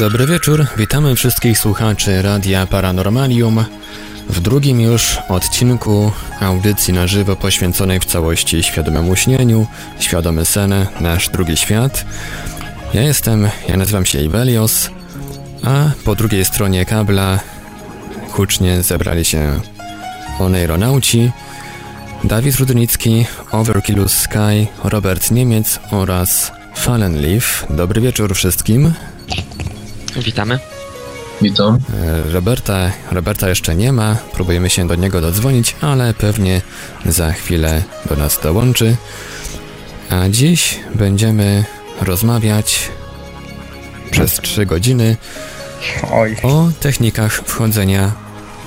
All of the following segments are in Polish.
Dobry wieczór, witamy wszystkich słuchaczy Radia Paranormalium w drugim już odcinku audycji na żywo poświęconej w całości świadomemu śnieniu, świadomy sen, nasz drugi świat. Ja jestem, ja nazywam się Ivelios, a po drugiej stronie kabla hucznie zebrali się oneironauci, Dawid Rudnicki, Overkillus Sky, Robert Niemiec oraz Fallen Leaf. Dobry wieczór wszystkim. Witamy. Witam. E, Roberta, Roberta jeszcze nie ma, próbujemy się do niego dodzwonić, ale pewnie za chwilę do nas dołączy. A dziś będziemy rozmawiać przez 3 godziny Oj. o technikach wchodzenia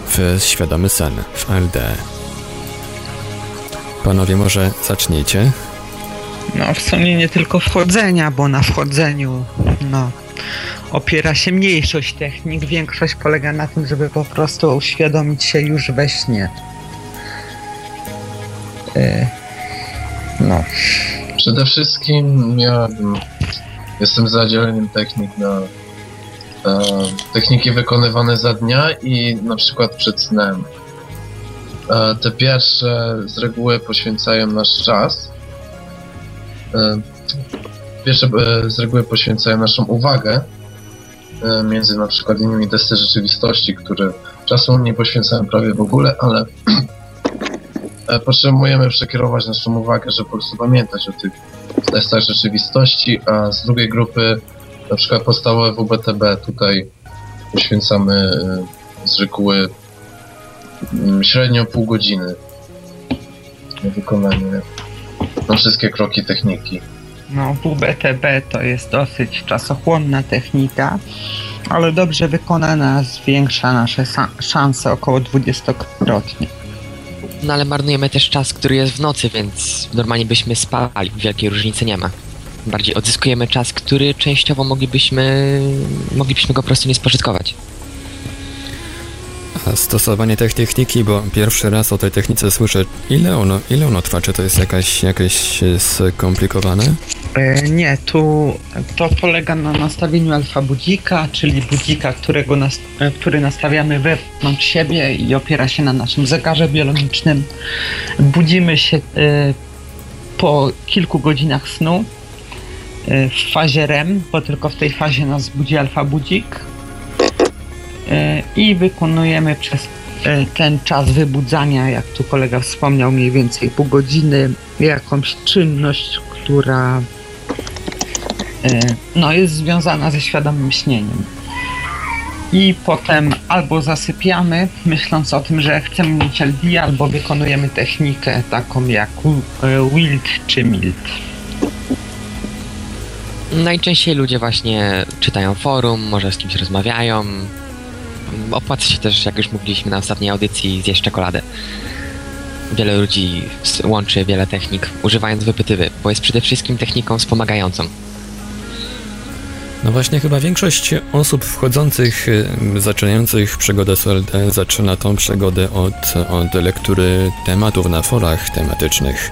w świadomy sen, w LD. Panowie, może zacznijcie? No w sumie nie tylko wchodzenia, bo na wchodzeniu no opiera się mniejszość technik. Większość polega na tym, żeby po prostu uświadomić się już we śnie. Yy, no. Przede wszystkim ja jestem za dzieleniem technik na techniki wykonywane za dnia i na przykład przed snem. E, te pierwsze z reguły poświęcają nasz czas. E, pierwsze e, z reguły poświęcają naszą uwagę e, między na przykład innymi testy rzeczywistości, które czasu nie poświęcają prawie w ogóle, ale e, potrzebujemy przekierować naszą uwagę, żeby po prostu pamiętać o tych testach rzeczywistości, a z drugiej grupy na przykład podstawowe WBTB tutaj poświęcamy e, z reguły mm, średnio pół godziny na wykonanie na wszystkie kroki techniki. No, WBTB to jest dosyć czasochłonna technika, ale dobrze wykonana zwiększa nasze szanse około 20-krotnie. No ale marnujemy też czas, który jest w nocy, więc normalnie byśmy spali. Wielkiej różnicy nie ma. Bardziej odzyskujemy czas, który częściowo moglibyśmy, moglibyśmy go po prostu nie spożytkować. A stosowanie tej techniki, bo pierwszy raz o tej technice słyszę, ile ono, ile ono trwa? Czy to jest jakaś, jakieś skomplikowane? E, Nie, tu to polega na nastawieniu alfa budzika, czyli budzika, którego nas, e, który nastawiamy wewnątrz siebie i opiera się na naszym zegarze biologicznym. Budzimy się e, po kilku godzinach snu w fazie REM, bo tylko w tej fazie nas budzi alfa budzik e, i wykonujemy przez e, ten czas wybudzania, jak tu kolega wspomniał, mniej więcej pół godziny, jakąś czynność, która no, jest związana ze świadomym śnieniem. I potem albo zasypiamy, myśląc o tym, że chcemy mieć LD, albo wykonujemy technikę taką jak Wild czy Mild. Najczęściej ludzie właśnie czytają forum, może z kimś rozmawiają. Opłaca się też, jak już mówiliśmy na ostatniej audycji, zjeść czekoladę. Wiele ludzi łączy wiele technik, używając wypytywy, bo jest przede wszystkim techniką wspomagającą. No właśnie, chyba większość osób wchodzących, y, zaczynających przygodę z LD zaczyna tą przygodę od, od lektury tematów na forach tematycznych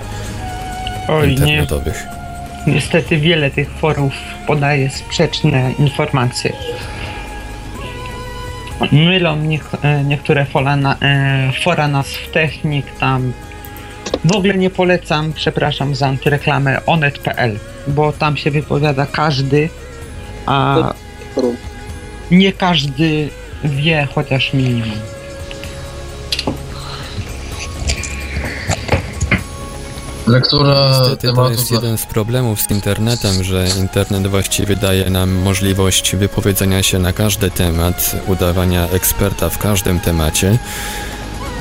Oj, nie, internetowych. Niestety wiele tych forów podaje sprzeczne informacje. Mylą e, niektóre fora, na, e, fora nazw technik, tam w ogóle nie polecam, przepraszam za antyreklamę, onet.pl, bo tam się wypowiada każdy, a nie każdy wie chociaż minimum. Lektura Niestety to jest jeden z problemów z internetem, że internet właściwie daje nam możliwość wypowiedzenia się na każdy temat, udawania eksperta w każdym temacie.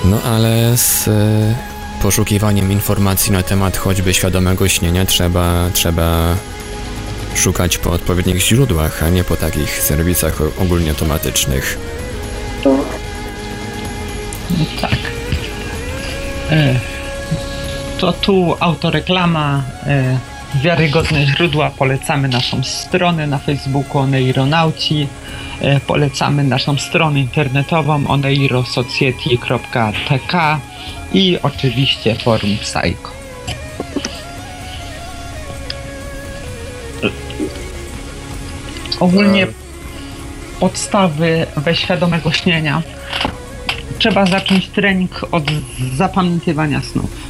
No ale z e, poszukiwaniem informacji na temat choćby świadomego śnienia trzeba, trzeba szukać po odpowiednich źródłach, a nie po takich serwisach ogólnie automatycznych. Tak. E, to tu autoreklama. E, wiarygodne źródła polecamy naszą stronę na Facebooku Oneironauci, e, polecamy naszą stronę internetową oneirosociety.tk i oczywiście forum Psycho. Ogólnie podstawy we świadomego śnienia. Trzeba zacząć trening od zapamiętywania snów.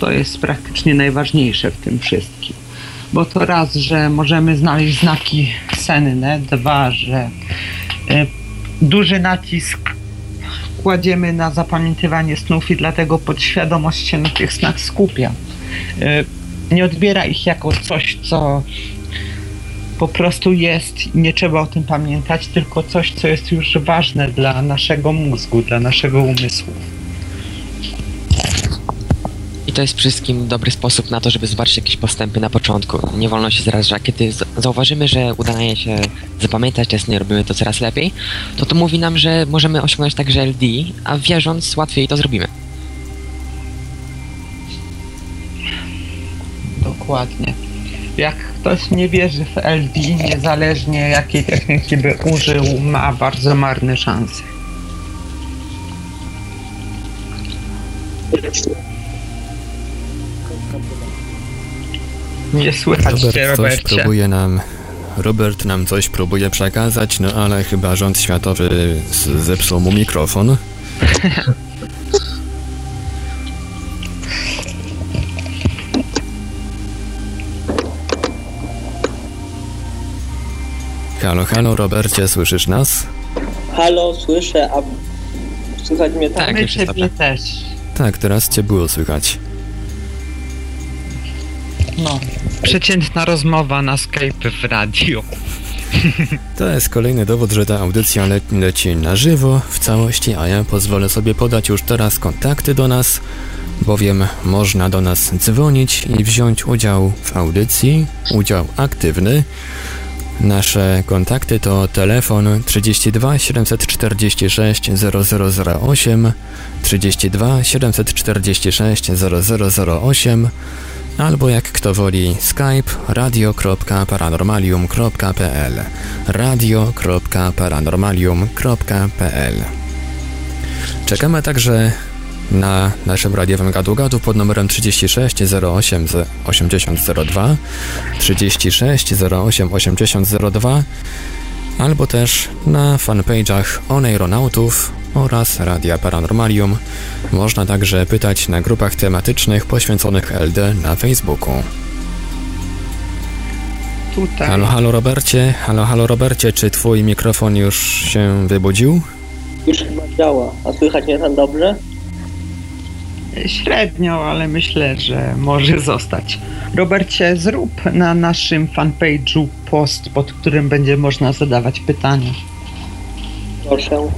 To jest praktycznie najważniejsze w tym wszystkim. Bo to raz, że możemy znaleźć znaki senne, dwa, że y, duży nacisk kładziemy na zapamiętywanie snów i dlatego podświadomość się na tych snach skupia. Y, nie odbiera ich jako coś, co po prostu jest i nie trzeba o tym pamiętać, tylko coś, co jest już ważne dla naszego mózgu, dla naszego umysłu. To jest wszystkim dobry sposób na to, żeby zobaczyć jakieś postępy na początku. Nie wolno się zrażać. Kiedy zauważymy, że udaje się zapamiętać te sny, robimy to coraz lepiej, to to mówi nam, że możemy osiągnąć także LD, a wierząc łatwiej to zrobimy. Dokładnie. Jak ktoś nie wierzy w LD, niezależnie jakiej techniki by użył, ma bardzo marne szanse. Nie słychać cię, Robert coś Robercie. próbuje nam... Robert nam coś próbuje przekazać, no ale chyba rząd światowy zepsuł mu mikrofon. Halo, halo, Robercie, słyszysz nas? Halo, słyszę, a słychać mnie tam? Tak, ciebie dobrze. też. Tak, teraz cię było słychać. No. Przeciętna rozmowa na Skype w radio. To jest kolejny dowód, że ta audycja le leci na żywo, w całości, a ja pozwolę sobie podać już teraz kontakty do nas, bowiem można do nas dzwonić i wziąć udział w audycji, udział aktywny. Nasze kontakty to telefon 32 746 0008, 32 746 0008, albo jak kto woli skype radio.paranormalium.pl radio.paranormalium.pl Czekamy także na naszym radiowym gadu-gadu pod numerem 36 08 8002 36 08 8002 albo też na fanpage'ach Oneironautów oraz Radia Paranormalium. Można także pytać na grupach tematycznych poświęconych LD na Facebooku. Tutaj. Halo, halo Robercie, halo, halo Robercie, czy twój mikrofon już się wybudził? Już chyba działa. A słychać mnie tam dobrze? Średnio, ale myślę, że może zostać. Robercie, zrób na naszym fanpage'u post, pod którym będzie można zadawać pytania. Proszę.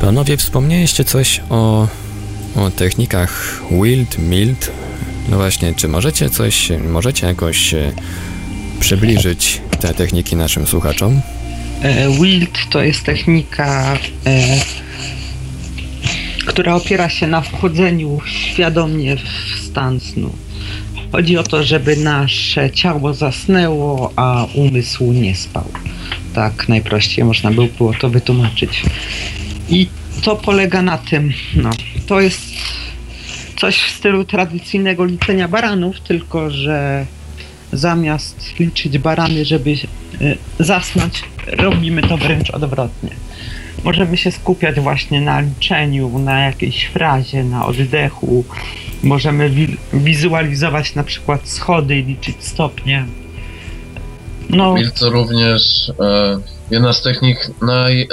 Panowie, wspomnieliście coś o, o technikach Wild, Mild. No właśnie, czy możecie coś, możecie jakoś e, przybliżyć te techniki naszym słuchaczom? E, Wild to jest technika, e, która opiera się na wchodzeniu świadomie w stan snu. Chodzi o to, żeby nasze ciało zasnęło, a umysł nie spał. Tak najprościej można by było to wytłumaczyć. I to polega na tym, no, to jest coś w stylu tradycyjnego liczenia baranów, tylko że zamiast liczyć barany, żeby y, zasnąć, robimy to wręcz odwrotnie. Możemy się skupiać właśnie na liczeniu, na jakiejś frazie, na oddechu. Możemy wi- wizualizować na przykład schody i liczyć stopnie. No, Will to również e, jedna z technik naj, e,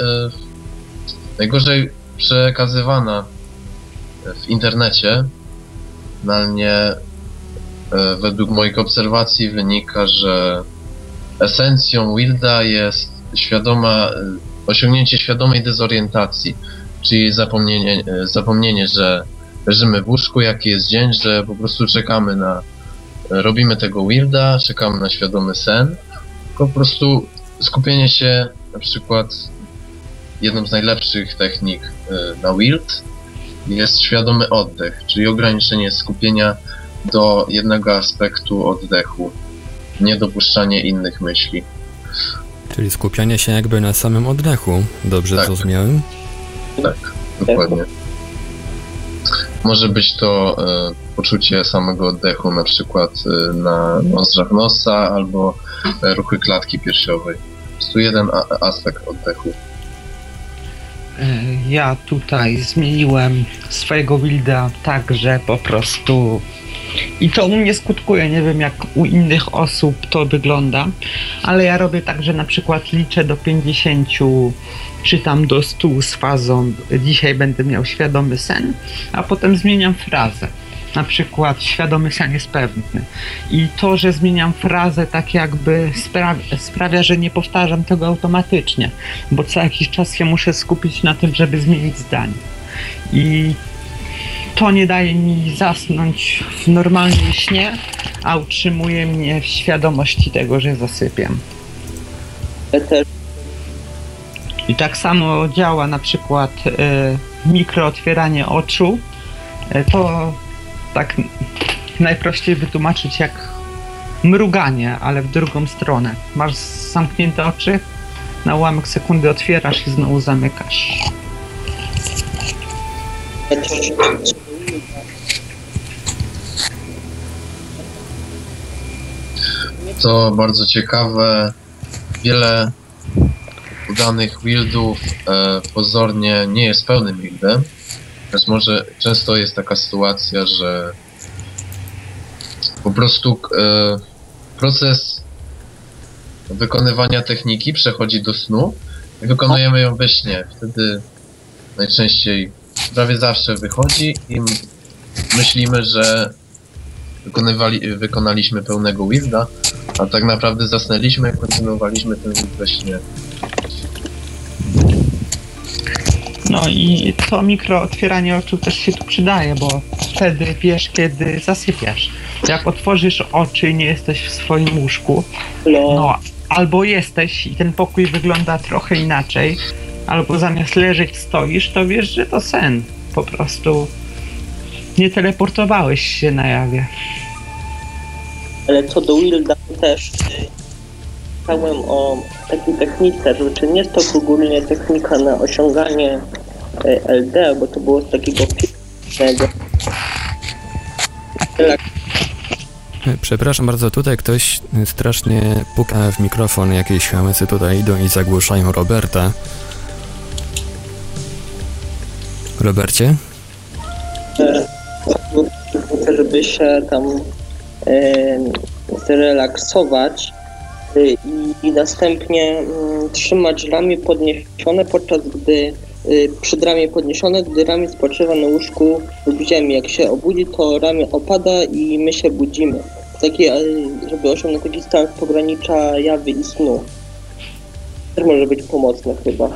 najgorzej przekazywana w internecie. Finalnie e, według moich obserwacji wynika, że esencją Wilda jest świadoma, e, osiągnięcie świadomej dezorientacji, czyli zapomnienie, e, zapomnienie, że leżymy w łóżku, jaki jest dzień, że po prostu czekamy na, robimy tego Wilda, czekamy na świadomy sen, po prostu skupienie się na przykład jedną z najlepszych technik na Wild jest świadomy oddech, czyli ograniczenie skupienia do jednego aspektu oddechu, niedopuszczanie innych myśli. Czyli skupianie się jakby na samym oddechu. Dobrze Tak. zrozumiałem? Tak, dokładnie. Może być to e, poczucie samego oddechu, na przykład e, na nozdrzach nosa albo e, ruchy klatki piersiowej. Po prostu jeden a- aspekt oddechu. Ja tutaj zmieniłem swojego builda tak, że po prostu. I to u mnie skutkuje, nie wiem jak u innych osób to wygląda, ale ja robię tak, że na przykład liczę do 50, czytam do 100 z fazą, dzisiaj będę miał świadomy sen, a potem zmieniam frazę. Na przykład świadomy sen jest pewny. I to, że zmieniam frazę, tak jakby sprawia, sprawia, że nie powtarzam tego automatycznie bo co jakiś czas się muszę skupić na tym, żeby zmienić zdanie. I to nie daje mi zasnąć w normalnym śnie, a utrzymuje mnie w świadomości tego, że zasypiam. I tak samo działa na przykład e, mikrootwieranie oczu. E, to tak najprościej wytłumaczyć jak mruganie, ale w drugą stronę. Masz zamknięte oczy, na ułamek sekundy otwierasz i znowu zamykasz. To bardzo ciekawe. Wiele udanych buildów e, pozornie nie jest pełnym buildem. Więc może często jest taka sytuacja, że po prostu e, proces wykonywania techniki przechodzi do snu i wykonujemy ją we śnie. Wtedy najczęściej prawie zawsze wychodzi i myślimy, że wykonywali, wykonaliśmy pełnego wielda, a tak naprawdę zasnęliśmy i kontynuowaliśmy ten wild we śnie. No i to mikrootwieranie oczu też się tu przydaje, bo wtedy wiesz, kiedy zasypiasz. Jak otworzysz oczy i nie jesteś w swoim łóżku, no, no albo jesteś i ten pokój wygląda trochę inaczej, albo zamiast leżeć stoisz, to wiesz, że to sen. Po prostu nie teleportowałeś się na jawie. ale co do Wilda też czytałem o takiej technice, że czy nie jest to ogólnie technika na osiąganie e, LD, bo to było z takiego filmu. E, Przepraszam bardzo, tutaj ktoś strasznie puka w mikrofon, jakieś hałasy tutaj idą i zagłuszają Roberta. Robercie? żeby się tam zrelaksować e, i, następnie mm, trzymać ramię podniesione, podczas gdy e, przed ramię podniesione, gdy ramię spoczywa na łóżku lub ziemi. Jak się obudzi, to ramię opada i my się budzimy. Taki, e, żeby osiągnąć taki stan pogranicza jawy i snu. Też może być pomocne chyba.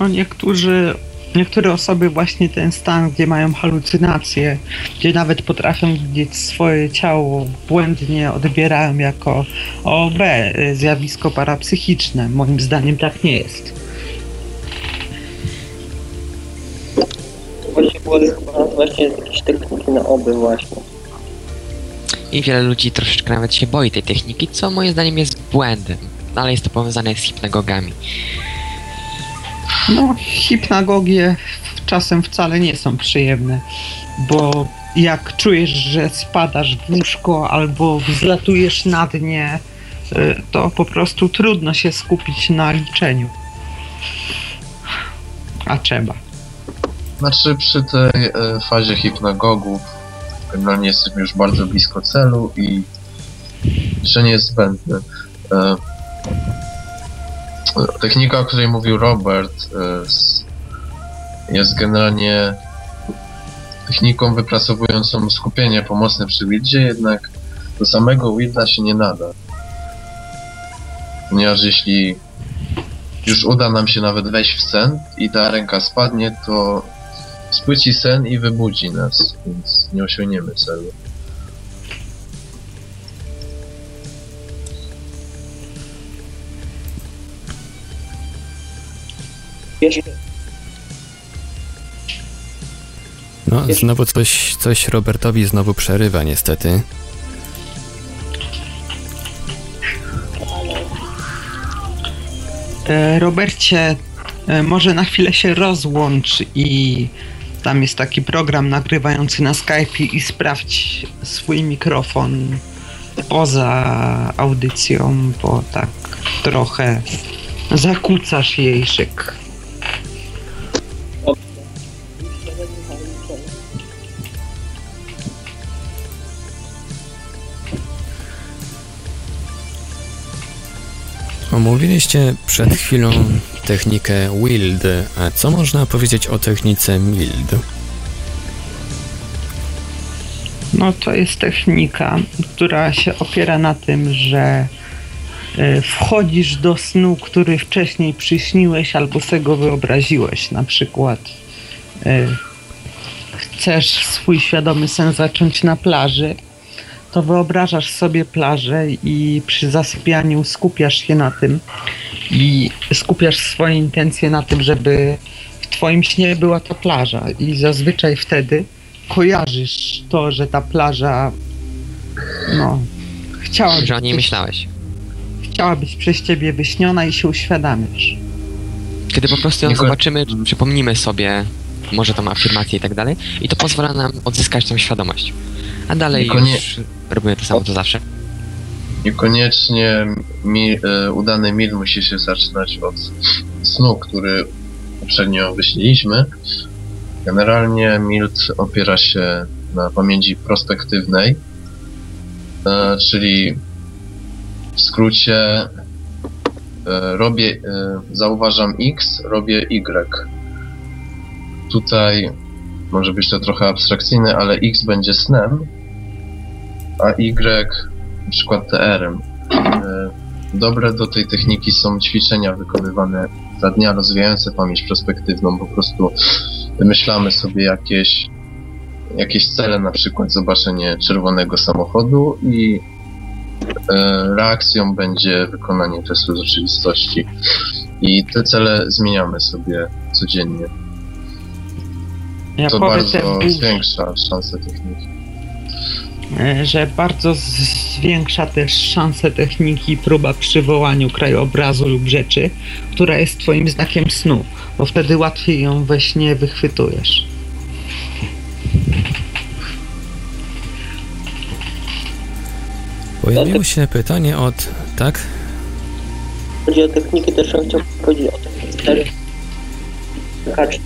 No niektórzy, niektóre osoby właśnie ten stan, gdzie mają halucynacje, gdzie nawet potrafią widzieć swoje ciało, błędnie odbierają jako OB, y, zjawisko parapsychiczne. Moim zdaniem tak nie jest. Właśnie było chyba właśnie jakieś techniki na oby właśnie. I wiele ludzi troszeczkę nawet się boi tej techniki, co moim zdaniem jest błędem. No, ale jest to powiązane z hipnagogami. No, hipnagogie czasem wcale nie są przyjemne, bo jak czujesz, że spadasz w łóżko albo wzlatujesz na dnie, y, to po prostu trudno się skupić na liczeniu. A trzeba. Znaczy przy tej e, fazie hipnagogów generalnie jesteśmy już bardzo blisko celu i że nie jest zbędny. E, technika, o której mówił Robert, s- jest generalnie techniką wypracowującą skupienie pomocne przy wildzie, jednak do samego wilda się nie nada. Ponieważ jeśli już uda nam się nawet wejść w sen i ta ręka spadnie, to spłyci sen i wybudzi nas, więc nie osiągniemy celu. Jeszcze No, znowu coś, coś Robertowi znowu przerywa niestety. E, Robercie, e, może na chwilę się rozłącz i tam jest taki program nagrywający na Skype i sprawdź swój mikrofon poza audycją, bo tak trochę zakłócasz jej szyk. Omówiliście przed chwilą technikę Wild, a co można powiedzieć o technice Mild? No to jest technika, która się opiera na tym, że e, wchodzisz do snu, który wcześniej przyśniłeś albo sobie go wyobraziłeś. Na przykład e, chcesz swój świadomy sen zacząć na plaży, to wyobrażasz sobie plażę i przy zasypianiu skupiasz się na tym i skupiasz swoje intencje na tym, żeby w twoim śnie była ta plaża i zazwyczaj wtedy kojarzysz to, że ta plaża no chciała Że o niej być, myślałeś. chciała być przez ciebie wyśniona i się uświadamiasz. Kiedy po prostu ją zobaczymy, przypomnimy sobie może tą afirmację i tak dalej i to pozwala nam odzyskać tą świadomość. A dalej Niekonie- już robimy to samo co zawsze. Niekoniecznie mi, e, udany mil musi się zaczynać od snu, który poprzednio wyśniliśmy. Generalnie mild opiera się na pamięci prospektywnej, e, czyli w skrócie e, robię, e, zauważam X, robię Y. Tutaj może być to trochę abstrakcyjne, ale X będzie snem, a Y na przykład TR-em. E, Dobre do tej techniki są ćwiczenia wykonywane za dnia rozwijające pamięć prospektywną. Po prostu wymyślamy sobie jakieś, jakieś cele, na przykład zobaczenie czerwonego samochodu i e, reakcją będzie wykonanie testu rzeczywistości. I te cele zmieniamy sobie codziennie. Ja To powiem bardzo zwiększa szanse techniki. e, że bardzo zwiększa też szanse techniki próba przywołaniu krajobrazu lub rzeczy, która jest twoim znakiem snu, bo wtedy łatwiej ją we śnie wychwytujesz. Pojawiło się pytanie od... tak? chodzi o technikę, też bym chciał powiedzieć o tych czterech K4.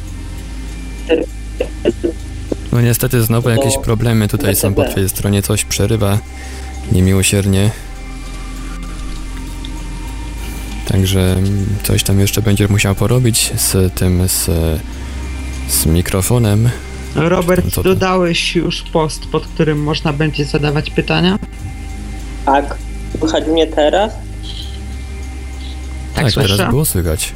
No niestety znowu jakieś problemy tutaj są po twojej stronie, coś przerywa niemiłosiernie. Także coś tam jeszcze będziesz musiał porobić z tym, z, z mikrofonem. Robert, dodałeś już post, pod którym można będzie zadawać pytania? Tak, słychać mnie teraz? Tak, Tak, teraz było słychać.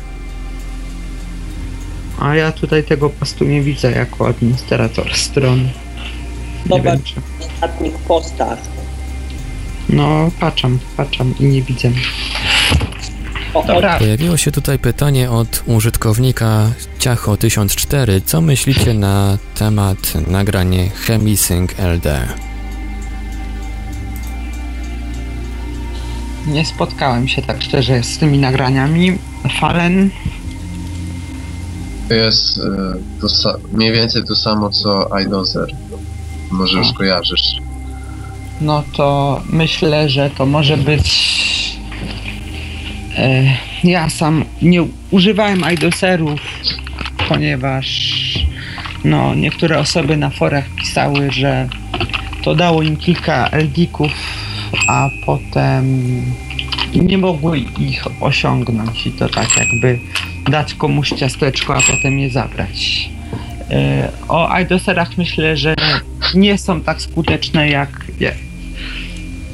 A ja tutaj tego postu nie widzę jako administrator strony. Zobacz. wiem czy... W ostatnich postach. No, patrzam, patrzam i nie widzę. Dobra, Pojawiło się tutaj pytanie od użytkownika Ciacho1004. Co myślicie na temat nagranie Chemisync LD? nie spotkałem się tak szczerze z tymi nagraniami. Falen, To jest e, to mniej więcej to samo co iDozer. Może już kojarzysz. no to myślę, że to może być. E, ja sam nie używałem iDoserów, ponieważ no, niektóre osoby na forach pisały, że to dało im kilka LD-ków, a potem nie mogły ich osiągnąć i to tak jakby dać komuś ciasteczko, a potem je zabrać. E, O iDoserach myślę, że nie są tak skuteczne jak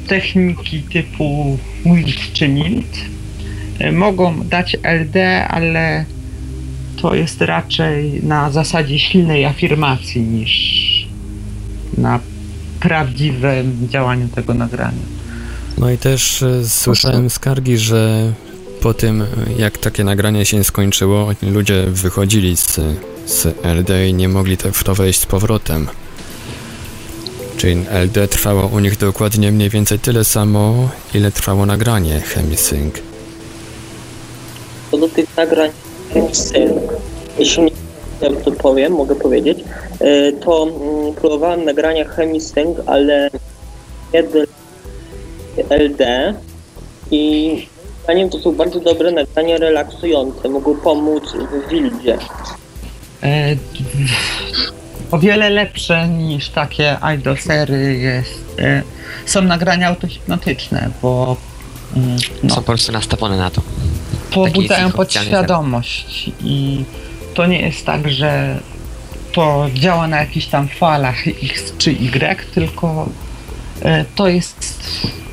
techniki typu Wild czy Mild. E, Mogą dać LD, ale to jest raczej na zasadzie silnej afirmacji niż na prawdziwym działaniu tego nagrania. No i też e, słyszałem skargi, że po tym, jak takie nagranie się skończyło, ludzie wychodzili z, z LD i nie mogli w to wejść z powrotem. Czyli LD trwało u nich dokładnie mniej więcej tyle samo, ile trwało nagranie Chemisync. Co do tych nagrań Sync, jeśli nie to powiem, mogę powiedzieć, e, to mm, próbowałem nagrania Chemisync, ale dla LD i zdaniem to są bardzo dobre nagrania relaksujące, mogą pomóc w wildzie. E, o wiele lepsze niż takie idolsery jest, e, są nagrania autohipnotyczne, bo mm, no, Są po prostu nastawione na to. pobudzają podświadomość i to nie jest tak, że to działa na jakichś tam falach X czy Y, tylko e, to jest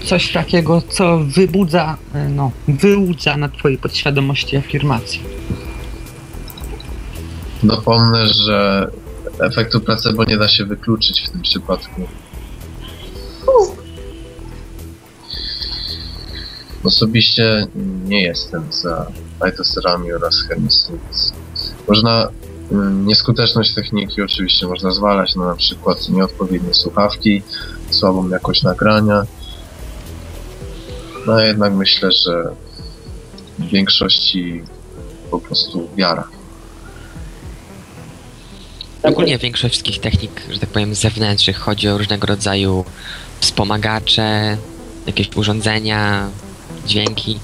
coś takiego, co wybudza, e, no, wyłudza na twojej podświadomości afirmacje. Dopomnę, że efektu placebo nie da się wykluczyć w tym przypadku. Osobiście nie jestem za fajtosterami oraz chemistyc. Można mm, nieskuteczność techniki oczywiście można zwalać na na przykład nieodpowiednie słuchawki, słabą jakość nagrania. No jednak myślę, że w większości po prostu wiara. Ogólnie większość wszystkich technik, że tak powiem, zewnętrznych chodzi o różnego rodzaju wspomagacze, jakieś urządzenia, dźwięki.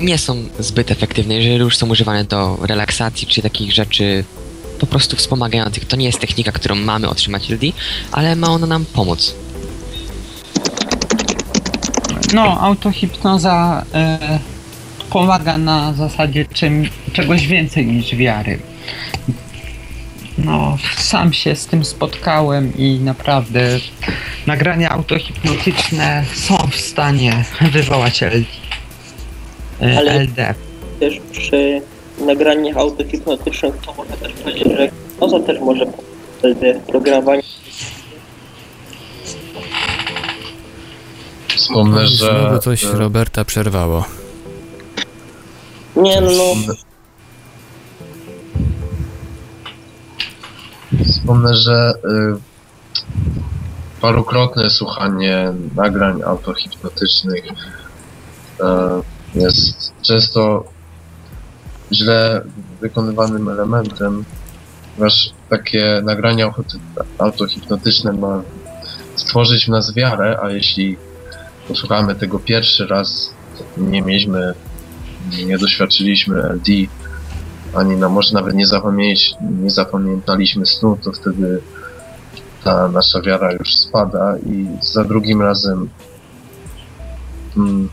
Nie są zbyt efektywne, jeżeli już są używane do relaksacji czy takich rzeczy po prostu wspomagających. To nie jest technika, którą mamy otrzymać LD, ale ma ona nam pomóc. No, autohipnoza e, pomaga na zasadzie czym, czegoś więcej niż wiary. No, sam się z tym spotkałem i naprawdę nagrania autohipnotyczne są w stanie wywołać LD. e, Ale- LD. Też przy nagraniach autohipnotycznych to można też powiedzieć, że hipnoza też może pomóc w Wspomnę, że... Znowu coś e, Roberta przerwało. Nie no, no Wspomnę, że y, parokrotne słuchanie nagrań autohipnotycznych y, jest często źle wykonywanym elementem, ponieważ takie nagrania auto- autohipnotyczne ma stworzyć w nas wiarę, a jeśli posłuchamy tego pierwszy raz, nie mieliśmy, nie doświadczyliśmy LD, ani na, może nawet nie, zapomnieć, nie zapamiętaliśmy snu, to wtedy ta nasza wiara już spada i za drugim razem mm,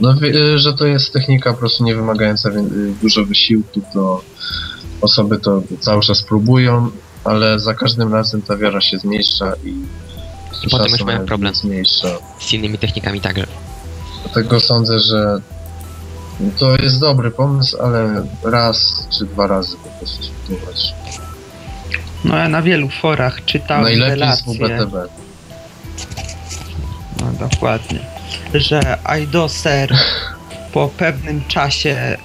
no, że to jest technika po prostu nie wymagająca dużo wysiłku, to osoby to cały czas próbują, ale za każdym razem ta wiara się zmniejsza i I potem już mają problem. zmniejsza. Z innymi technikami także. Dlatego sądzę, że to jest dobry pomysł, ale raz czy dwa razy po prostu spróbować. No ja na wielu forach czytałem Najlepiej z relacje. WBTB. No dokładnie. Że iDoser po pewnym czasie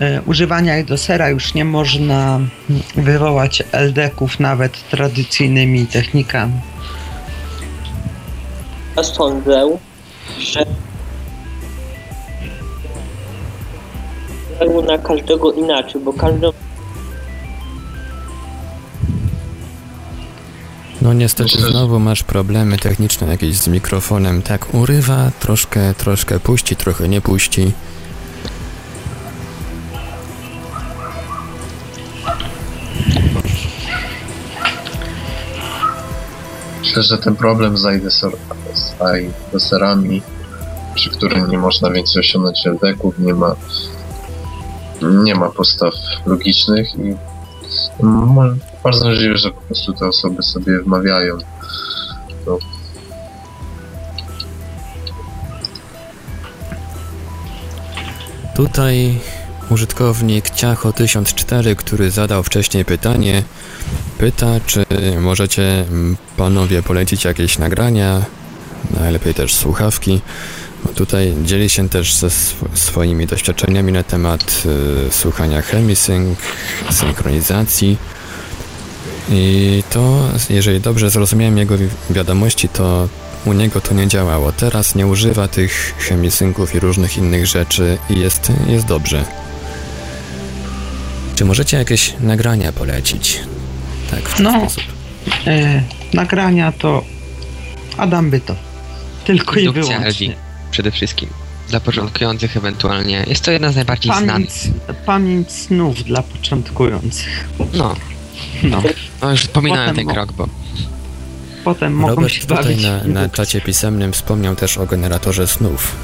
e, używania iDosera już nie można wywołać LD-ków nawet tradycyjnymi technikami. Ja sądzę, że na każdego inaczej, bo każdy No niestety znowu masz problemy techniczne jakieś z mikrofonem. Tak urywa, troszkę, troszkę puści, trochę nie puści. Myślę, że ten problem z iDesor- z iDeserami, przy którym nie można więcej osiągnąć LD-ków, nie ma nie ma postaw logicznych i bardzo możliwe, że po prostu te osoby sobie wmawiają. To Tutaj użytkownik Ciacho1004, który zadał wcześniej pytanie, pyta, czy możecie mm, panowie polecić jakieś nagrania, najlepiej też słuchawki, Tutaj dzieli się też ze sw swoimi doświadczeniami na temat y, słuchania chemisync, synchronizacji. I to, jeżeli dobrze zrozumiałem jego wi- wiadomości, to u niego to nie działało. Teraz nie używa tych chemisynków i różnych innych rzeczy i jest, jest dobrze. Czy możecie jakieś nagrania polecić? Tak, w ten No. sposób. E, nagrania to Adam Byto. Tylko i Indukcja wyłącznie. LD przede wszystkim. Dla początkujących ewentualnie. Jest to jedna z najbardziej znanych. Pamięć, pamięć snów dla początkujących. No, No. no już Potem ten krok, bo Potem mogą Robert się tutaj bawić. na, na czacie pisemnym wspomniał też o generatorze snów.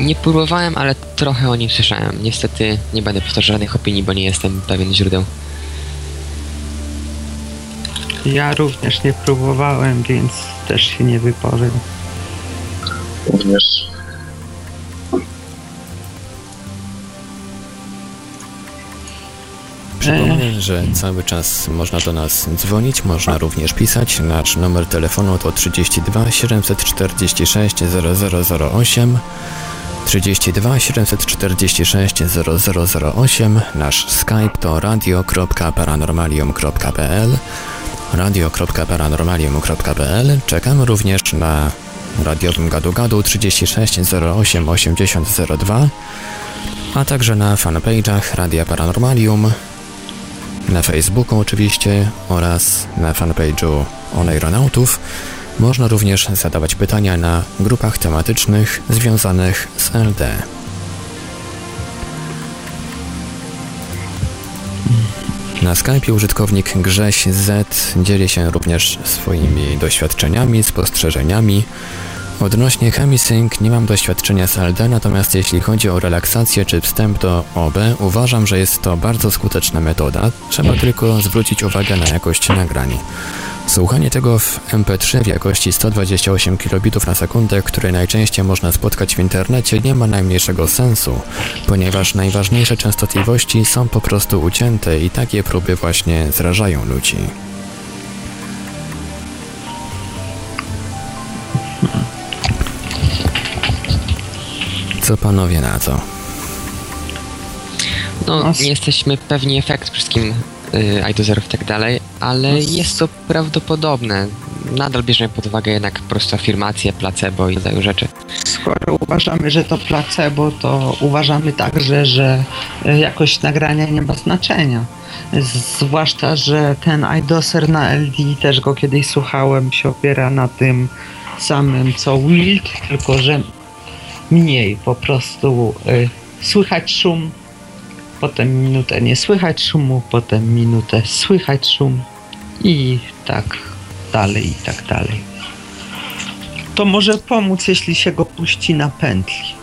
nie próbowałem, ale trochę o nim słyszałem. Niestety nie będę powtarzał żadnych opinii, bo nie jestem pewien źródeł. Ja również nie próbowałem, więc też się nie wypowiem. Również. Przypomnę, że cały czas można do nas dzwonić, można również pisać. Nasz numer telefonu to 32 746 0008 32 746 0008 Nasz Skype to radio.paranormalium.pl radio.paranormalium.pl Czekamy również na radiowym gadu gadu 36 08 80 02 a także na fanpage'ach Radia Paranormalium, na Facebooku oczywiście oraz na fanpage'u Oneironautów. Można również zadawać pytania na grupach tematycznych związanych z LD. Na Skype użytkownik Grześ Z dzieli się również swoimi doświadczeniami, spostrzeżeniami. Odnośnie chemisync nie mam doświadczenia z LD, natomiast jeśli chodzi o relaksację czy wstęp do OB, uważam, że jest to bardzo skuteczna metoda. Trzeba tylko zwrócić uwagę na jakość nagrań. Słuchanie tego w MP3 w jakości 128 kilobitów na sekundę, które najczęściej można spotkać w internecie, nie ma najmniejszego sensu, ponieważ najważniejsze częstotliwości są po prostu ucięte i takie próby właśnie zrażają ludzi. Co panowie na to? No, nie jesteśmy pewni efekt wszystkim y, idozerów i tak dalej, ale jest to prawdopodobne. Nadal bierzemy pod uwagę jednak po prostu afirmacje, placebo i rodzaju rzeczy. Skoro uważamy, że to placebo, to uważamy także, że e, jakość nagrania nie ma znaczenia. Zwłaszcza, że ten iDoser na LD, też go kiedyś słuchałem, się opiera na tym samym co Wild, tylko że mniej po prostu y, słychać szum, potem minutę nie słychać szumu, potem minutę słychać szum i tak dalej, i tak dalej. To może pomóc, jeśli się go puści na pętli.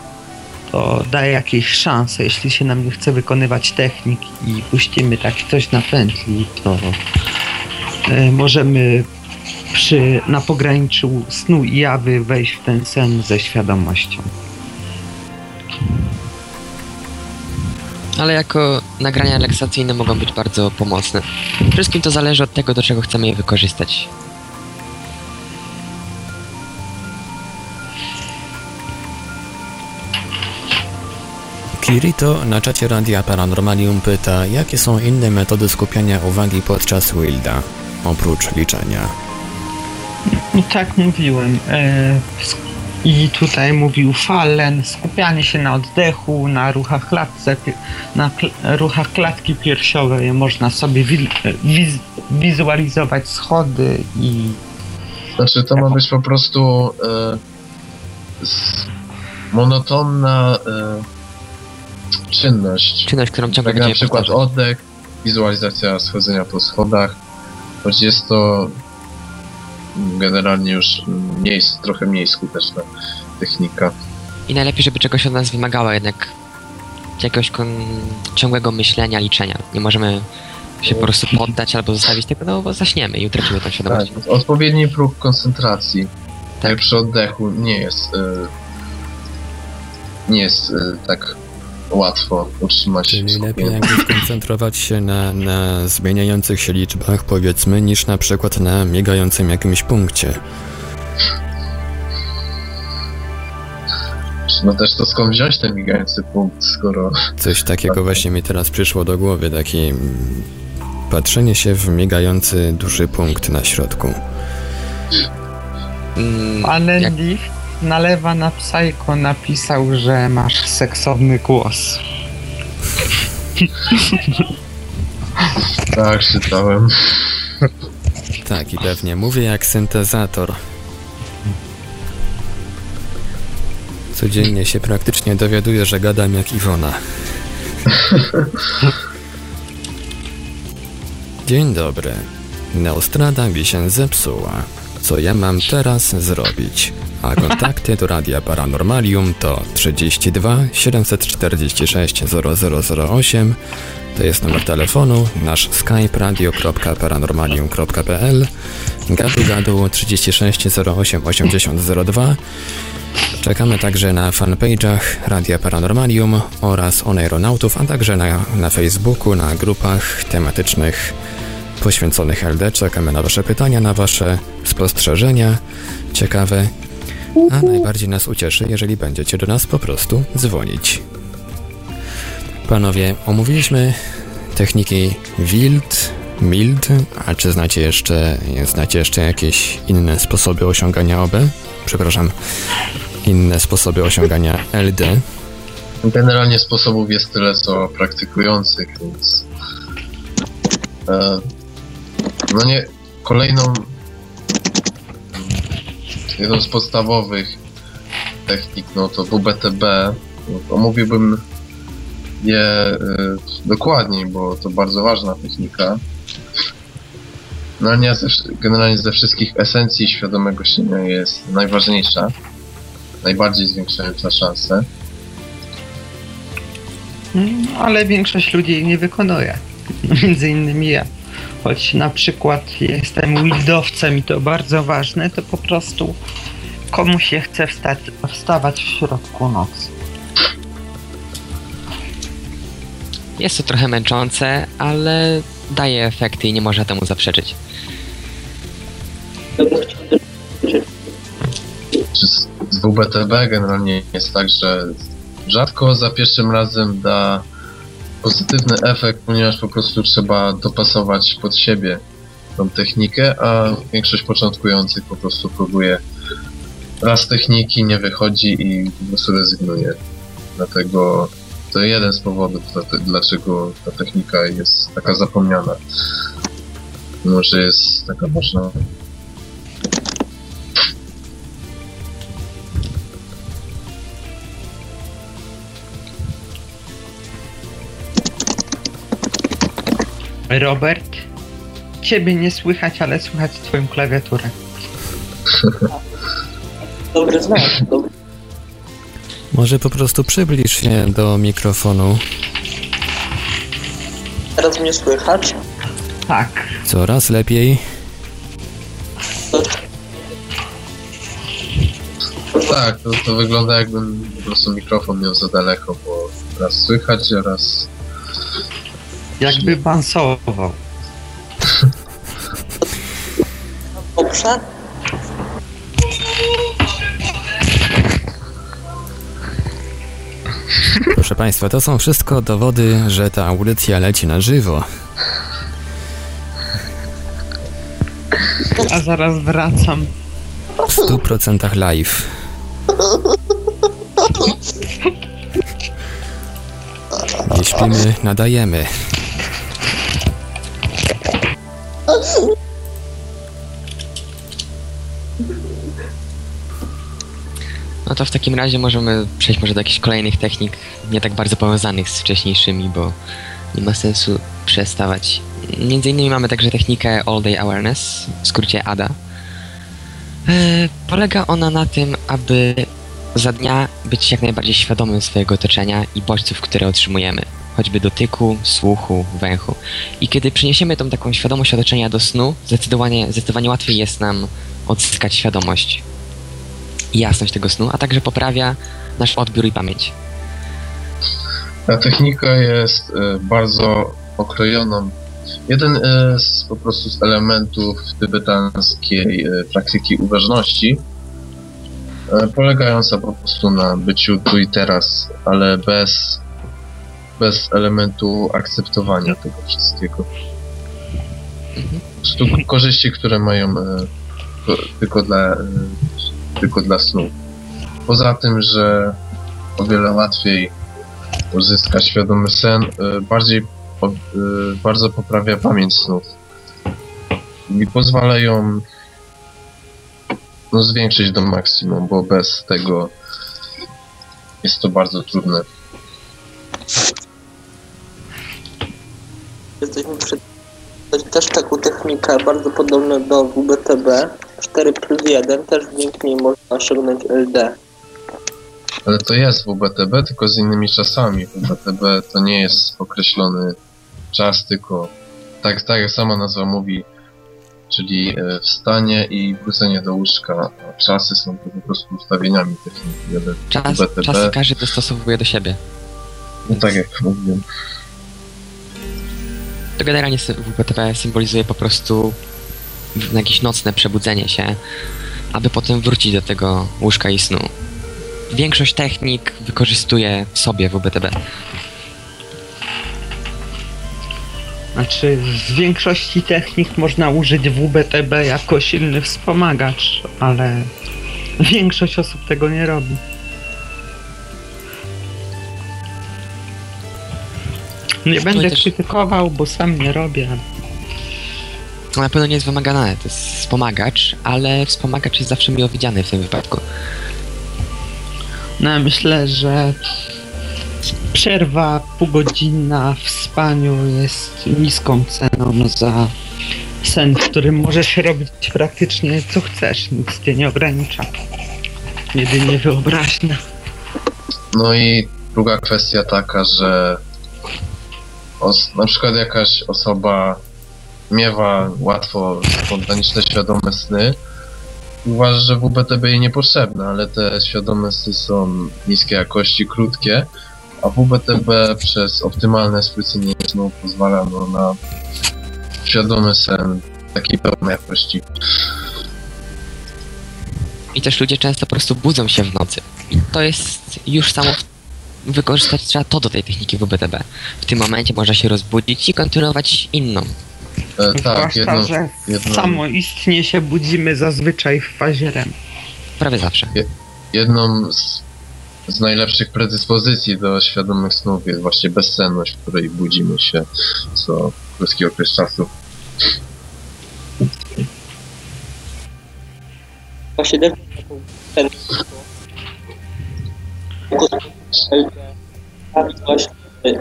To daje jakieś szanse, jeśli się nam nie chce wykonywać technik i puścimy tak coś na pętli, to y, możemy przy, na pograniczu snu i jawy wejść w ten sen ze świadomością. Ale jako nagrania relaksacyjne mogą być bardzo pomocne. Wszystkim to zależy od tego, do czego chcemy je wykorzystać. Kirito na czacie Radia Paranormalium pyta, jakie są inne metody skupiania uwagi podczas Wilda, oprócz liczenia. No tak mówiłem. E, sk- I tutaj mówił Fallen, skupianie się na oddechu, na ruchach klatce, na kl- ruchach klatki piersiowej. Można sobie wi- wiz- wizualizować schody i Znaczy to ma być po prostu e, s- monotonna e, czynność. Czynność, którą ciągle Tak na przykład powtarzać. oddech, wizualizacja schodzenia po schodach, choć jest to generalnie już mniej, trochę mniej skuteczna technika. I najlepiej, żeby czegoś od nas wymagała jednak jakiegoś ciągłego myślenia, liczenia. Nie możemy się po prostu poddać albo zostawić tego, no bo zaśniemy i utracimy tą Tak, świadomość. odpowiedni próg koncentracji, tak Tak. przy oddechu, nie jest e, nie jest e, tak łatwo utrzymać Czyli lepiej jakby skoncentrować się na, na zmieniających się liczbach, powiedzmy, niż na przykład na migającym jakimś punkcie. No też to skąd wziąć ten migający punkt, skoro... Coś takiego właśnie mi teraz przyszło do głowy, taki mm, patrzenie się w migający duży punkt na środku. Mm, Ale jak- nalewa na Psycho napisał, że masz seksowny głos. Tak, czytałem. Tak, i pewnie mówię jak syntezator. Codziennie się praktycznie dowiaduję, że gadam jak Iwona. Dzień dobry. Neostrada mi się zepsuła. Co ja mam teraz zrobić? A kontakty do Radia Paranormalium to 32 746 0008 to jest numer telefonu, nasz skype radio.paranormalium.pl gadu gadu 36 08 80 02 Czekamy także na fanpage'ach Radia Paranormalium oraz Oneironautów, a także na, na Facebooku, na grupach tematycznych poświęconych LD. Czekamy na Wasze pytania, na Wasze spostrzeżenia. Ciekawe, a najbardziej nas ucieszy, jeżeli będziecie do nas po prostu dzwonić. Panowie, omówiliśmy techniki wild, mild, a czy znacie jeszcze, znacie jeszcze jakieś inne sposoby osiągania OB? Przepraszam, inne sposoby osiągania LD. Generalnie sposobów jest tyle, co praktykujących, więc... E, no nie, kolejną... Jedną z podstawowych technik, no to WBTB. No, omówiłbym je e, dokładniej, bo to bardzo ważna technika. No nie, ze, generalnie ze wszystkich esencji świadomego śnienia jest najważniejsza, najbardziej zwiększająca szanse. Mm, Ale większość ludzi jej nie wykonuje. Między innymi ja. Choć na przykład jestem wildowcem i to bardzo ważne, to po prostu komu się chce wstać, wstawać w środku nocy. Jest to trochę męczące, ale daje efekty i nie można temu zaprzeczyć. Z WBTB generalnie jest tak, że rzadko za pierwszym razem da pozytywny efekt, ponieważ po prostu trzeba dopasować pod siebie tą technikę, a większość początkujących po prostu próbuje raz techniki, nie wychodzi i po prostu rezygnuje. Dlatego to jeden z powodów, dla- dlaczego ta technika jest taka zapomniana. Mimo, że jest taka ważna. Robert, ciebie nie słychać, ale słychać twoją klawiaturę. Dobry znak. Dobry. Może po prostu przybliż się do mikrofonu. Teraz mnie słychać. Tak. Coraz lepiej. Tak, to, to wygląda jakbym po prostu mikrofon miał za daleko, bo raz słychać, a raz... Jakby bansował. Dobrze? Proszę Państwa, to są wszystko dowody, że ta audycja leci na żywo. A zaraz wracam. W 100% live. Nie śpimy, nadajemy. No to w takim razie możemy przejść może do jakichś kolejnych technik, nie tak bardzo powiązanych z wcześniejszymi, bo nie ma sensu przestawać. Między innymi mamy także technikę All Day Awareness, w skrócie ADA. E, polega ona na tym, aby za dnia być jak najbardziej świadomym swojego otoczenia i bodźców, które otrzymujemy, choćby dotyku, słuchu, węchu. I kiedy przeniesiemy tą taką świadomość otoczenia do snu, zdecydowanie, zdecydowanie łatwiej jest nam odzyskać świadomość i jasność tego snu, a także poprawia nasz odbiór i pamięć. Ta technika jest e, bardzo okrojoną. Jeden e, z po prostu z elementów tybetańskiej e, praktyki uważności polegająca po prostu na byciu tu i teraz, ale bez, bez elementu akceptowania tego wszystkiego. Po prostu korzyści, które mają e, to, tylko dla, e, tylko dla snu. Poza tym, że o wiele łatwiej uzyskać świadomy sen, e, bardziej e, bardzo poprawia pamięć snów i pozwalają no, zwiększyć do maksimum, bo bez tego jest to bardzo trudne. Jesteśmy przed też taką technikę bardzo podobną do WBTB 4 plus 1, też dzięki niej można osiągnąć LD. Ale to jest WBTB, tylko z innymi czasami. WBTB to nie jest określony czas, tylko tak, tak jak sama nazwa mówi, czyli e, wstanie i wrócenie do łóżka. A czasy są to po prostu ustawieniami techniki. Czas, WBTB. czasy każdy dostosowuje do siebie. No tak jak mówiłem. To generalnie WPTP symbolizuje po prostu jakieś nocne przebudzenie się, aby potem wrócić do tego łóżka i snu. Większość technik wykorzystuje w sobie WBTB. Znaczy, z większości technik można użyć WBTB jako silny wspomagacz, ale większość osób tego nie robi. Nie będę też- krytykował, bo sam nie robię. na pewno nie jest wymagane, to jest wspomagacz, ale wspomagacz jest zawsze miło widziany w tym wypadku. No, myślę, że przerwa półgodzinna w spaniu jest niską ceną za sen, w którym możesz robić praktycznie co chcesz, nic cię nie ogranicza. Jedynie wyobraźnia. No i druga kwestia taka, że os- na przykład jakaś osoba miewa łatwo spontaniczne, świadome sny, uważa, że WBTB jej niepotrzebne, ale te świadome sny są niskiej jakości, krótkie, a WBTB przez optymalne spłycenie snu pozwala no, na świadomy sen takiej pełnej jakości. I też ludzie często po prostu budzą się w nocy. I to jest już samo wykorzystać trzeba to do tej techniki WBTB. W tym momencie można się rozbudzić i kontynuować inną. E, tak, Zwłaszcza, jedno, że jedno, samoistnie się budzimy zazwyczaj w fazie REM. Prawie zawsze. jedną z, z najlepszych predyspozycji do świadomych snów jest właśnie bezsenność, w której budzimy się co krótki okres czasu. Właśnie ten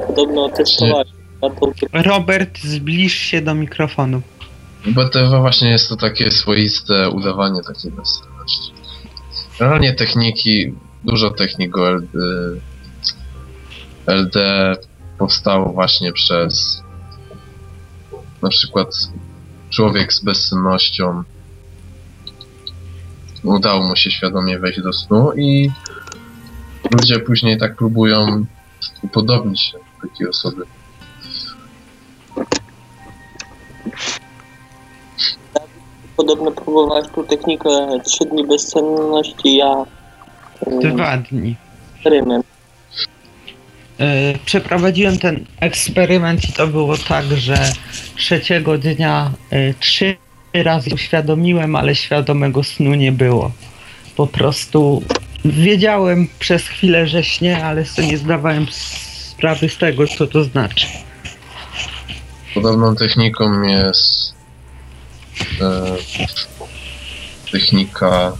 podobno testowali Robert, zbliż się do mikrofonu. BTW właśnie jest to takie swoiste udawanie takiej bezsenności. Realnie techniki, dużo technik LD, LD powstało właśnie przez na przykład człowiek z bezsennością udało mu się świadomie wejść do snu i ludzie później tak próbują upodobnić się do takiej osoby. podobno próbowałeś tą technikę 3 dni bezsenności, ja mm, Dwa dni. eksperyment. E, Przeprowadziłem ten eksperyment i to było tak, że trzeciego dnia e, trzy razy uświadomiłem, ale świadomego snu nie było. Po prostu wiedziałem przez chwilę, że śnię, ale sobie nie zdawałem sprawy z tego, co to znaczy. Podobną techniką jest e, technika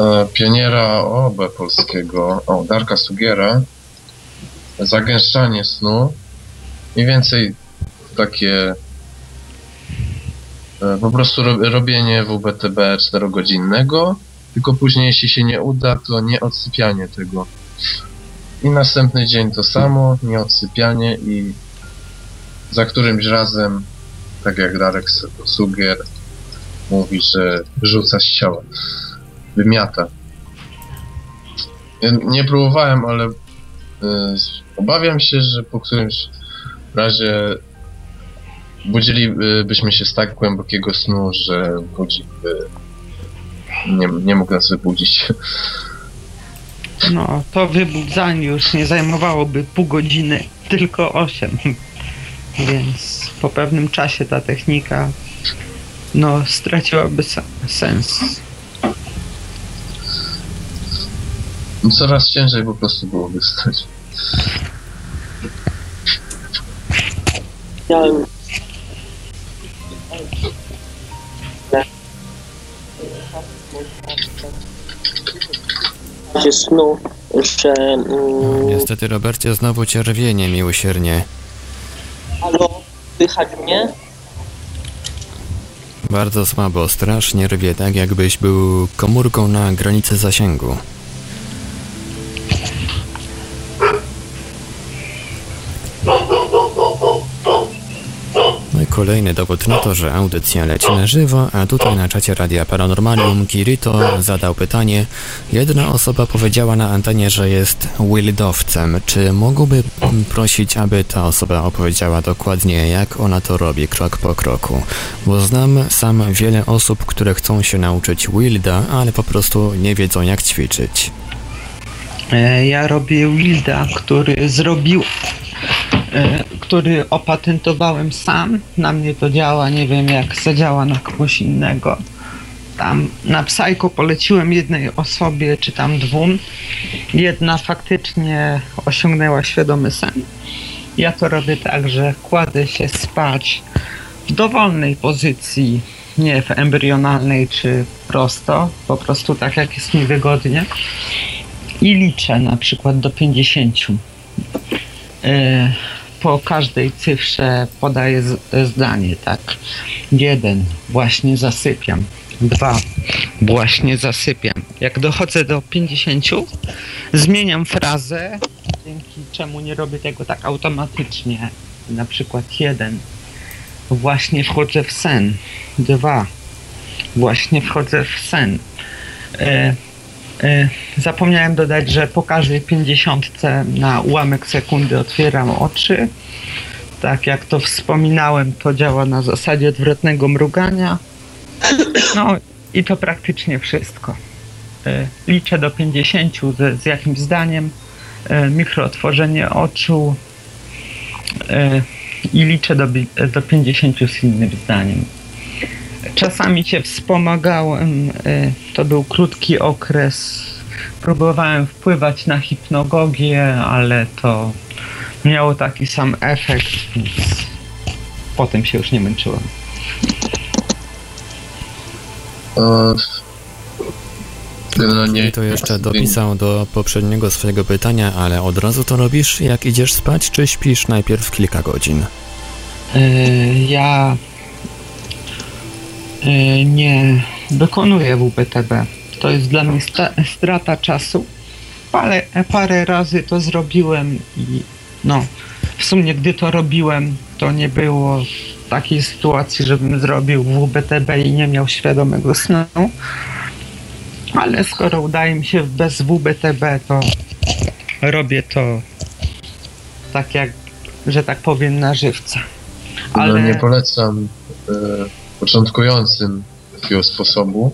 e, pioniera OB polskiego, o, Darka Sugiera, zagęszczanie snu, mniej więcej takie po prostu ro, robienie WBTB 4-godzinnego, tylko później jeśli się nie uda, to nie odsypianie tego. I następny dzień to samo, nieodsypianie i za którymś razem, tak jak Darek Sugier mówi, że rzuca z ciała, wymiata. Nie próbowałem, ale y, obawiam się, że po którymś razie budzilibyśmy się z tak głębokiego snu, że budzik by nie, nie mógł nas wybudzić. No, to wybudzanie już nie zajmowałoby pół godziny, tylko 8. Więc po pewnym czasie ta technika no, straciłaby se- sens. Coraz ciężej po prostu było wystać. Miałem w razie snu, że mm, Niestety, Robercie, znowu cię rwie niemiłosiernie. halo, słychać mnie? Bardzo słabo, strasznie rwie, tak jakbyś był komórką na granicy zasięgu. Kolejny dowód na to, że audycja leci na żywo, a tutaj na czacie Radia Paranormalium Kirito zadał pytanie. Jedna osoba powiedziała na antenie, że jest wildowcem. Czy mógłby prosić, aby ta osoba opowiedziała dokładnie, jak ona to robi, krok po kroku? Bo znam sam wiele osób, które chcą się nauczyć wilda, ale po prostu nie wiedzą, jak ćwiczyć. E, Ja robię Wilda, który zrobił, który opatentowałem sam. Na mnie to działa, nie wiem jak zadziała na kogoś innego. Tam na Psycho poleciłem jednej osobie, czy tam dwóm. Jedna faktycznie osiągnęła świadomy sen. Ja to robię tak, że kładę się spać w dowolnej pozycji, nie w embrionalnej czy prosto, po prostu tak jak jest mi wygodnie i liczę na przykład do 50. E, Po każdej cyfrze podaję zdanie, tak. Jeden, właśnie zasypiam. Dwa, właśnie zasypiam. Jak dochodzę do 50, zmieniam frazę, dzięki czemu nie robię tego tak automatycznie. Na przykład jeden, właśnie wchodzę w sen. Dwa, właśnie wchodzę w sen. E, Zapomniałem dodać, że po każdej 50 na ułamek sekundy otwieram oczy. Tak jak to wspominałem, to działa na zasadzie odwrotnego mrugania. No i to praktycznie wszystko. E, Liczę do 50 z, z jakimś zdaniem, e, mikrootworzenie oczu i liczę do, do 50 z innym zdaniem. Czasami się wspomagałem, y, to był krótki okres. Próbowałem wpływać na hipnogogię, ale to miało taki sam efekt, więc potem się już nie męczyłem. E, Generalnie I to jeszcze dopisał do poprzedniego swojego pytania, ale od razu to robisz, jak idziesz spać, czy śpisz najpierw kilka godzin? Y, Ja nie wykonuję WPTB. To jest dla mnie strata czasu. Parę, parę razy to zrobiłem i no, w sumie gdy to robiłem, to nie było takiej sytuacji, żebym zrobił WBTB i nie miał świadomego snu. Ale skoro udaje mi się bez WBTB, to robię to tak jak, że tak powiem, na żywca. no, Ale nie polecam e, początkującym takiego sposobu.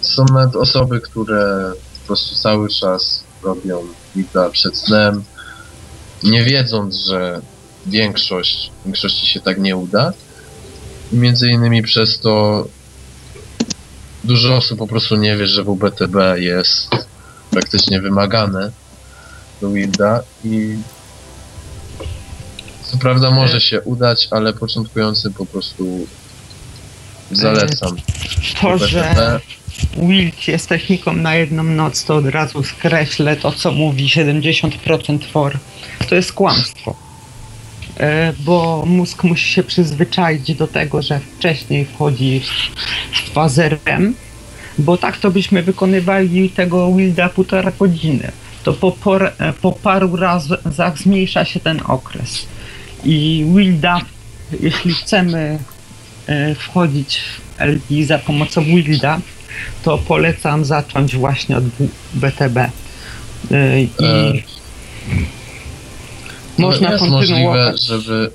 Są nawet osoby, które po prostu cały czas robią wida przed snem, nie wiedząc, że większość, większości się tak nie uda. I między innymi przez to dużo osób po prostu nie wie, że WBTB jest praktycznie wymagane do Wilda i co prawda może się udać, ale początkującym po prostu zalecam. to, że Wild jest techniką na jedną noc, to od razu skreślę to, co mówi 70% for. To jest kłamstwo. E, Bo mózg musi się przyzwyczaić do tego, że wcześniej wchodzi w- fazę REM, bo tak to byśmy wykonywali tego Wilda półtora godziny. To po, por, e, po paru razach zmniejsza się ten okres. I Wilda, jeśli chcemy wchodzić w LD za pomocą Wilda, to polecam zacząć właśnie od W- BTB. E, I E, można jest możliwe, żeby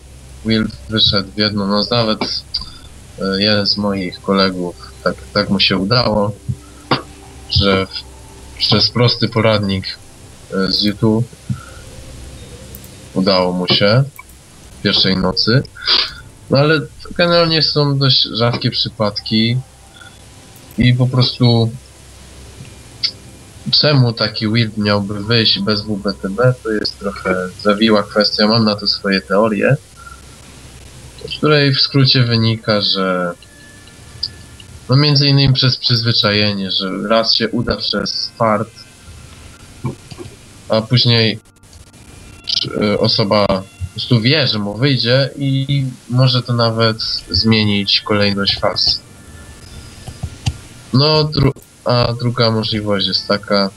Wild wyszedł w jedno, no nawet e, jeden z moich kolegów, tak, tak mu się udało, że w, przez prosty poradnik e, z YouTube udało mu się pierwszej nocy. No ale generalnie są dość rzadkie przypadki i po prostu czemu taki build miałby wyjść bez WBTB, to jest trochę zawiła kwestia, mam na to swoje teorie, z której w skrócie wynika, że no między innymi przez przyzwyczajenie, że raz się uda przez fart, a później y, osoba po prostu wie, że mu wyjdzie i może to nawet zmienić kolejność faz. No, dru a druga możliwość jest taka,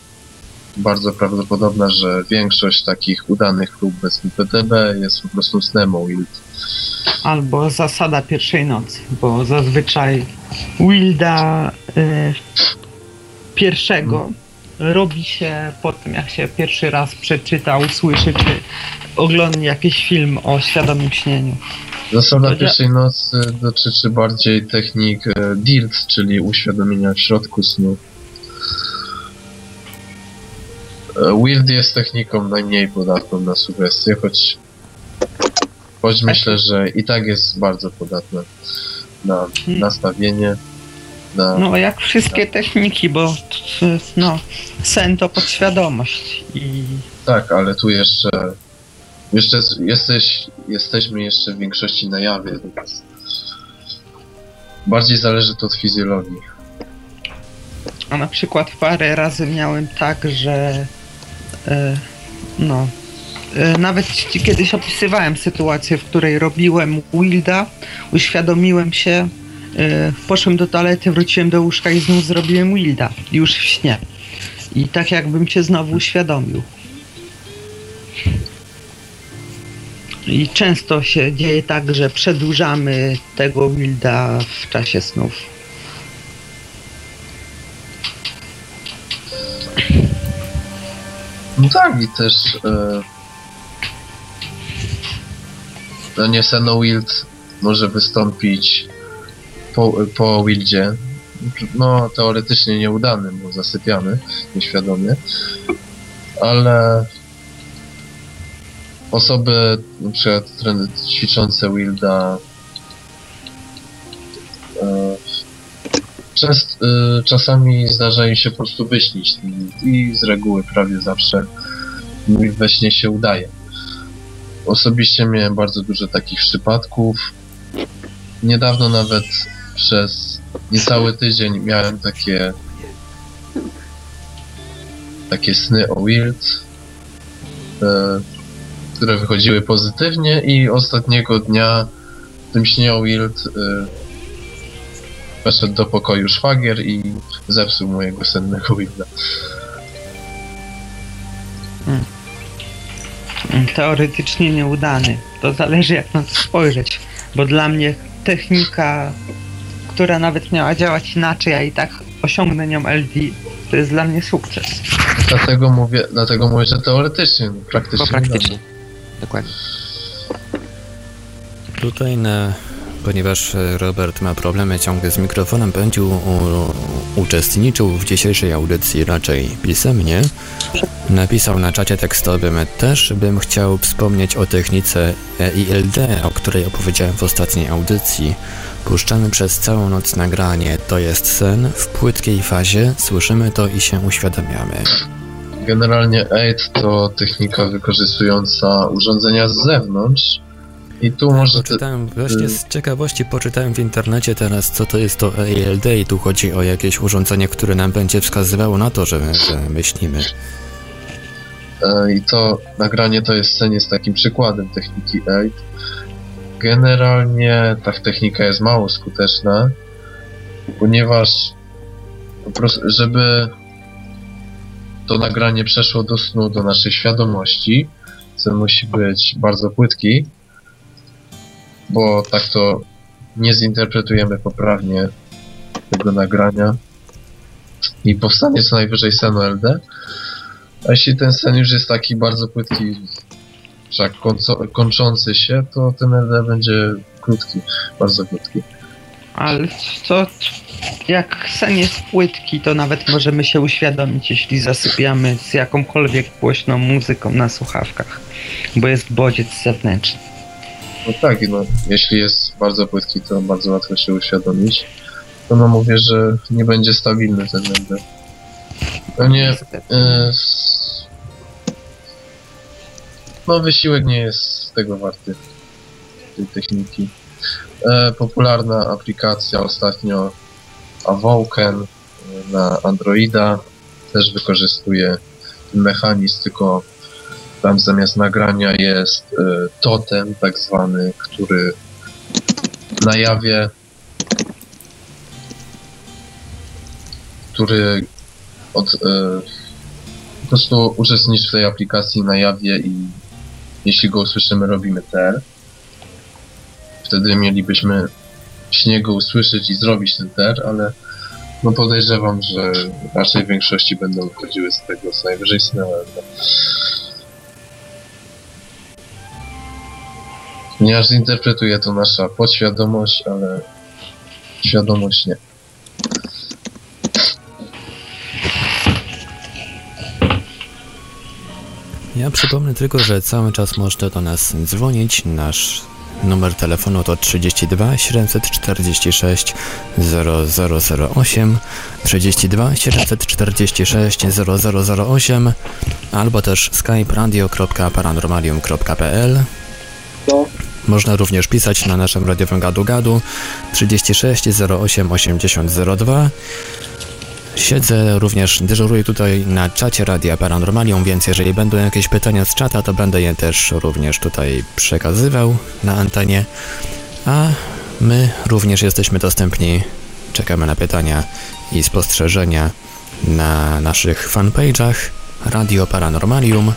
bardzo prawdopodobna, że większość takich udanych klub bez WPTB jest po prostu snemą i Albo zasada pierwszej nocy, bo zazwyczaj Wilda y, pierwszego robi się po tym, jak się pierwszy raz przeczyta, usłyszy, czy oglądnie jakiś film o świadomym śnieniu. Zasada To ja- pierwszej nocy dotyczy bardziej technik e, DILT, czyli uświadomienia w środku snu. E, Weird jest techniką najmniej podatną na sugestie, choć, choć myślę, że i tak jest bardzo podatna na nastawienie, na... No, jak wszystkie techniki, bo no, sen to podświadomość i Tak, ale tu jeszcze, jeszcze jesteś, jesteśmy jeszcze w większości na jawie, więc bardziej zależy to od fizjologii. A na przykład parę razy miałem tak, że e, no. e, Nawet ci kiedyś opisywałem sytuację, w której robiłem Wilda, uświadomiłem się, poszłem do toalety, wróciłem do łóżka i znów zrobiłem Wilda, już w śnie. I tak jakbym się znowu uświadomił. I często się dzieje tak, że przedłużamy tego Wilda w czasie snów. No tak, i też e, no nie Wild może wystąpić po, po Wildzie. No teoretycznie nieudany, bo zasypiany nieświadomie. Ale osoby na przykład ćwiczące Wilda e, y, czasami zdarza im się po prostu wyśnić i, z reguły prawie zawsze we śnie się udaje. Osobiście miałem bardzo dużo takich przypadków. Niedawno nawet przez niecały tydzień miałem takie takie sny o Wild, e, które wychodziły pozytywnie i ostatniego dnia w tym śnie o Wild e, weszedł do pokoju szwagier i zepsuł mojego sennego Wilda. teoretycznie nieudany. To zależy jak na to spojrzeć, bo dla mnie technika, która nawet miała działać inaczej, a i tak osiągnę nią LD, to jest dla mnie sukces. Dlatego mówię, dlatego mówię, że teoretycznie, no, praktycznie. Bo praktycznie. Dokładnie. Tutaj na, ponieważ e, Robert ma problemy ciągle z mikrofonem, będzie u, u, uczestniczył w dzisiejszej audycji raczej pisemnie. Napisał na czacie tekstowym też bym chciał wspomnieć o technice EILD, o której opowiedziałem w ostatniej audycji. Puszczamy przez całą noc nagranie, to jest sen, w płytkiej fazie, słyszymy to i się uświadamiamy. Generalnie AID to technika wykorzystująca urządzenia z zewnątrz. I tu może te, Poczytałem, właśnie z ciekawości poczytałem w internecie teraz, co to jest to EILD i tu chodzi o jakieś urządzenie, które nam będzie wskazywało na to, że, że myślimy. E, I to nagranie to jest scenie z takim przykładem techniki AID. Generalnie ta technika jest mało skuteczna, ponieważ po prostu, żeby to nagranie przeszło do snu, do naszej świadomości, sen musi być bardzo płytki, bo tak to nie zinterpretujemy poprawnie tego nagrania i powstanie co najwyżej sen LD. A jeśli ten sen już jest taki bardzo płytki, końco- kończący się, to ten LD będzie krótki, bardzo krótki. Ale to jak sen jest płytki, to nawet możemy się uświadomić, jeśli zasypiamy z jakąkolwiek głośną muzyką na słuchawkach, bo jest bodziec zewnętrzny. No tak, no, jeśli jest bardzo płytki, to bardzo łatwo się uświadomić. To no mówię, że nie będzie stabilny ten LD. No nie, e, no wysiłek nie jest tego warty tej techniki. E, popularna aplikacja ostatnio Awoken e, na Androida też wykorzystuje ten mechanizm, tylko tam zamiast nagrania jest e, totem tak zwany, który na jawie który od, e, po prostu uczestniczy w tej aplikacji na jawie i jeśli go usłyszymy, robimy TR. Wtedy mielibyśmy śnieg go usłyszeć i zrobić ten TR, ale no podejrzewam, że raczej w większości będą wychodziły z tego co najwyżej snęłem. Ponieważ zinterpretuje to nasza podświadomość, ale świadomość nie. Ja przypomnę tylko, że cały czas można do nas dzwonić. Nasz numer telefonu to 32 746 0008 32 746 0008 albo też skype radio.paranormalium.pl No, Można również pisać na naszym radiowym gadu gadu 36 08 80 02 Siedzę również, dyżuruję tutaj na czacie Radia Paranormalium, więc jeżeli będą jakieś pytania z czata, to będę je też również tutaj przekazywał na antenie. A my również jesteśmy dostępni, czekamy na pytania i spostrzeżenia na naszych fanpage'ach Radio Paranormalium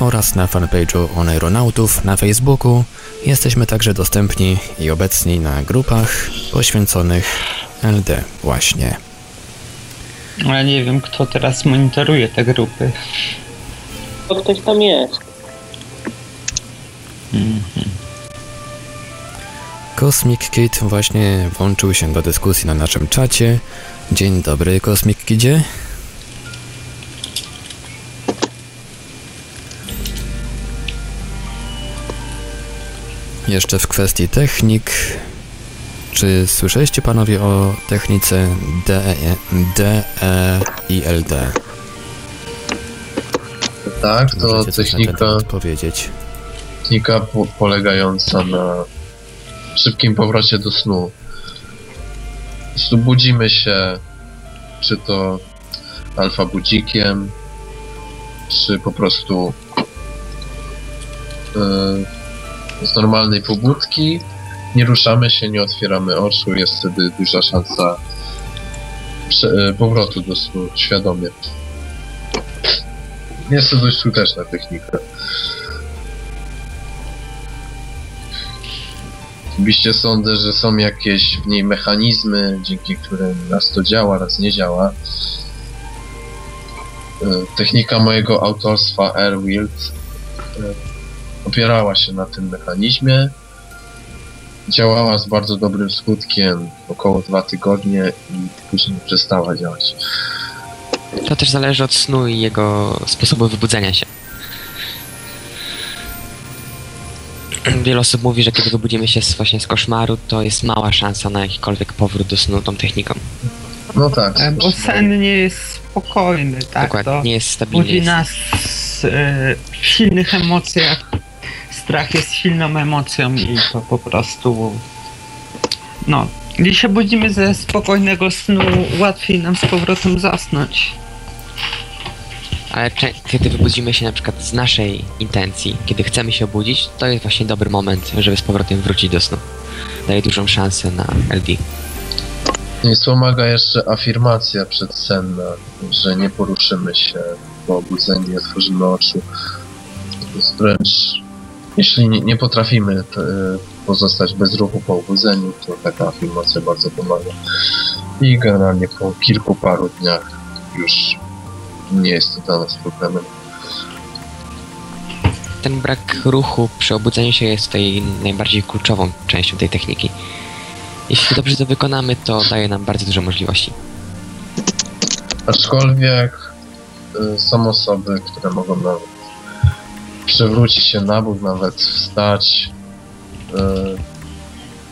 oraz na fanpage'u Oneironautów na Facebooku. Jesteśmy także dostępni i obecni na grupach poświęconych LD właśnie. No Ja nie wiem, kto teraz monitoruje te grupy. to ktoś tam jest. Cosmic Kid właśnie włączył się do dyskusji na naszym czacie. Dzień dobry, Cosmic Kidzie. Jeszcze w kwestii technik. Czy słyszeliście panowie o technice DE, DE i LD? Tak, to Możecie technika, powiedzieć. technika po, polegająca na szybkim powrocie do snu. Budzimy się, czy to alfa budzikiem, czy po prostu e, z normalnej pobudki. Nie ruszamy się, nie otwieramy oczu, jest wtedy duża szansa e, powrotu do snu świadomie. Jest to dość skuteczna technika. Oczywiście sądzę, że są jakieś w niej mechanizmy, dzięki którym raz to działa, raz nie działa. E, Technika mojego autorstwa Airwild e, opierała się na tym mechanizmie. Działała z bardzo dobrym skutkiem około dwa tygodnie i później przestała działać. To też zależy od snu i jego sposobu wybudzenia się. Wiele osób mówi, że kiedy wybudzimy się z, właśnie z koszmaru, to jest mała szansa na jakikolwiek powrót do snu tą techniką. No tak. E, Bo sen nie jest spokojny, tak? Dokładnie, To nie jest stabilny. budzi Jest. nas e, w silnych emocjach. Strach jest silną emocją i to po prostu... No, gdy się budzimy ze spokojnego snu, łatwiej nam z powrotem zasnąć. Ale kiedy wybudzimy się na przykład z naszej intencji, kiedy chcemy się obudzić, to jest właśnie dobry moment, żeby z powrotem wrócić do snu. Daje dużą szansę na LD. Nie wspomaga jeszcze afirmacja przedsenna, że nie poruszymy się po obudzeniu, nie otworzymy oczu. To jest wręcz, jeśli nie, nie potrafimy t, pozostać bez ruchu po obudzeniu, to taka afirmacja bardzo pomaga. I generalnie po kilku paru dniach już nie jest to dla nas problemem. ten brak ruchu przy obudzeniu się jest tutaj najbardziej kluczową częścią tej techniki. Jeśli dobrze to wykonamy, to daje nam bardzo dużo możliwości. Aczkolwiek y, są osoby, które mogą nawet przewrócić się na bok, nawet wstać, y,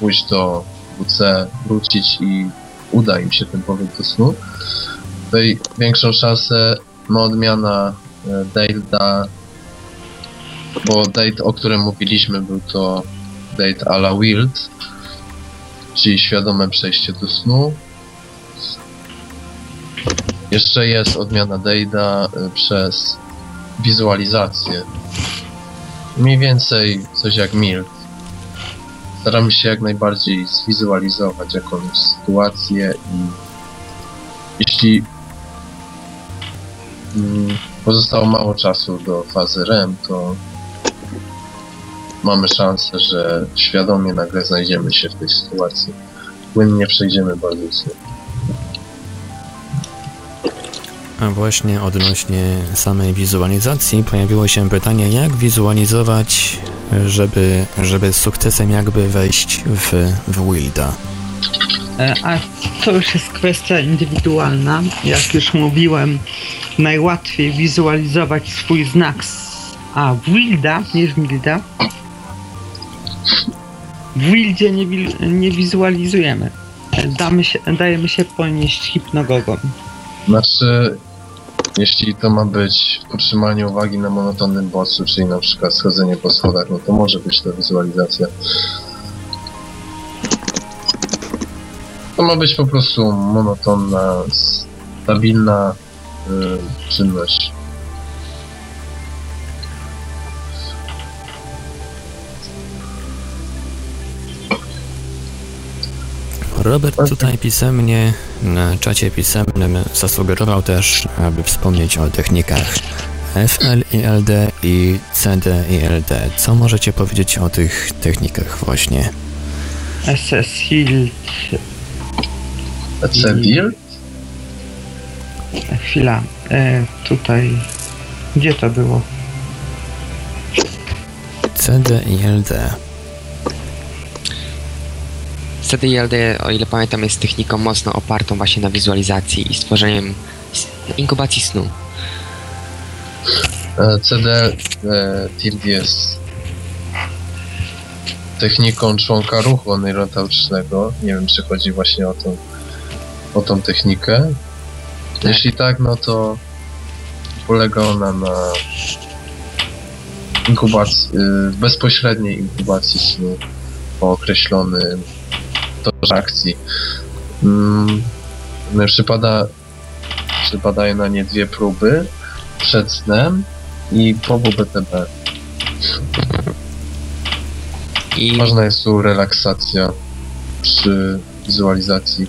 pójść do WC, wrócić i uda im się ten powrót do snu. Tutaj większą szansę ma odmiana y, Data, bo date, o którym mówiliśmy, był to date a la Wild, czyli świadome przejście do snu. Jeszcze jest odmiana Data y, przez wizualizację. Mniej więcej coś jak Mild. Staramy się jak najbardziej zwizualizować jakąś sytuację i jeśli mm, pozostało mało czasu do fazy REM, to mamy szansę, że świadomie nagle znajdziemy się w tej sytuacji. Płynnie przejdziemy bardzo A właśnie odnośnie samej wizualizacji pojawiło się pytanie, jak wizualizować, żeby, żeby z sukcesem jakby wejść w, w Wilda. E, A to już jest kwestia indywidualna. Jak już mówiłem, najłatwiej wizualizować swój znak z a w Wilda, nie w Milda. W Wildzie nie, nie wizualizujemy. Damy się, dajemy się ponieść hipnogogom. Znaczy, jeśli to ma być utrzymanie uwagi na monotonnym bodźcu, czyli na przykład schodzenie po schodach, no to może być to wizualizacja. To ma być po prostu monotonna, stabilna y, czynność. Robert tutaj pisemnie, na czacie pisemnym zasugerował też, aby wspomnieć o technikach FL i LD i CD i LD. Co możecie powiedzieć o tych technikach właśnie? SS Hill. Cedil? Chwila. E, tutaj. Gdzie to było? CD i LD. CDILD, o ile pamiętam, jest techniką mocno opartą właśnie na wizualizacji i stworzeniem inkubacji snu. E, CD e, TILD jest techniką członka ruchu neurotautycznego. Nie wiem, czy chodzi właśnie o tą, o tą technikę. Jeśli tak, no to polega ona na inkubacji, y, bezpośredniej inkubacji snu po określonym torze akcji. Mm, no, przypada, przypadają na nie dwie próby przed snem i po WBTB. I Ważna jest tu relaksacja przy wizualizacji.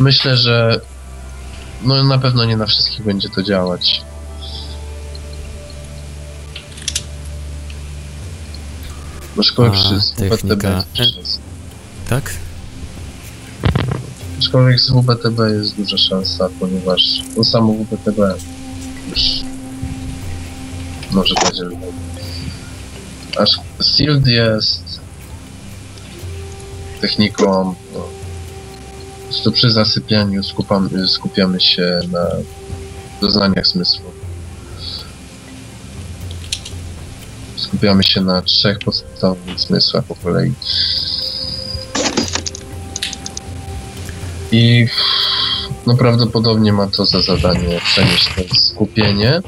Myślę, że no na pewno nie na wszystkich będzie to działać. Aczkolwiek z WBTB jest szansa. Tak? Aczkolwiek z WBTB jest duża szansa, ponieważ to samo WBTB już może dać rezultat. Aż Sealed jest techniką, no, prostu przy zasypianiu skupamy, skupiamy się na doznaniach zmysłu. Skupiamy się na trzech podstawowych zmysłach po kolei. I no prawdopodobnie ma to za zadanie przenieść to skupienie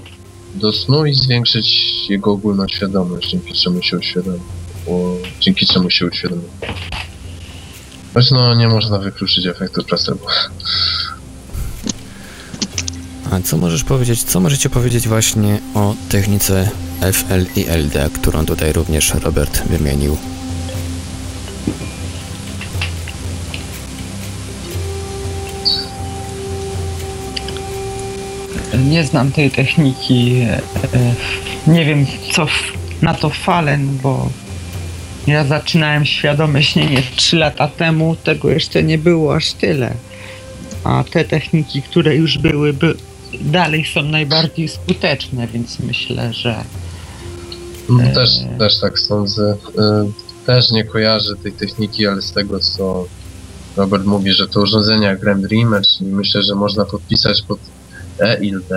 do snu i zwiększyć jego ogólną świadomość, dzięki czemu się uświadomi. Dzięki czemu się uświadomi. Choć no nie można wykluczyć efektu placebo. A co możesz powiedzieć, co możecie powiedzieć właśnie o technice FL i LD, którą tutaj również Robert wymienił? Nie znam tej techniki. e, Nie wiem, co na to falen, bo ja zaczynałem świadome śnienie 3 lata temu, tego jeszcze nie było aż tyle. A te techniki, które już były, by, dalej są najbardziej skuteczne, więc myślę, że No, Też, Eee. też tak sądzę. E, Też nie kojarzę tej techniki, ale z tego co Robert mówi, że to urządzenia Grand Dreamer, czyli myślę, że można podpisać pod EILD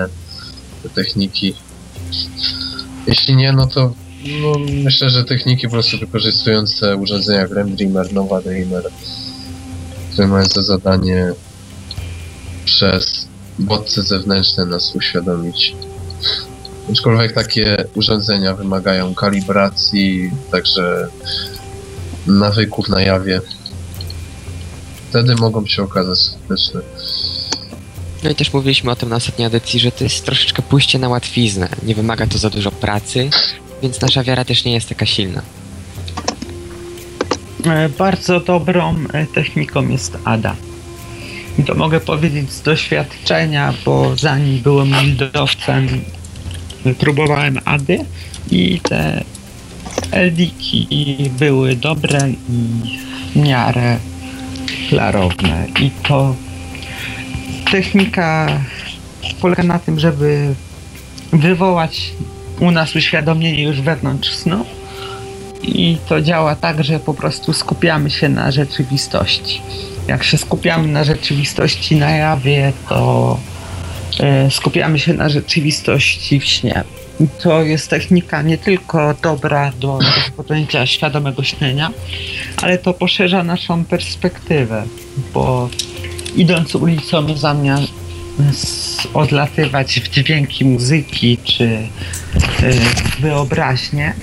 te techniki. Jeśli nie, no to no, myślę, że techniki po prostu wykorzystujące urządzenia Grand Dreamer, Nova Dreamer, które mają za zadanie przez bodźce zewnętrzne nas uświadomić. Aczkolwiek takie urządzenia wymagają kalibracji, także nawyków na jawie. Wtedy mogą się okazać skuteczne. No i też mówiliśmy o tym na ostatniej edycji, że to jest troszeczkę pójście na łatwiznę. Nie wymaga to za dużo pracy, więc nasza wiara też nie jest taka silna. e, bardzo dobrą e, techniką jest ADA. I to mogę powiedzieć z doświadczenia, bo zanim byłem lidowcem, e, próbowałem ADY i te LD-ki były dobre i w miarę klarowne. I to technika polega na tym, żeby wywołać u nas uświadomienie już wewnątrz snu i to działa tak, że po prostu skupiamy się na rzeczywistości. Jak się skupiamy na rzeczywistości na jawie, to e, skupiamy się na rzeczywistości w śnie. I to jest technika nie tylko dobra do rozpoczęcia świadomego śnienia, ale to poszerza naszą perspektywę, bo idąc ulicą zamiast odlatywać w dźwięki muzyki czy w wyobraźnię,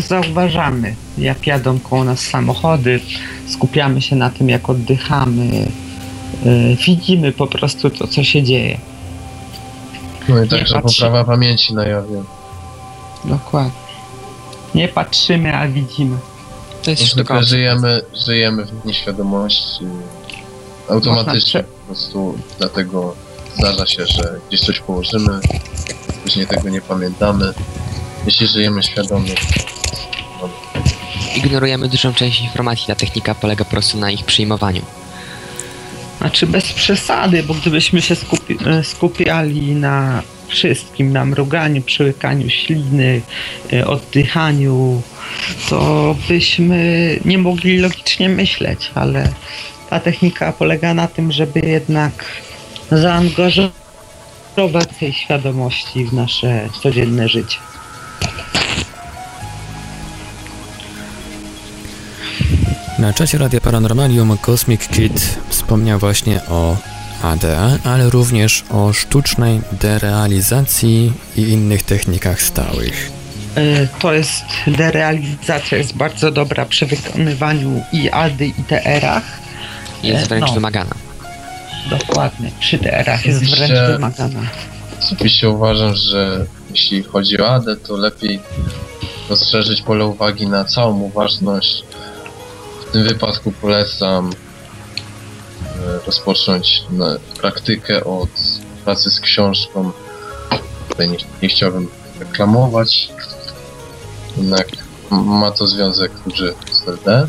zauważamy, jak jadą koło nas samochody, skupiamy się na tym, jak oddychamy, y, widzimy po prostu to, co się dzieje. No i także poprawa pamięci na jawie. Dokładnie. Nie patrzymy, a widzimy. To jest sztuka. żyjemy, żyjemy w nieświadomości. Automatycznie Można po prostu dlatego zdarza się, że gdzieś coś położymy, później tego nie pamiętamy. Jeśli żyjemy świadomie, Ignorujemy dużą część informacji. Ta technika polega po prostu na ich przyjmowaniu. Znaczy bez przesady, bo gdybyśmy się skupi e, skupiali na wszystkim, na mruganiu, przełykaniu śliny, e, oddychaniu, to byśmy nie mogli logicznie myśleć, ale ta technika polega na tym, żeby jednak zaangażować tej świadomości w nasze codzienne życie. Na czacie Radia Paranormalium Cosmic Kid wspomniał właśnie o ADA, ale również o sztucznej derealizacji i innych technikach stałych. E, To jest derealizacja, jest bardzo dobra przy wykonywaniu i ADY i TR-ach. Jest E, wręcz no. wymagana. Dokładnie, przy TR-ach jest wręcz wymagana. osobiście uważam, że jeśli chodzi o AD, to lepiej rozszerzyć pole uwagi na całą uważność. W tym wypadku polecam e, rozpocząć praktykę od pracy z książką. Tutaj nie, nie chciałbym reklamować, jednak ma to związek duży z LD.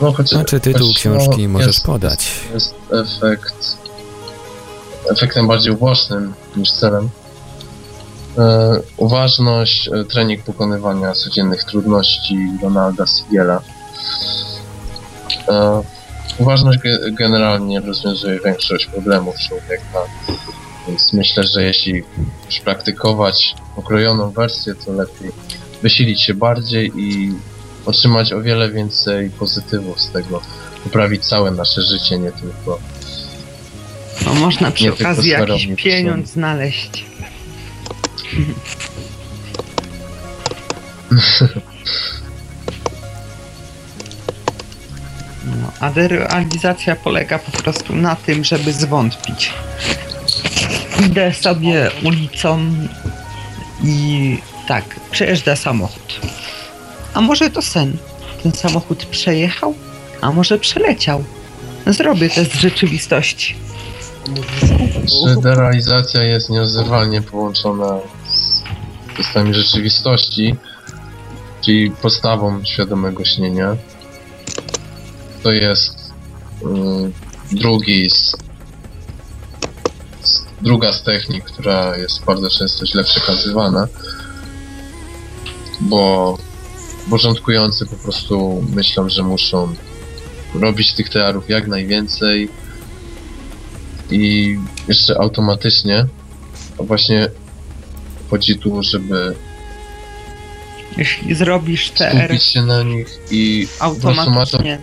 No, choć, A czy tytuł choć, książki no, możesz jest- podać? jest efekt efektem bardziej ubocznym niż celem. E, uważność, e, trening pokonywania codziennych trudności Donalda Sigiela. E, uważność ge- generalnie rozwiązuje większość problemów człowieka, więc myślę, że jeśli już praktykować okrojoną wersję, to lepiej wysilić się bardziej i otrzymać o wiele więcej pozytywów z tego, poprawić całe nasze życie, nie tylko No można przy okazji jakiś pieniądz znaleźć. No, a derealizacja polega po prostu na tym, żeby zwątpić. Idę sobie ulicą i tak, przejeżdża samochód. A może to sen? Ten samochód przejechał? A może przeleciał? Zrobię test rzeczywistości. Czy derealizacja jest nierozerwalnie połączona z testami rzeczywistości, czyli podstawą świadomego śnienia. To jest mm, drugi z druga z technik, która jest bardzo często źle przekazywana, bo początkujący po prostu myślą, że muszą robić tych tearów jak najwięcej i jeszcze automatycznie. A właśnie chodzi tu, żeby Jeśli zrobisz TR skupić się na nich i prostu ma to, automatycznie,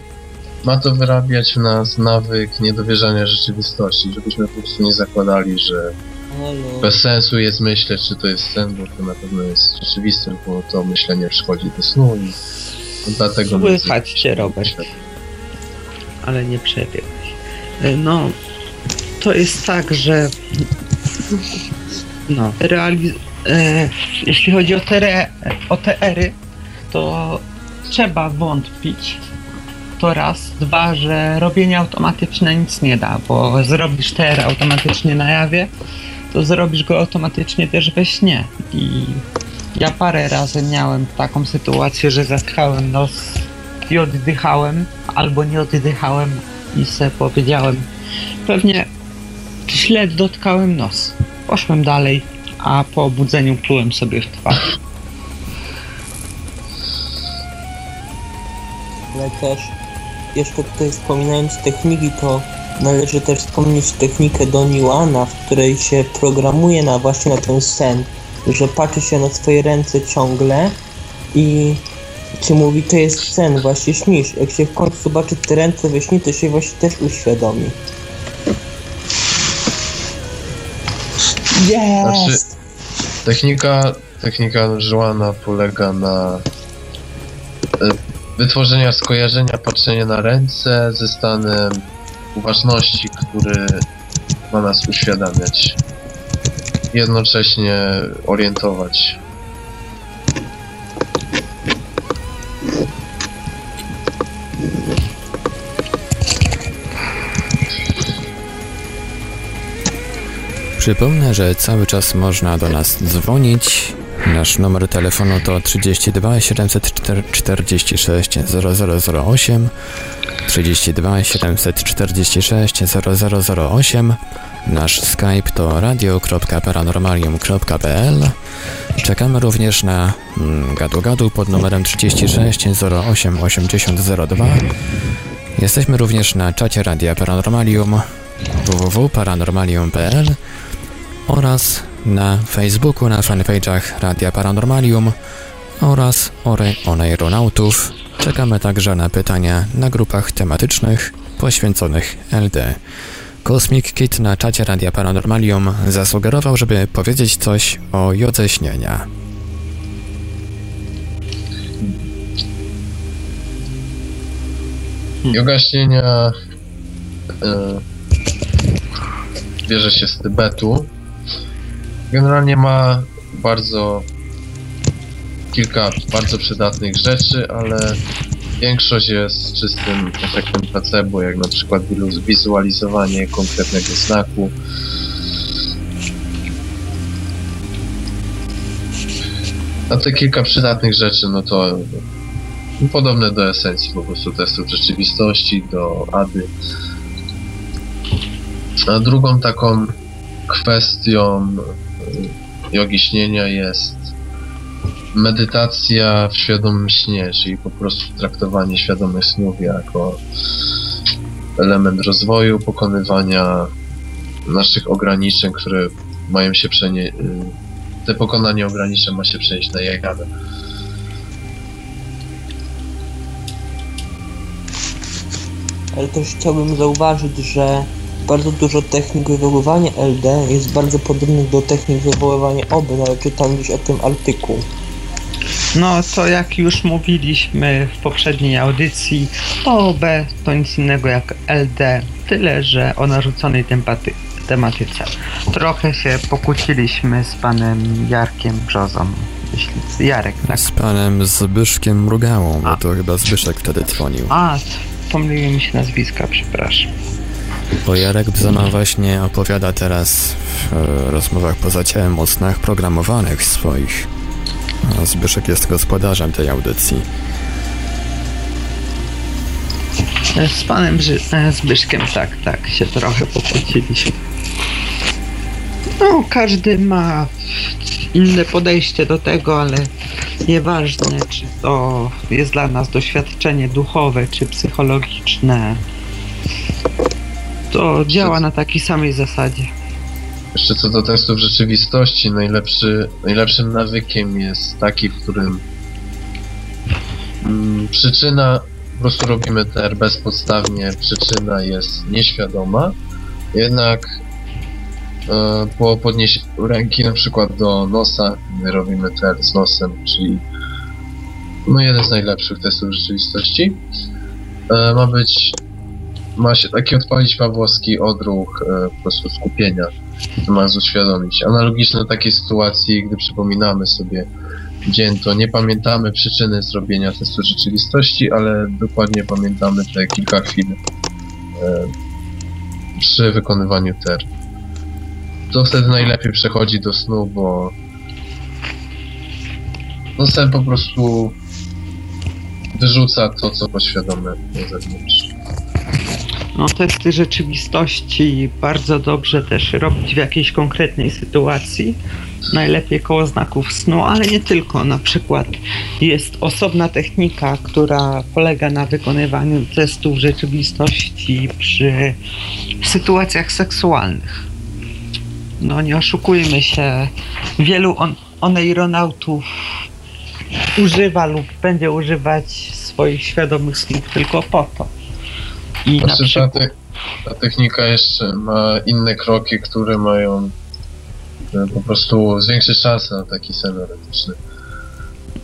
ma to wyrabiać w nas nawyk niedowierzania rzeczywistości, żebyśmy po prostu nie zakładali, że Halo. bez sensu jest myśleć, czy to jest sen, bo to na pewno jest rzeczywiste, bo to myślenie przychodzi do snu i dlatego... Słychać cię, Robert. ale nie przebiegłeś. E, No, to jest tak, że no, realiz- jeśli chodzi o, o TR-y, to trzeba wątpić. To raz. Dwa, że robienie automatyczne nic nie da, bo zrobisz TR automatycznie na jawie, to zrobisz go automatycznie też we śnie. I ja parę razy miałem taką sytuację, że zatkałem nos i oddychałem, albo nie oddychałem i se powiedziałem, pewnie źle dotkałem nos. Poszłem dalej, a po obudzeniu plułem sobie w twarz. Ale też jeszcze tutaj wspominając techniki, to należy też wspomnieć technikę Doniłana, w której się programuje na właśnie na ten sen, że patrzy się na swoje ręce ciągle i ci mówi, to jest sen, właśnie śnisz. Jak się w końcu zobaczy te ręce we śnie, to się właśnie też uświadomi. Znaczy, technika, technika Żuana polega na e, wytworzenia skojarzenia, patrzenia na ręce ze stanem uważności, który ma nas uświadamiać. Jednocześnie orientować. Przypomnę, że cały czas można do nas dzwonić. Nasz numer telefonu to 32 746 0008 32 746 0008 Nasz Skype to radio.paranormalium.pl Czekamy również na mm, gadu-gadu pod numerem 36 08 8002 Jesteśmy również na czacie Radia Paranormalium www.paranormalium.pl oraz na Facebooku, na fanpage'ach Radia Paranormalium oraz Ore Oneironautów. Czekamy także na pytania na grupach tematycznych poświęconych LD. Cosmic Kid na czacie Radia Paranormalium zasugerował, żeby powiedzieć coś o jodze śnienia. Yoga śnienia e, bierze się z Tybetu. Generalnie ma bardzo kilka bardzo przydatnych rzeczy, ale większość jest czystym efektem placebo, jak na przykład wizualizowanie konkretnego znaku. A te kilka przydatnych rzeczy, no to podobne do esencji po prostu testów rzeczywistości, do ADY. A drugą taką kwestią jogi śnienia jest medytacja w świadomym śnie, czyli po prostu traktowanie świadomych snów jako element rozwoju, pokonywania naszych ograniczeń, które mają się przenieść. Te pokonanie ograniczeń ma się przenieść na jagawę. Ale też chciałbym zauważyć, że bardzo dużo technik wywoływania LD jest bardzo podobnych do technik wywoływania OB, nawet czytam gdzieś o tym artykuł. No to jak już mówiliśmy w poprzedniej audycji, OB to nic innego jak LD, tyle że o narzuconej tempaty- tematyce. Trochę się pokłóciliśmy z panem Jarkiem Brzozą, jeśli Jarek tak. Z panem Zbyszkiem Mrugałą, bo to chyba Zbyszek wtedy dzwonił. A, pomyliły mi się nazwiska, przepraszam. Bo Jarek Bzona właśnie opowiada teraz w e, rozmowach poza ciałem o snach programowanych swoich. A Zbyszek jest gospodarzem tej audycji. Z panem Brzy- e, Zbyszkiem tak, tak, się trochę pokłóciliśmy. No, każdy ma inne podejście do tego, ale nieważne, czy to jest dla nas doświadczenie duchowe, czy psychologiczne. To działa na takiej samej zasadzie. Jeszcze co do testów rzeczywistości, najlepszy, najlepszym nawykiem jest taki, w którym mm, przyczyna, po prostu robimy TR bezpodstawnie, przyczyna jest nieświadoma, jednak e, po podniesieniu ręki na przykład do nosa, my robimy TR z nosem, czyli no jeden z najlepszych testów rzeczywistości. E, ma być, ma się taki odpalić pawłowski odruch e, po prostu skupienia ma uświadomić. Analogiczne takiej sytuacji, gdy przypominamy sobie dzień, to nie pamiętamy przyczyny zrobienia testu rzeczywistości, ale dokładnie pamiętamy te kilka chwil e, przy wykonywaniu TER. To wtedy najlepiej przechodzi do snu, bo no sen po prostu wyrzuca to, co poświadome na zewnątrz. No, testy rzeczywistości bardzo dobrze też robić w jakiejś konkretnej sytuacji. Najlepiej koło znaków snu, ale nie tylko. Na przykład jest osobna technika, która polega na wykonywaniu testów rzeczywistości przy sytuacjach seksualnych. No nie oszukujmy się, wielu on, oneironautów używa lub będzie używać swoich świadomych snów tylko po to. I na Znaczy, ta, przykład, te, ta technika jeszcze ma inne kroki, które mają e, po prostu zwiększyć szanse na taki sen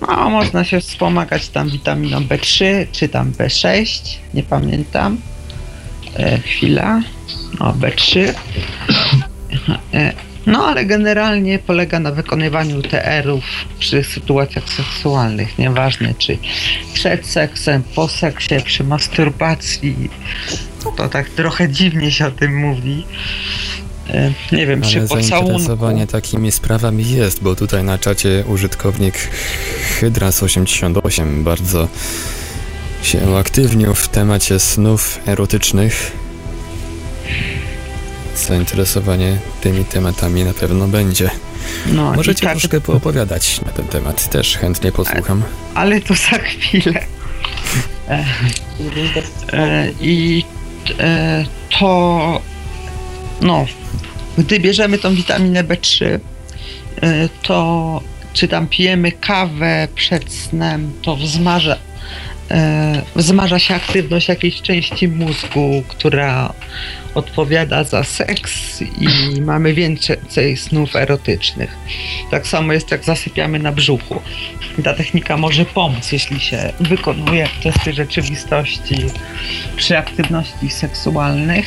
no, można się wspomagać tam witaminą B3 czy tam B6, nie pamiętam. E, chwila. No, B3. E, no, ale generalnie polega na wykonywaniu TR-ów przy sytuacjach seksualnych. Nieważne czy przed seksem, po seksie, przy masturbacji. No to tak trochę dziwnie się o tym mówi. E, nie wiem, przy Ale pocałunku. zainteresowanie takimi sprawami jest, bo tutaj na czacie użytkownik Hydras88 bardzo się uaktywnił w temacie snów erotycznych. Zainteresowanie tymi tematami na pewno będzie. No, Możecie tak, troszkę poopowiadać na ten temat, też chętnie posłucham. ale to za chwilę. E, e, I e, to no, gdy bierzemy tą witaminę B3, e, to czy tam pijemy kawę przed snem, to wzmarza, e, wzmarza się aktywność jakiejś części mózgu, która odpowiada za seks i mamy więcej snów erotycznych. Tak samo jest jak zasypiamy na brzuchu. Ta technika może pomóc, jeśli się wykonuje testy rzeczywistości przy aktywności seksualnej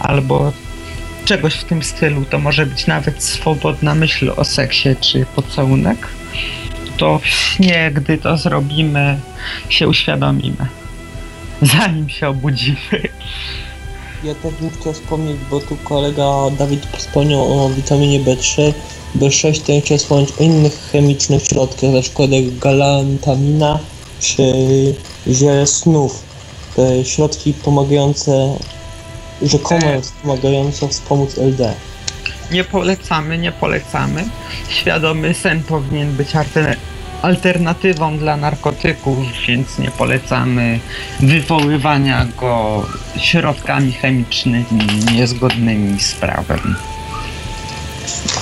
albo czegoś w tym stylu. To może być nawet swobodna myśl o seksie czy pocałunek. To w śnie, gdy to zrobimy, się uświadomimy. Zanim się obudzimy. Ja też bym chciał wspomnieć, bo tu kolega Dawid wspomniał o witaminie B3, B6, to ja chciał wspomnieć o innych chemicznych środkach, na przykład jak galantamina czy ziele snów. Te środki pomagające, rzekomo wspomagające wspomóc LD. Nie polecamy, nie polecamy. Świadomy sen powinien być alter- alternatywą dla narkotyków, więc nie polecamy wywoływania go środkami chemicznymi niezgodnymi z prawem.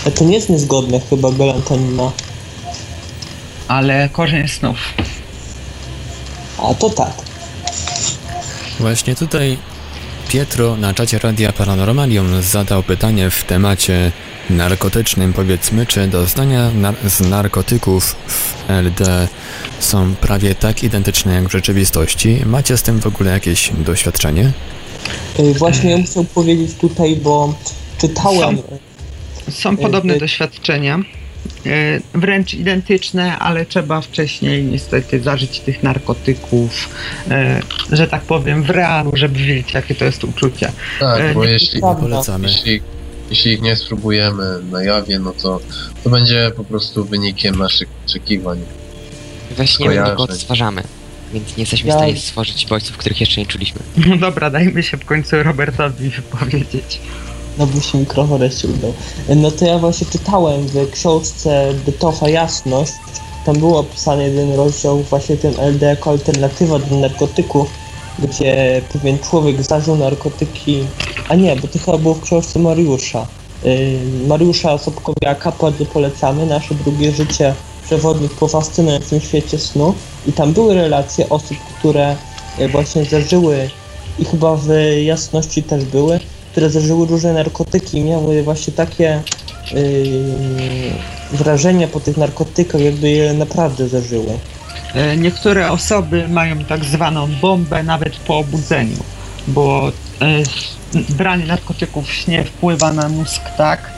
A to nie jest niezgodne chyba galantamina. Ale korzeń snów. A to tak. Właśnie tutaj Pietro na czacie Radia Paranormalium zadał pytanie w temacie narkotycznym. Powiedzmy, czy doznania nar- z narkotyków w LD są prawie tak identyczne jak w rzeczywistości? Macie z tym w ogóle jakieś doświadczenie? Y, Właśnie ja chciał powiedzieć tutaj, bo czytałem... Są podobne y- doświadczenia. E, Wręcz identyczne, ale trzeba wcześniej niestety zażyć tych narkotyków, e, że tak powiem, w realu, żeby wiedzieć, jakie to jest uczucie. Tak, E, bo jeśli. Polecamy. jeśli, jeśli ich nie spróbujemy na jawie, no to to będzie po prostu wynikiem naszych oczekiwań. We śnie my tylko Skojarzeń. odtwarzamy, więc nie jesteśmy Ja- w stanie stworzyć bodźców, których jeszcze nie czuliśmy. No dobra, dajmy się w końcu Robertowi wypowiedzieć. No by się jeszcze udał. No to ja właśnie czytałem w książce Bytowa Jasność, tam był opisany jeden rozdział właśnie ten LD jako alternatywa do narkotyków, gdzie pewien człowiek zażył narkotyki, a nie, bo to chyba było w książce Mariusza. Yy, Mariusza Sobkowiaka, bardzo polecamy, nasze drugie życie, przewodnik po fascynującym świecie snu i tam były relacje osób, które yy, właśnie zażyły i chyba w jasności też były, które zażyły różne narkotyki i miały właśnie takie yy, wrażenia po tych narkotykach, jakby je naprawdę zażyły. E, Niektóre osoby mają tak zwaną bombę nawet po obudzeniu, bo e, branie narkotyków śnie wpływa na mózg tak,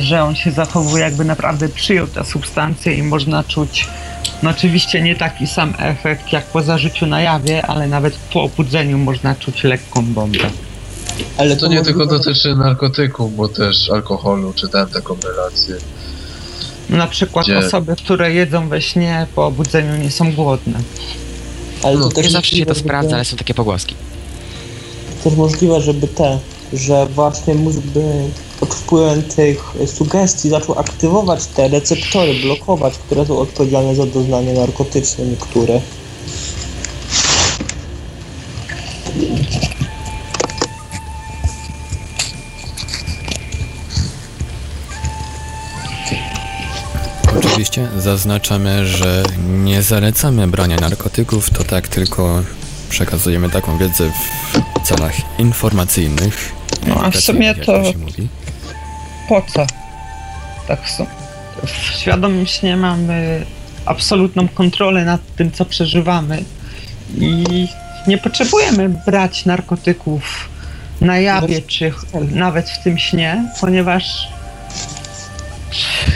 że on się zachowuje jakby naprawdę przyjął tę substancję i można czuć, no oczywiście nie taki sam efekt jak po zażyciu na jawie, ale nawet po obudzeniu można czuć lekką bombę. Ale To nie tylko dotyczy narkotyków, bo też alkoholu, czytałem taką relację. Na przykład Gdzie- osoby, które jedzą we śnie po obudzeniu nie są głodne. ale to no, też Nie zawsze się to sprawdza, ale są takie pogłoski. też możliwe, żeby te, że właśnie mózg by pod wpływem tych sugestii zaczął aktywować te receptory, blokować, które są odpowiedzialne za doznanie narkotyczne niektóre. Zaznaczamy, że nie zalecamy brania narkotyków, to tak tylko przekazujemy taką wiedzę w celach informacyjnych. No, a w sumie to-. Po co? Tak są. W świadomym śnie mamy absolutną kontrolę nad tym, co przeżywamy i nie potrzebujemy brać narkotyków na jawie, czy ch- nawet w tym śnie, ponieważ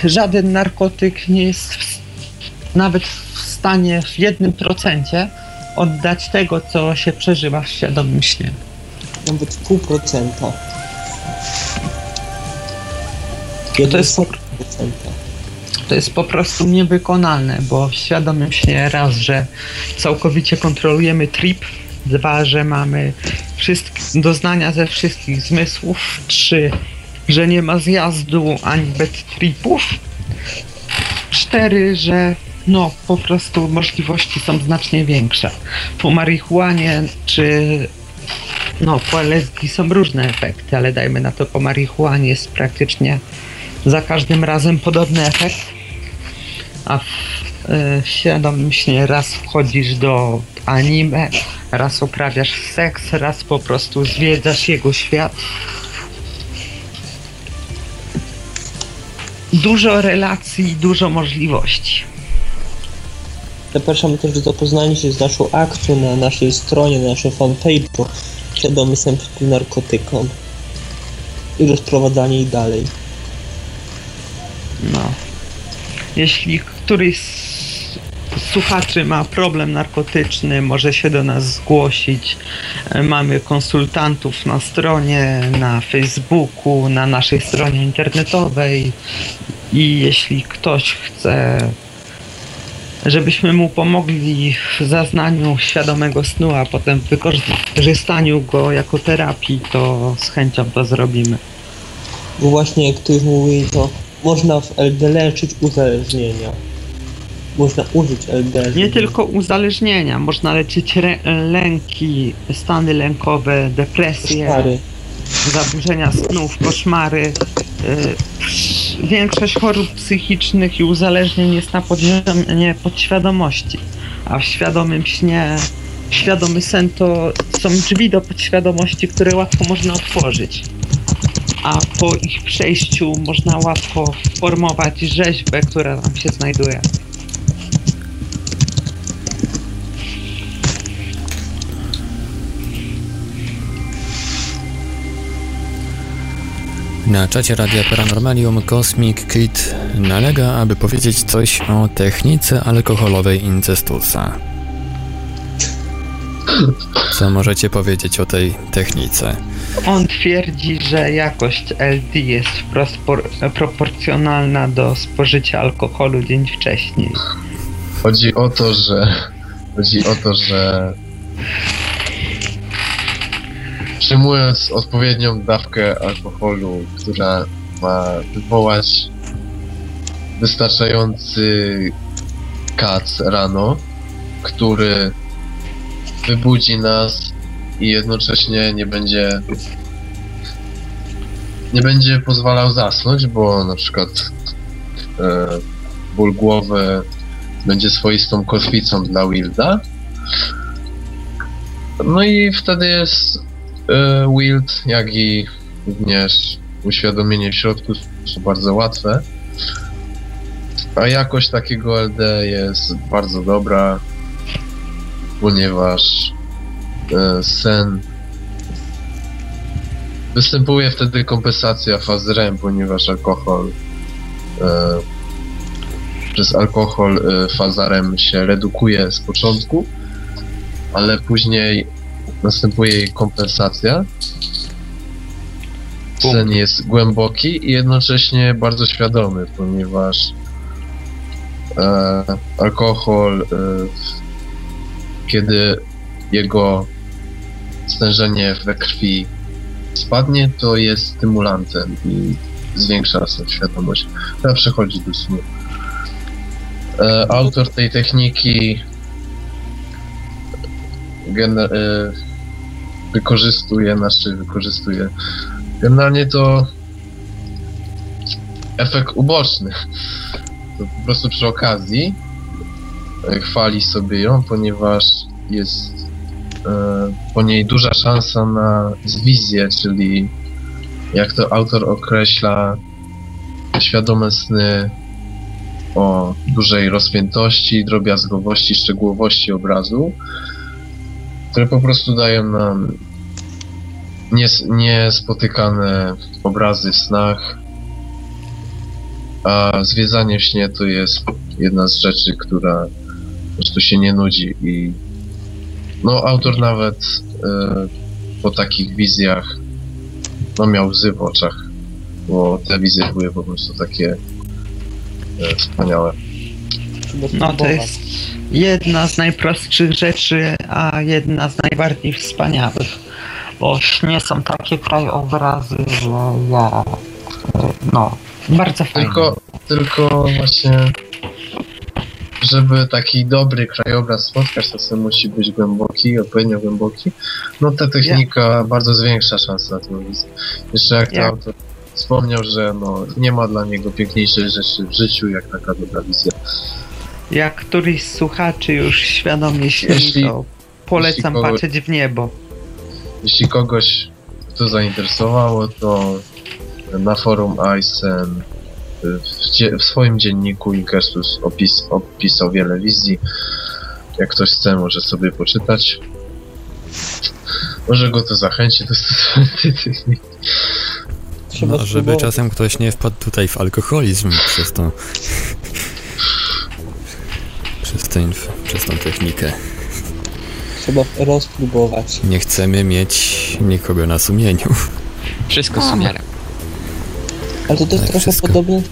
żaden narkotyk nie jest w, nawet w stanie w jednym procencie oddać tego, co się przeżywa w świadomym śnie. Nawet pół procenta. To jest, po, to jest po prostu niewykonalne, bo w świadomym śnie raz, że całkowicie kontrolujemy trip, dwa, że mamy wszystkie doznania ze wszystkich zmysłów, trzy, że nie ma zjazdu ani bad tripów, cztery, że no po prostu możliwości są znacznie większe. Po marihuanie czy no po LSD są różne efekty, ale dajmy na to po marihuanie jest praktycznie za każdym razem podobny efekt. A w, śnie raz wchodzisz do anime, raz uprawiasz seks, raz po prostu zwiedzasz jego świat. Dużo relacji, dużo możliwości. Zapraszamy też do zapoznania się z naszą akcją na naszej stronie, na naszym fanpage'u Świadomy sam przeciw narkotykom i rozprowadzanie ich dalej. No. Jeśli któryś z słuchaczy ma problem narkotyczny, może się do nas zgłosić. E, Mamy konsultantów na stronie, na Facebooku, na naszej stronie internetowej. I jeśli ktoś chce, żebyśmy mu pomogli w zaznaniu świadomego snu, a potem w wykorzystaniu go jako terapii, to z chęcią to zrobimy. Bo właśnie jak ktoś mówi, to można w LD leczyć uzależnienia. Można użyć LD. Nie tylko uzależnienia, można leczyć lęki, stany lękowe, depresje, zaburzenia snów, koszmary. Y, Większość chorób psychicznych i uzależnień jest na poziomie podświadomości, a w świadomym śnie, świadomy sen to są drzwi do podświadomości, które łatwo można otworzyć. A po ich przejściu można łatwo formować rzeźbę, która tam się znajduje. Na czacie Radia Paranormalium Cosmic Kid nalega, aby powiedzieć coś o technice alkoholowej incestusa. Co możecie powiedzieć o tej technice? On twierdzi, że jakość LD jest wprost por- proporcjonalna do spożycia alkoholu dzień wcześniej. Chodzi o to, że. Chodzi o to, że. Przyjmując odpowiednią dawkę alkoholu, która ma wywołać wystarczający kac rano, który wybudzi nas i jednocześnie nie będzie nie będzie pozwalał zasnąć, bo na przykład e, ból głowy będzie swoistą kotwicą dla Wilda. No i wtedy jest Wild, jak i również uświadomienie w środku są bardzo łatwe. A jakość takiego LD jest bardzo dobra, ponieważ e, sen występuje wtedy kompensacja faz REM, ponieważ alkohol e, przez alkohol e, faza REM się redukuje z początku, ale później następuje jej kompensacja. Sen jest głęboki i jednocześnie bardzo świadomy, ponieważ e, alkohol, e, kiedy jego stężenie we krwi spadnie, to jest stymulantem i zwiększa sobie świadomość. Teraz przechodzi do snu. E, autor tej techniki gener- wykorzystuje, znaczy wykorzystuje. Generalnie to efekt uboczny. To po prostu przy okazji e, chwali sobie ją, ponieważ jest e, po niej duża szansa na zwizję, czyli jak to autor określa, świadome sny o dużej rozpiętości, drobiazgowości, szczegółowości obrazu, które po prostu dają nam nies- niespotykane obrazy w snach, a zwiedzanie w śnie to jest jedna z rzeczy, która po prostu się nie nudzi i no autor nawet e, po takich wizjach no miał łzy w oczach, bo te wizje były po prostu takie e, wspaniałe. No to jest jedna z najprostszych rzeczy, a jedna z najbardziej wspaniałych. Bo nie są takie krajobrazy, że ja. No, bardzo fajnie. Tylko, tylko właśnie, żeby taki dobry krajobraz spotkać, to sobie musi być głęboki, odpowiednio głęboki. No ta technika bardzo zwiększa szanse na tę wizję. Jeszcze jak to Ja- autor wspomniał, że no, nie ma dla niego piękniejszej rzeczy w życiu, jak taka dobra wizja. Jak któryś z słuchaczy już świadomie śni, to polecam jeśli kogo- patrzeć w niebo. Jeśli kogoś to zainteresowało, to na forum Aysen w, w swoim dzienniku Inkersus opis, opisał wiele wizji. Jak ktoś chce, może sobie poczytać. Może go to zachęci do stosowania techniki. Trzeba No, żeby spróbować. czasem ktoś nie wpadł tutaj w alkoholizm przez to. Inf- przez tą technikę. Trzeba rozpróbować. Nie chcemy mieć nikogo na sumieniu. Wszystko z umiarem. Ale to też Tak, trochę wszystko. podobnie.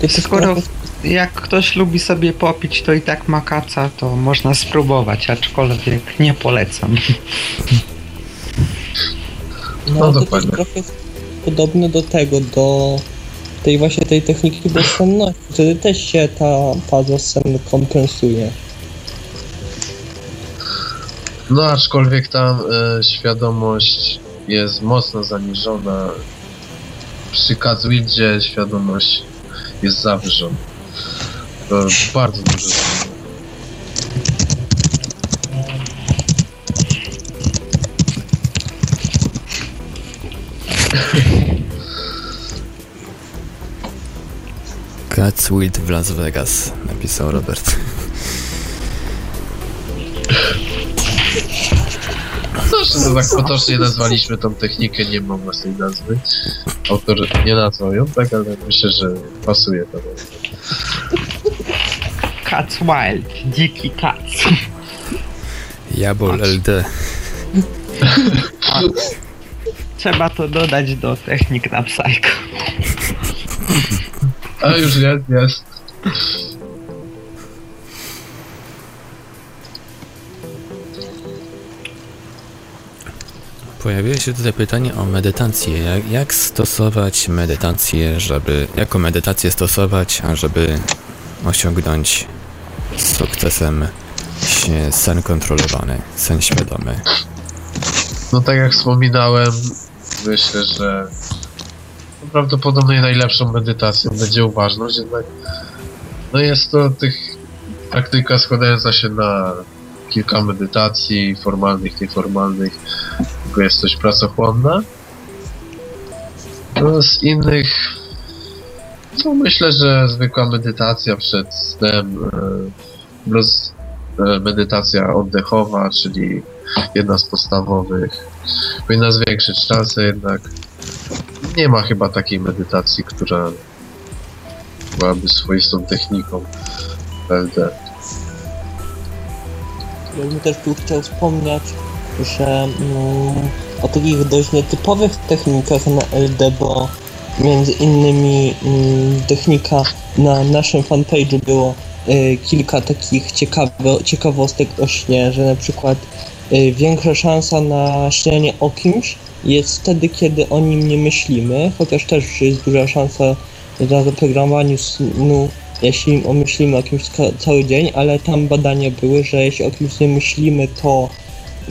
To jest Skoro trochę, jak ktoś lubi sobie popić, to i tak ma kaca, to można spróbować, aczkolwiek nie polecam. no, no to dokładnie. trochę jest podobne do tego, do tej właśnie tej techniki bezsenności. Wtedy też się ta faza senna kompensuje. No aczkolwiek tam e, świadomość jest mocno zaniżona. Przy Kazwildzie świadomość jest zawyżona. To bardzo dużo Catsweet w Las Vegas, napisał Robert. No tak potocznie nazwaliśmy tą technikę, nie mam własnej nazwy. Autor nie nazwał ją, tak, ale myślę, że pasuje to. Cats Wild, dziki kac. Jabol LD. Trzeba to dodać do technik na psycho. A już jest, jest. Pojawiło się tutaj pytanie o medytację. Jak, jak stosować medytację, żeby. Jako medytację stosować, ażeby osiągnąć z sukcesem sen kontrolowany, sen świadomy. No tak jak wspominałem, myślę, że prawdopodobnie najlepszą medytacją będzie uważność, jednak no jest to tych praktyka składająca się na kilka medytacji, formalnych, nieformalnych, tylko jest dość pracochłonna. No z innych, no myślę, że zwykła medytacja przed snem, e, roz, e, medytacja oddechowa, czyli jedna z podstawowych, powinna zwiększyć szanse jednak. Nie ma chyba takiej medytacji, która byłaby swoistą techniką LD. Ja bym też tu chciał wspomnieć, że mm, o takich dość nietypowych technikach na LD, bo między innymi mm, technika na naszym fanpage'u było y, kilka takich ciekawe, ciekawostek o śnie, że na przykład y, większa szansa na śnienie o kimś jest wtedy, kiedy o nim nie myślimy, chociaż też jest duża szansa na zaprogramowaniu snu, jeśli myślimy o kimś ca- cały dzień, ale tam badania były, że jeśli o kimś nie myślimy, to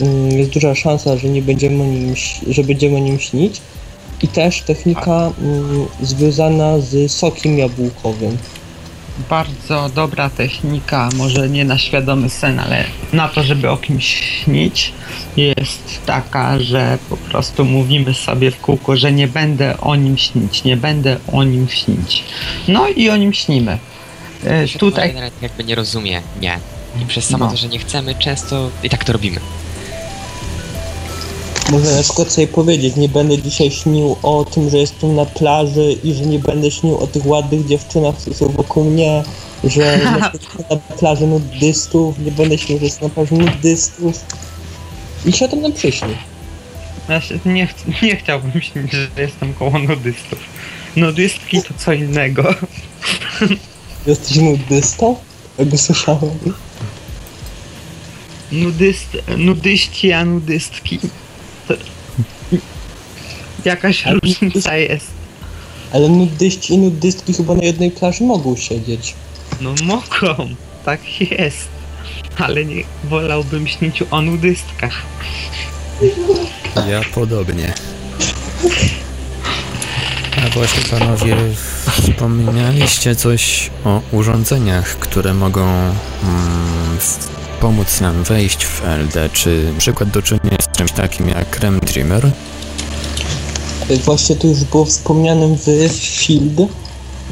mm, jest duża szansa, że nie będziemy o nim, że będziemy o nim śnić. I też technika mm, związana z sokiem jabłkowym. Bardzo dobra technika, może nie na świadomy sen, ale na to, żeby o kimś śnić, jest taka, że po prostu mówimy sobie w kółko, że nie będę o nim śnić, nie będę o nim śnić. No i o nim śnimy. E, Świadomy Tutaj nawet jakby nie rozumie, nie. I przez samo No. to, że nie chcemy, często i tak to robimy. Można na przykład sobie powiedzieć, nie będę dzisiaj śnił o tym, że jestem na plaży i że nie będę śnił o tych ładnych dziewczynach, które są wokół mnie, że na plaży nudystów, nie będę śnił, że jestem na plaży nudystów. I się tam nam przyśni. ja nie, ch- nie chciałbym śnić, że jestem koło nudystów. Nudystki to co innego. Jesteś nudystą? Tego słyszałem. Nudyst, nudyści, a nudystki. Jakaś Ale różnica jest. Ale nudyści i nudystki chyba na jednej plaży mogą siedzieć. No mogą, tak jest. Ale nie wolałbym śnić o nudystkach. Ja podobnie. A właśnie panowie wspomnieliście coś o urządzeniach, które mogą mm, pomóc nam wejść w LD. Czy przykład do czynienia z czymś takim jak Rem Dreamer? Y, Właśnie to już było wspomniane w Field.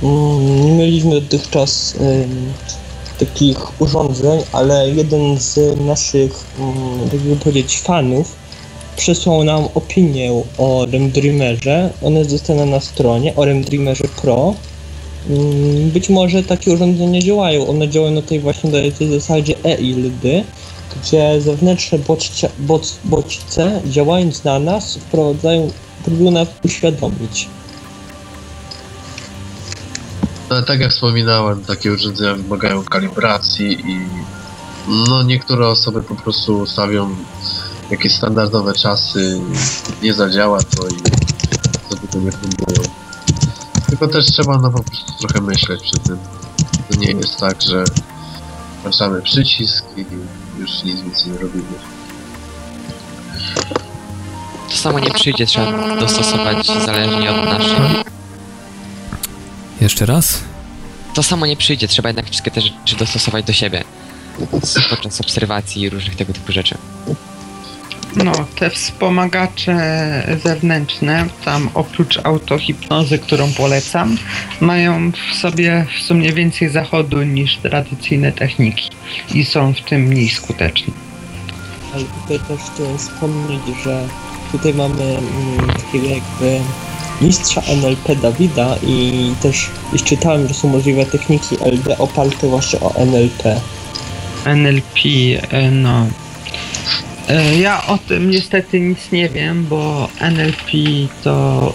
Mm, Nie mieliśmy dotychczas takich urządzeń, ale jeden z naszych, mm, jakby powiedzieć, fanów przysłał nam opinię o RemDreamerze. Ona jest dostępna na stronie o RemDreamerze Pro. Mm, Być może takie urządzenia działają. One działają na tej właśnie na tej zasadzie e-ILD, gdzie zewnętrzne bodźce, bod, bodźce działając na nas wprowadzają, próbują nas uświadomić. No, tak jak wspominałem, takie urządzenia wymagają kalibracji i no niektóre osoby po prostu ustawią jakieś standardowe czasy, nie zadziała to i sobie to nie próbują. Tylko też trzeba no po prostu trochę myśleć przy tym. To nie jest tak, że włączamy przycisk i już nic więcej nie robimy. To samo nie przyjdzie, trzeba dostosować zależnie od naszych. Jeszcze raz? To samo nie przyjdzie, trzeba jednak wszystkie te rzeczy dostosować do siebie. Podczas obserwacji i różnych tego typu rzeczy. No, te wspomagacze zewnętrzne, tam oprócz autohipnozy, którą polecam, mają w sobie w sumie więcej zachodu niż tradycyjne techniki i są w tym mniej skuteczne. Ale tutaj też chciałem wspomnieć, że tutaj mamy mm, takiego jakby mistrza NLP Dawida i też już czytałem, że są możliwe techniki LD oparte właśnie o NLP. NLP, e, no. E, Ja o tym niestety nic nie wiem, bo NLP to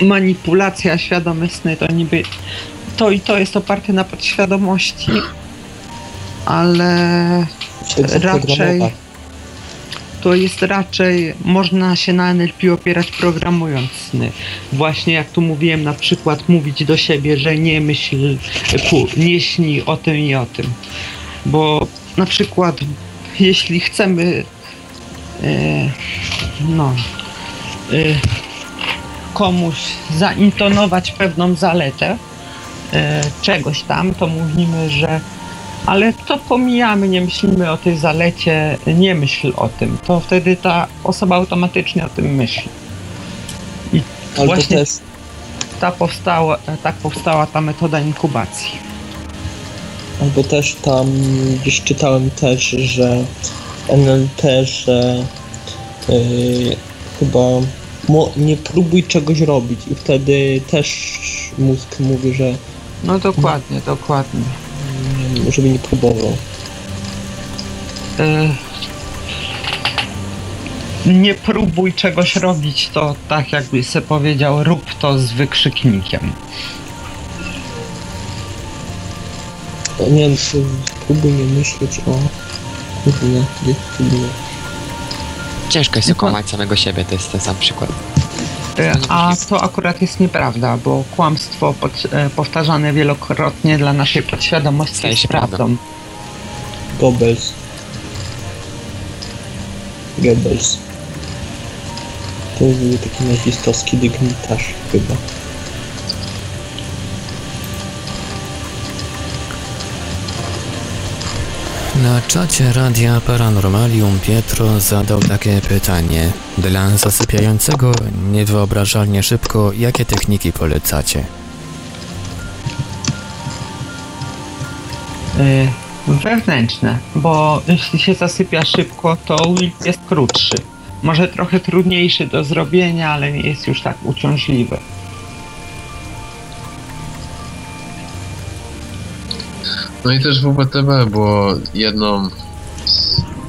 manipulacja świadome sny, to niby to i to jest oparte na podświadomości, ale Raczej- to jest raczej, można się na NLP opierać programując sny. Właśnie jak tu mówiłem, na przykład mówić do siebie, że nie myśl, nie śni o tym i o tym. Bo na przykład, jeśli chcemy, e, no, e, komuś zaintonować pewną zaletę e, czegoś tam, to mówimy, że ale to pomijamy, nie myślimy o tej zalecie, nie myśl o tym. To wtedy ta osoba automatycznie o tym myśli. I Albo właśnie też ta powstała, tak powstała ta metoda inkubacji. Albo też tam gdzieś czytałem też, że NLP, że yy, chyba nie próbuj czegoś robić i wtedy też mózg mówi, że No dokładnie, dokładnie. mm, żeby nie próbował. E, nie próbuj czegoś robić, to tak jakby se powiedział, rób to z wykrzyknikiem. Nie wiem, czy próbuj nie myśleć o... Kurde, gdzie próbuję. Ciężko jest pan- okłamać samego siebie, to jest ten sam przykład. A to akurat jest nieprawda, bo kłamstwo pod, e, powtarzane wielokrotnie dla naszej podświadomości Staje jest się prawdą. prawdą. Goebbels. Goebbels. To był taki nazistowski dygnitarz chyba. Na czacie Radia Paranormalium Pietro zadał takie pytanie. Dla zasypiającego niewyobrażalnie szybko, jakie techniki polecacie? E, Wewnętrzne, bo jeśli się zasypia szybko, to Wilk jest krótszy. Może trochę trudniejszy do zrobienia, ale nie jest już tak uciążliwy. No i też WBTB, bo jedną.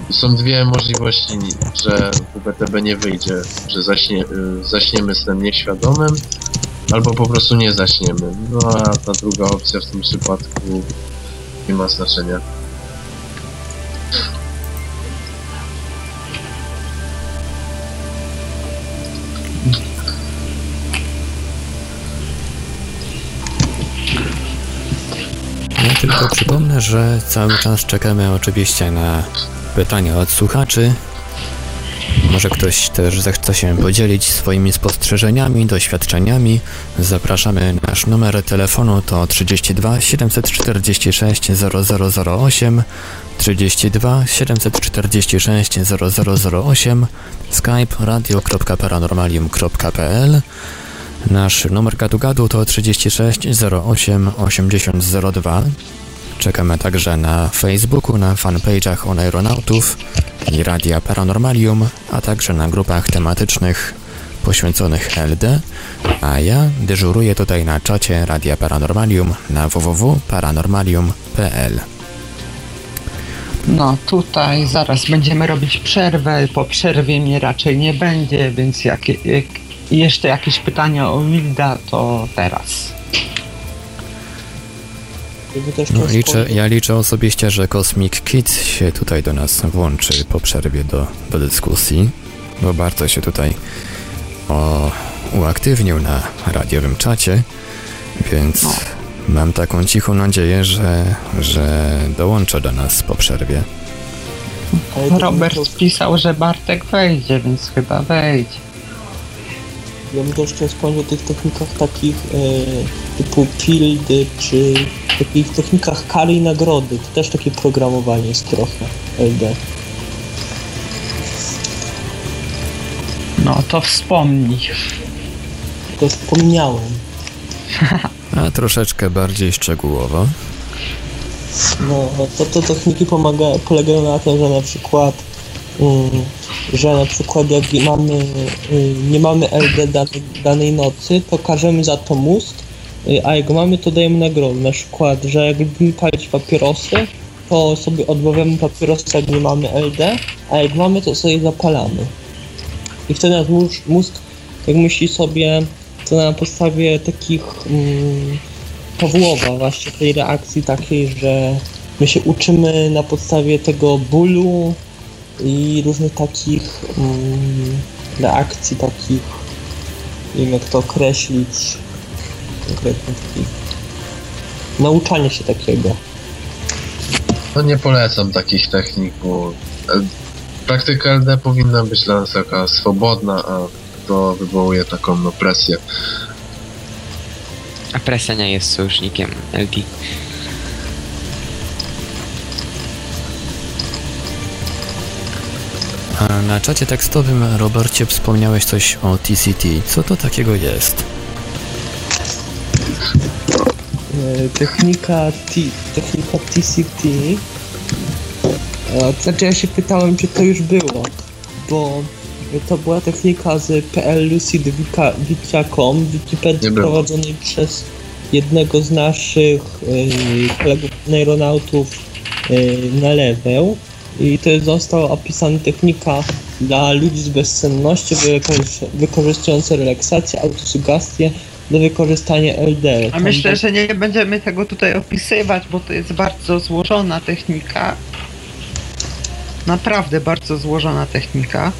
Są dwie możliwości, że WBTB nie wyjdzie, że zaśnie, zaśniemy snem nieświadomym, albo po prostu nie zaśniemy. No a ta druga opcja w tym przypadku nie ma znaczenia. Tylko przypomnę, że cały czas czekamy oczywiście na pytania od słuchaczy. Może ktoś też zechce się podzielić swoimi spostrzeżeniami, doświadczeniami. Zapraszamy. Nasz numer telefonu to 32 746 0008 32 746 0008 skype radio.paranormalium.pl Nasz numer gadu-gadu to 36 08 8002. Czekamy także na Facebooku, na fanpage'ach Oneironautów i Radia Paranormalium, a także na grupach tematycznych poświęconych LD, a ja dyżuruję tutaj na czacie Radia Paranormalium na www.paranormalium.pl. No tutaj zaraz będziemy robić przerwę, po przerwie mnie raczej nie będzie, więc jak, jak jeszcze jakieś pytania o Wilda, to teraz. No, liczę, ja liczę osobiście, że Cosmic Kid się tutaj do nas włączy po przerwie do, do dyskusji, bo bardzo się tutaj o, uaktywnił na radiowym czacie, więc No. mam taką cichą nadzieję, że, że dołączy do nas po przerwie. Robert pisał, że Bartek wejdzie, więc chyba wejdzie. Ja bym też chciał wspomnieć o tych technikach takich e, typu pildy, czy takich technikach kary i nagrody. To też takie programowanie jest trochę LD. No to wspomnij. To wspomniałem. A troszeczkę bardziej szczegółowo. No, to, to techniki pomaga, polegają na tym, że na przykład że na przykład jak mamy, y, nie mamy LD danej, nocy, to każemy za to mózg, y, a jak mamy, to dajemy nagrodę. Na przykład, że jak lubimy palić papierosy, to sobie odmawiamy papierosa, jak nie mamy LD, a jak mamy, to sobie zapalamy. I wtedy nasz mózg, jak myśli sobie, to na podstawie takich mm, właśnie tej reakcji takiej, że my się uczymy na podstawie tego bólu i różnych takich mm, reakcji, takich, nie wiem jak to określić, konkretnie takich, nauczania się takiego. No nie polecam takich technik, bo L- praktyka LD powinna być dla nas taka swobodna, a to wywołuje taką no, presję. A presja nie jest sojusznikiem LD. Na czacie tekstowym, Robercie, wspomniałeś coś o TCT. Co to takiego jest? E, technika, T, technika TCT. E, Znaczy ja się pytałem, czy to już było, bo to była technika z PL Lucid Wikia.com, Wikipedii prowadzonej przez jednego z naszych e, kolegów neuronautów e, na level. I to została opisana technika dla ludzi z bezsennością wykorzy- wykorzystująca relaksację, autosugestię do wykorzystania LD. A myślę, że nie będziemy tego tutaj opisywać, bo to jest bardzo złożona technika. Naprawdę bardzo złożona technika.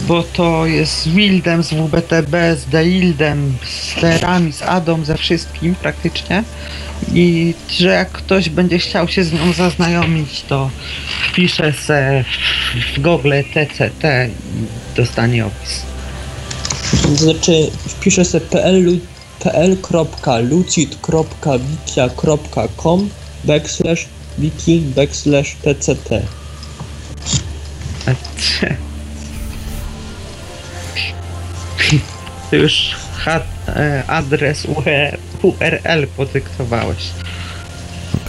Bo to jest z Wildem, z WBTB, z Deildem, z Lerami, z Adą, ze wszystkim praktycznie. I że jak ktoś będzie chciał się z nią zaznajomić, to wpisze se w- Google TCT i dostanie opis. To znaczy wpiszę sobie pl, pl.lucid.wikia.com backslash wiki backslash tct. Ty już ha- e, adres UR URL podyktowałeś.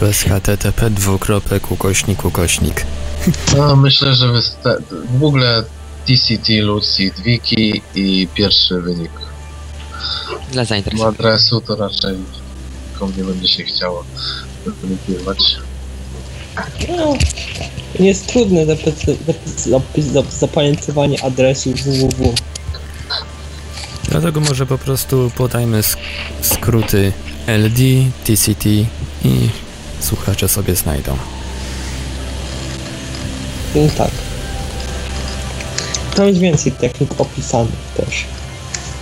Bez http dwukropek ukośnik ukośnik. No myślę, że wysta- w ogóle TCT, Lucid, Wiki i pierwszy wynik Dla zainteresowanych. adresu to raczej komu nie będzie się chciało wypływać. No, nie jest trudne zapamiętywanie adresu www. Dlatego może po prostu podajmy sk- skróty LD, TCT i słuchacze sobie znajdą. No tak. Tam jest więcej technik opisanych też.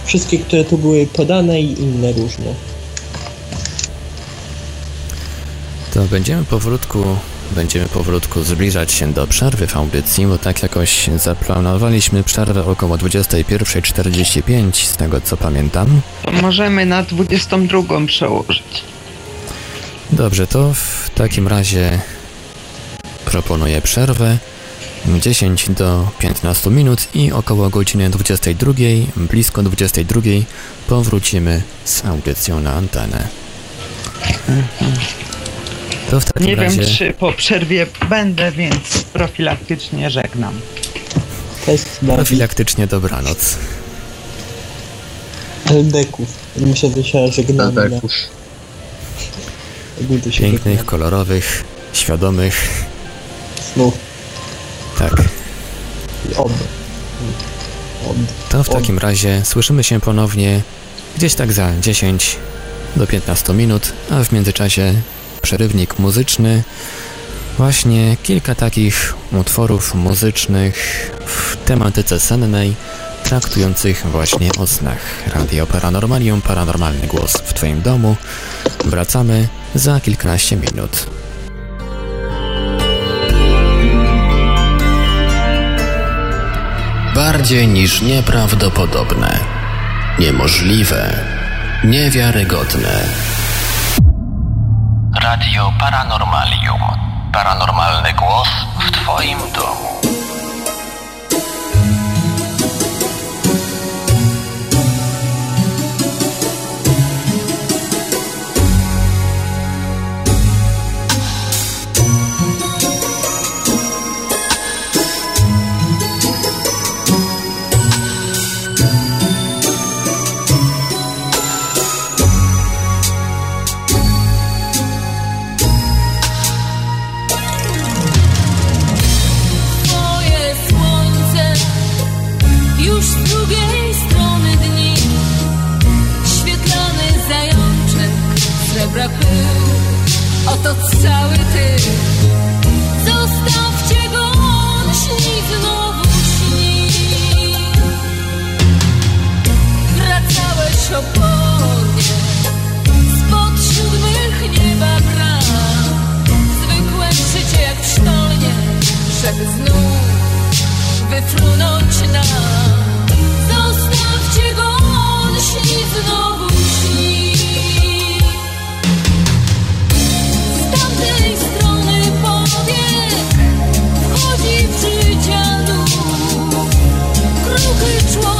Wszystkie, które tu były podane i inne różne. To będziemy powolutku, będziemy powolutku zbliżać się do przerwy w audycji, bo tak jakoś zaplanowaliśmy przerwę około 21.45, z tego co pamiętam. To możemy na 22 przełożyć. Dobrze, to w takim razie proponuję przerwę 10 do 15 minut i około godziny 22, blisko 22 powrócimy z audycją na antenę. To w takim Nie wiem, razie czy po przerwie będę, więc profilaktycznie żegnam. Dla profilaktycznie dobranoc. LD-ków. Myślę, że się żegnamy Pięknych, kolorowych, świadomych, Snów tak. i od. Od. To w takim razie słyszymy się ponownie gdzieś tak za 10 do 15 minut, a w międzyczasie przerywnik muzyczny. Właśnie kilka takich utworów muzycznych w tematyce sennej, traktujących właśnie o snach. Radio Paranormalium, paranormalny głos w Twoim domu. Wracamy za kilkanaście minut. Bardziej niż nieprawdopodobne, niemożliwe, niewiarygodne. Radio Paranormalium. Paranormalny głos w Twoim domu. cały ty. Zostawcie go, on śni znowu śni. Wracałeś o południe, spod siódmych nieba bram. Zwykłe życie jak w sztolnie, żeby znów wyfrunąć nam. Zostawcie go, on śni Kruchy człowiek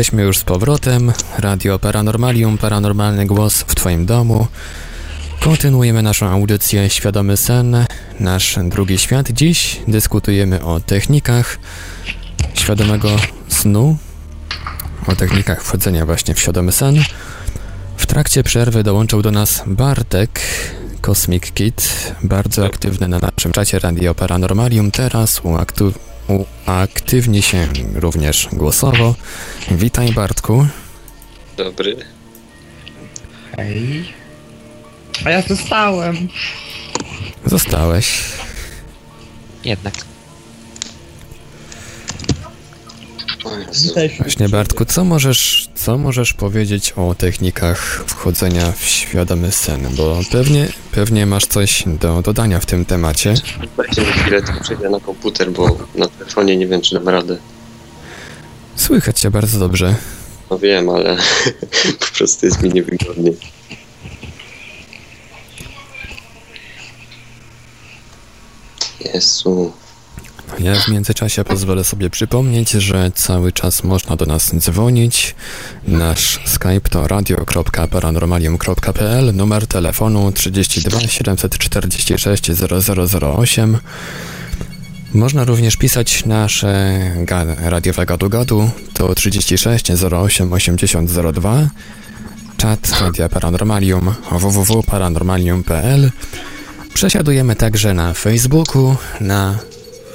jesteśmy już z powrotem. Radio Paranormalium, paranormalny głos w Twoim domu. Kontynuujemy naszą audycję Świadomy Sen, nasz drugi świat. Dziś dyskutujemy o technikach świadomego snu, o technikach wchodzenia właśnie w świadomy sen. W trakcie przerwy dołączył do nas Bartek, Cosmic Kid, bardzo aktywny na naszym czacie Radio Paranormalium. Teraz uaktu- uaktywni się również głosowo. Witaj Bartku. Dobry. Hej. A ja zostałem. Zostałeś. Jednak. Właśnie Bartku, co możesz, co możesz powiedzieć o technikach wchodzenia w świadomy sen? Bo pewnie, pewnie masz coś do dodania w tym temacie. Dajcie mi chwilę, tylko przejdę na komputer, bo na telefonie nie wiem, czy dam radę. Słychać cię bardzo dobrze. No wiem, ale po prostu jest mi niewygodnie. Jezu. Ja w międzyczasie pozwolę sobie przypomnieć, że cały czas można do nas dzwonić. Nasz Skype to radio.paranormalium.pl, numer telefonu 32 746 0008. Można również pisać nasze radiowe gadu-gadu, to 36 08 80 02. Czat Radia Paranormalium www.paranormalium.pl Przesiadujemy także na Facebooku, na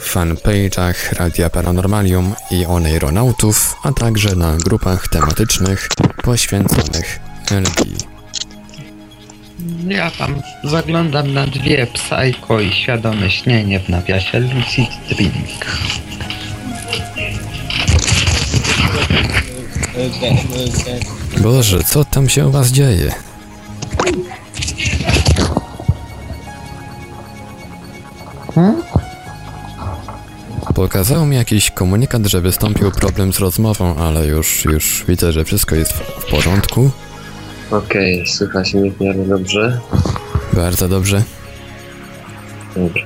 fanpage'ach Radia Paranormalium i Oneironautów, a także na grupach tematycznych poświęconych LD. Ja tam zaglądam na dwie Psycho i świadome śnienie w nawiasie Lucid Dreaming. Boże, co tam się u was dzieje? Hmm? Pokazał mi jakiś komunikat, że wystąpił problem z rozmową, ale już, już widzę, że wszystko jest w, porządku. Okej, słychać mnie w miarę dobrze. Bardzo dobrze. Dobra.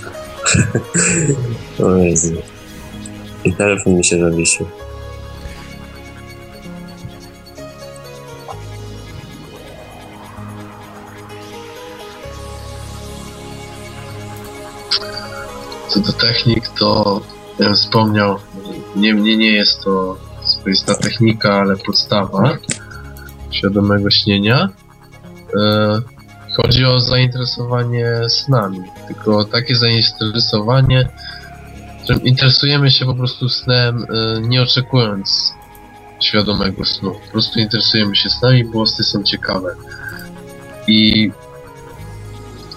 o Jezu. I telefon mi się zawiesił. Co do technik, to wspomniał, nie, nie, nie jest to swoista technika, ale podstawa świadomego śnienia. E, chodzi o zainteresowanie snami, tylko takie zainteresowanie, że interesujemy się po prostu snem, e, nie oczekując świadomego snu. Po prostu interesujemy się snami, bo sny są ciekawe. I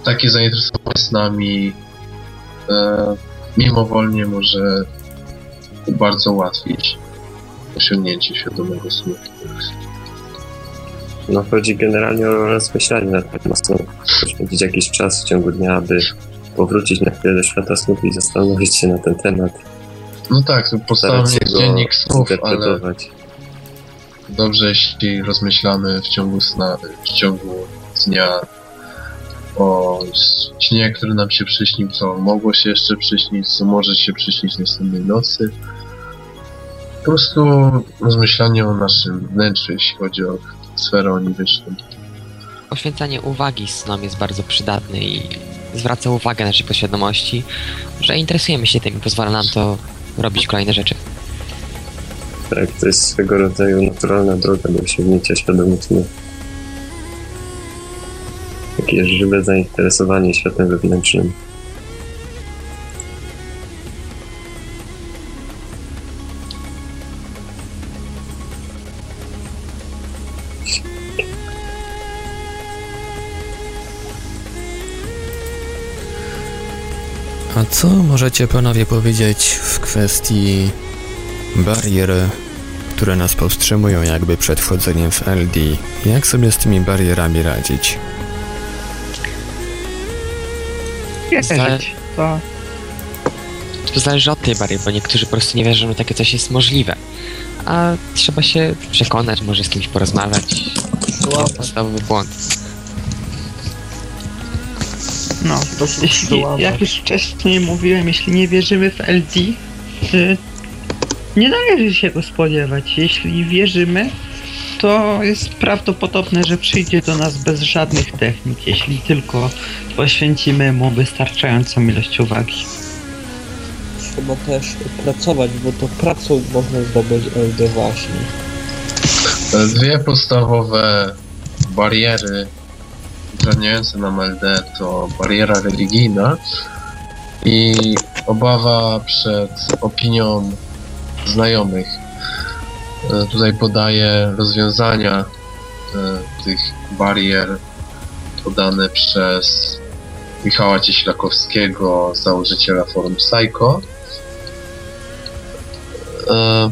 takie zainteresowanie snami e, mimowolnie może bardzo ułatwić osiągnięcie świadomego snu. No chodzi generalnie o rozmyślanie na temat snu. Poświęcić jakiś czas w ciągu dnia, aby powrócić na chwilę do świata snów i zastanowić się na ten temat. No tak, to podstawą jest dziennik snów, ale dobrze jeśli rozmyślamy w ciągu sna, w ciągu dnia o śnie, który nam się przyśnił, co mogło się jeszcze przyśnić, co może się przyśnić następnej nocy. Po prostu rozmyślanie o naszym wnętrzu, jeśli chodzi o sferę oniwyczną. Poświęcanie uwagi snom jest bardzo przydatne i zwraca uwagę naszej podświadomości, że interesujemy się tym i pozwala nam to robić kolejne rzeczy. Tak, to jest swego rodzaju naturalna droga do osiągnięcia świadomych snów. Takie żywe zainteresowanie światem wewnętrznym. A co możecie panowie powiedzieć w kwestii barier, które nas powstrzymują jakby przed wchodzeniem w LD? Jak sobie z tymi barierami radzić? Wierzyć. To To zależy od tej bariery, bo niektórzy po prostu nie wierzą, że takie coś jest możliwe. A trzeba się przekonać, może z kimś porozmawiać. To podstawowy błąd. No, jeśli, jak już wcześniej mówiłem, jeśli nie wierzymy w LD, nie należy się go spodziewać. Jeśli wierzymy, to jest prawdopodobne, że przyjdzie do nas bez żadnych technik, jeśli tylko poświęcimy mu wystarczającą ilość uwagi. Trzeba też pracować, bo to pracą można zdobyć LD właśnie. Dwie podstawowe bariery utrudniające nam LD to bariera religijna i obawa przed opinią znajomych. E, Tutaj podaję rozwiązania e, tych barier podane przez Michała Cieślakowskiego, założyciela forum Psycho. E,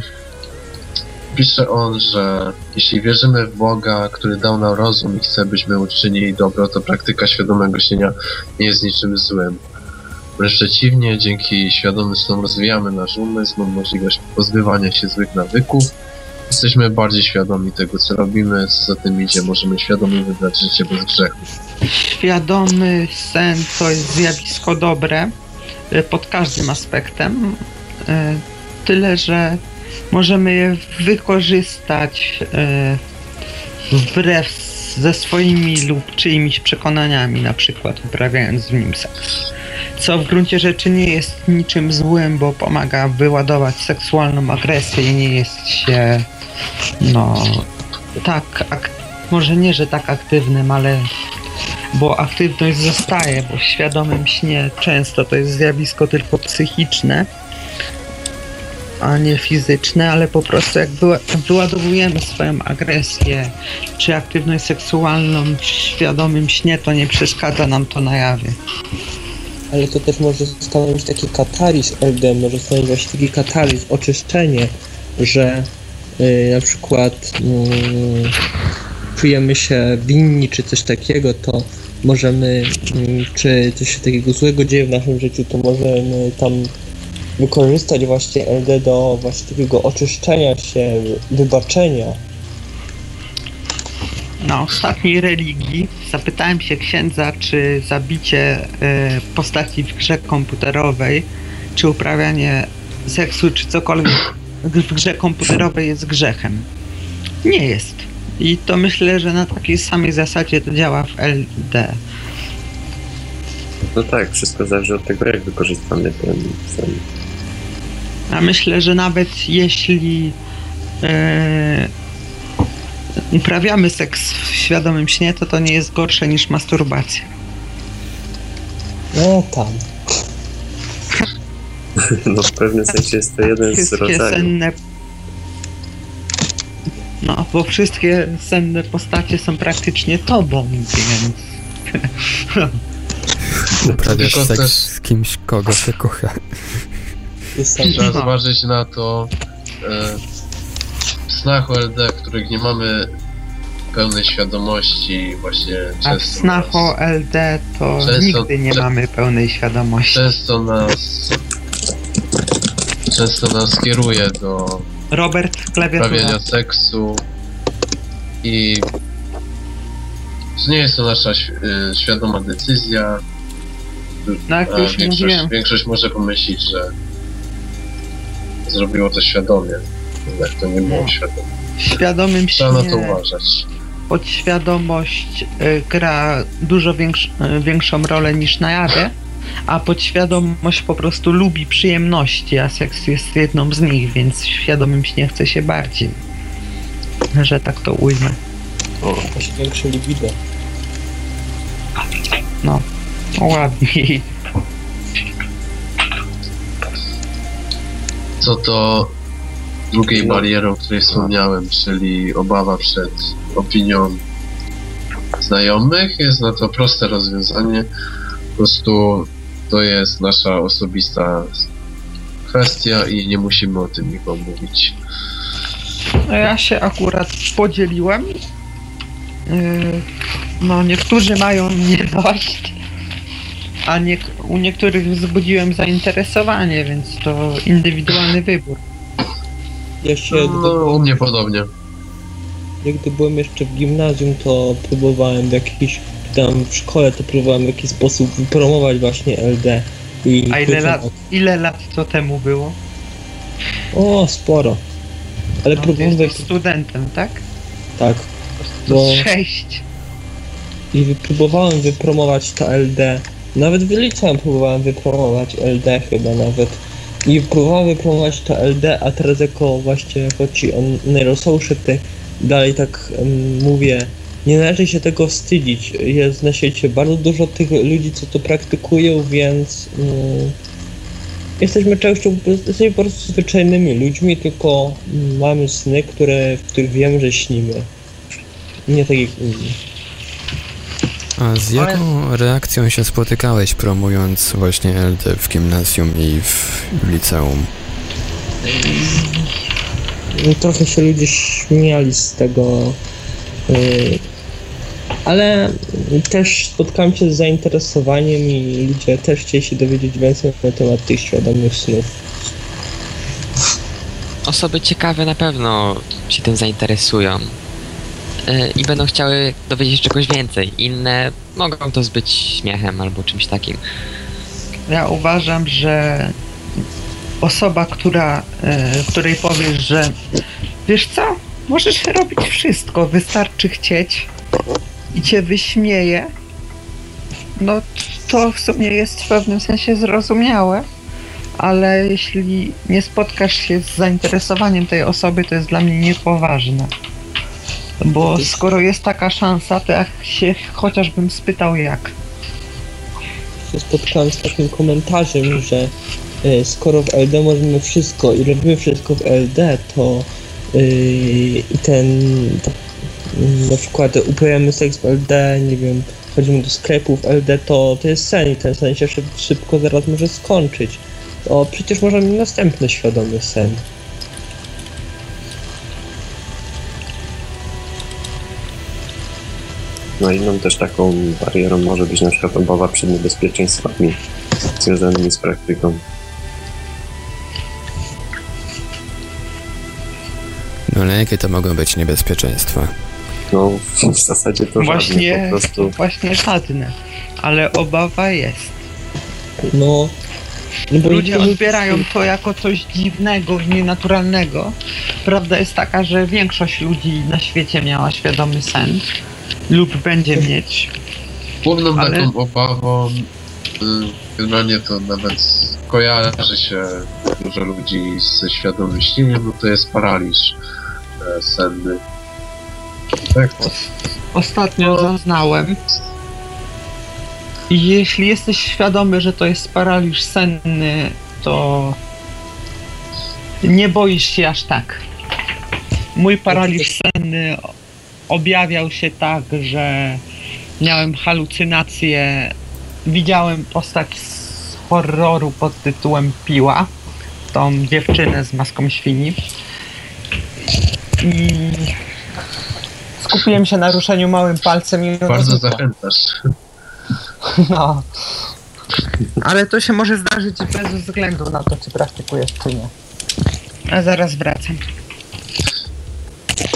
Pisze on, że jeśli wierzymy w Boga, który dał nam rozum i chce, byśmy uczynili dobro, to praktyka świadomego śnienia nie jest niczym złym. Wręcz przeciwnie, dzięki świadomym snom rozwijamy nasz umysł, mamy możliwość pozbywania się złych nawyków. Jesteśmy bardziej świadomi tego, co robimy, co za tym idzie, możemy świadomie wybrać życie bez grzechu. Świadomy sen to jest zjawisko dobre y, pod każdym aspektem. y, Tyle, że możemy je wykorzystać y, wbrew ze swoimi lub czyimiś przekonaniami, na przykład uprawiając w nim seks. Co w gruncie rzeczy nie jest niczym złym, bo pomaga wyładować seksualną agresję i nie jest się, no, tak, ak- może nie, że tak aktywnym, ale bo aktywność zostaje, bo w świadomym śnie często to jest zjawisko tylko psychiczne, a nie fizyczne, ale po prostu jak wyła- wyładowujemy swoją agresję czy aktywność seksualną w świadomym śnie, to nie przeszkadza nam to na jawie. Ale to też może stanowić taki katalizm LD, może stanowić taki katalizm, oczyszczenie, że na przykład mm, czujemy się winni czy coś takiego, to możemy, mm, czy coś takiego złego dzieje w naszym życiu, to możemy tam wykorzystać właśnie LD do właśnie takiego oczyszczenia się, wybaczenia. Na ostatniej religii zapytałem się księdza, czy zabicie e, postaci w grze komputerowej, czy uprawianie seksu, czy cokolwiek w grze komputerowej jest grzechem. Nie jest. I to myślę, że na takiej samej zasadzie to działa w LD. No tak, wszystko zależy od tego, jak wykorzystamy ten sen. A myślę, że nawet jeśli e, uprawiamy seks w świadomym śnie, to to nie jest gorsze niż masturbacja. No tam. No w pewnym sensie jest to jeden z Wszystkie rodzajów. senne. No, bo wszystkie senne postacie są praktycznie tobą, więc. Uprawiasz Tylko seks też- z kimś, kogo się kocha. Trzeba No. zważyć na to e, w snach OLD, w których nie mamy pełnej świadomości, właśnie A w często snach nas, o LD to Często- nigdy nie mamy pełnej świadomości. często nas często nas kieruje do Robert, klawiatura. uprawiania seksu i nie jest to nasza y, świadoma decyzja. No jak A już większość, mówiłem, większość może pomyśleć, że zrobiło to świadomie. Jednak to nie było No. świadome. świadomym Trzeba na to śnie uważać. podświadomość y, gra dużo większ, y, większą rolę niż na jawie, a podświadomość po prostu lubi przyjemności, a seks jest jedną z nich, więc świadomym śnie chce się bardziej. Że tak to ujmę. właśnie większe libido. No, ładniej. Co to drugiej bariery, o której wspomniałem, czyli obawa przed opinią znajomych, jest na to proste rozwiązanie. Po prostu to jest nasza osobista kwestia i nie musimy o tym nikomu mówić. No ja się akurat podzieliłem. Yy, No, niektórzy mają nie dość, a nie, u niektórych wzbudziłem zainteresowanie, więc to indywidualny wybór. Ja się, gdy, No, u mnie podobnie. ja gdy byłem jeszcze w gimnazjum, to próbowałem w jakiś, tam w szkole, to próbowałem w jakiś sposób promować właśnie LD. I A ile lat, ile lat to temu było? O, sporo. Ale No, próbowałem jesteś studentem, tak? Tak. To Bo- jest sześć. I wypróbowałem wypromować to LD. Nawet wyliczałem, próbowałem wypromować LD chyba nawet. I próbowałem wypromować to LD, a teraz jako właśnie chodzi o Neurosocial, dalej tak em, mówię, nie należy się tego wstydzić. Jest na świecie bardzo dużo tych ludzi, co to praktykują, więc mm, jesteśmy częścią, jesteśmy po prostu zwyczajnymi ludźmi, tylko mamy sny, które, w których wiemy, że śnimy. Nie tak jak inni. A z jaką reakcją się spotykałeś promując właśnie LD w gimnazjum i w liceum? Trochę się ludzie śmiali z tego, yy, ale też spotkałem się z zainteresowaniem i ludzie też chcieli się dowiedzieć więcej na temat tych świadomych snów. Osoby ciekawe na pewno się tym zainteresują. E, I będą chciały dowiedzieć się czegoś więcej. Inne mogą to zbyć śmiechem albo czymś takim. Ja uważam, że osoba, która, e, której powiesz, że wiesz co, możesz robić wszystko, wystarczy chcieć i cię wyśmieje, no to w sumie jest w pewnym sensie zrozumiałe, ale jeśli nie spotkasz się z zainteresowaniem tej osoby, to jest dla mnie niepoważne. Bo skoro jest taka szansa, to jak się chociażbym spytał jak. Się spotkałem z takim komentarzem, że yy, skoro w LD możemy wszystko i robimy wszystko w LD, to i ten yy, na przykład uprawiamy seks w LD, nie wiem, chodzimy do sklepu w LD, to, to jest sen i ten sen się szyb, szybko zaraz może skończyć. O, przecież możemy mieć następny świadomy sen. No inną też taką barierą może być na przykład obawa przed niebezpieczeństwami związanymi z praktyką. No ale jakie to mogą być niebezpieczeństwa? No w zasadzie to żadne, Właśnie, po prostu właśnie żadne, ale obawa jest. No, no bo Ludzie odbierają to jako coś dziwnego i nienaturalnego. Prawda jest taka, że większość ludzi na świecie miała świadomy sen lub będzie mieć. Główną Ale- taką obawą, generalnie to nawet kojarzy się dużo ludzi ze świadomym śnieniem, no to jest paraliż e, senny. Tak, Ostatnio zaznałem. Jeśli jesteś świadomy, że to jest paraliż senny, to nie boisz się aż tak. Mój paraliż senny objawiał się tak, że miałem halucynacje. Widziałem postać z horroru pod tytułem Piła. Tą dziewczynę z maską świni. I skupiłem się na ruszeniu małym palcem i bardzo zachęcasz. No. Ale to się może zdarzyć bez względu na to, czy praktykujesz, czy nie. A zaraz wracam.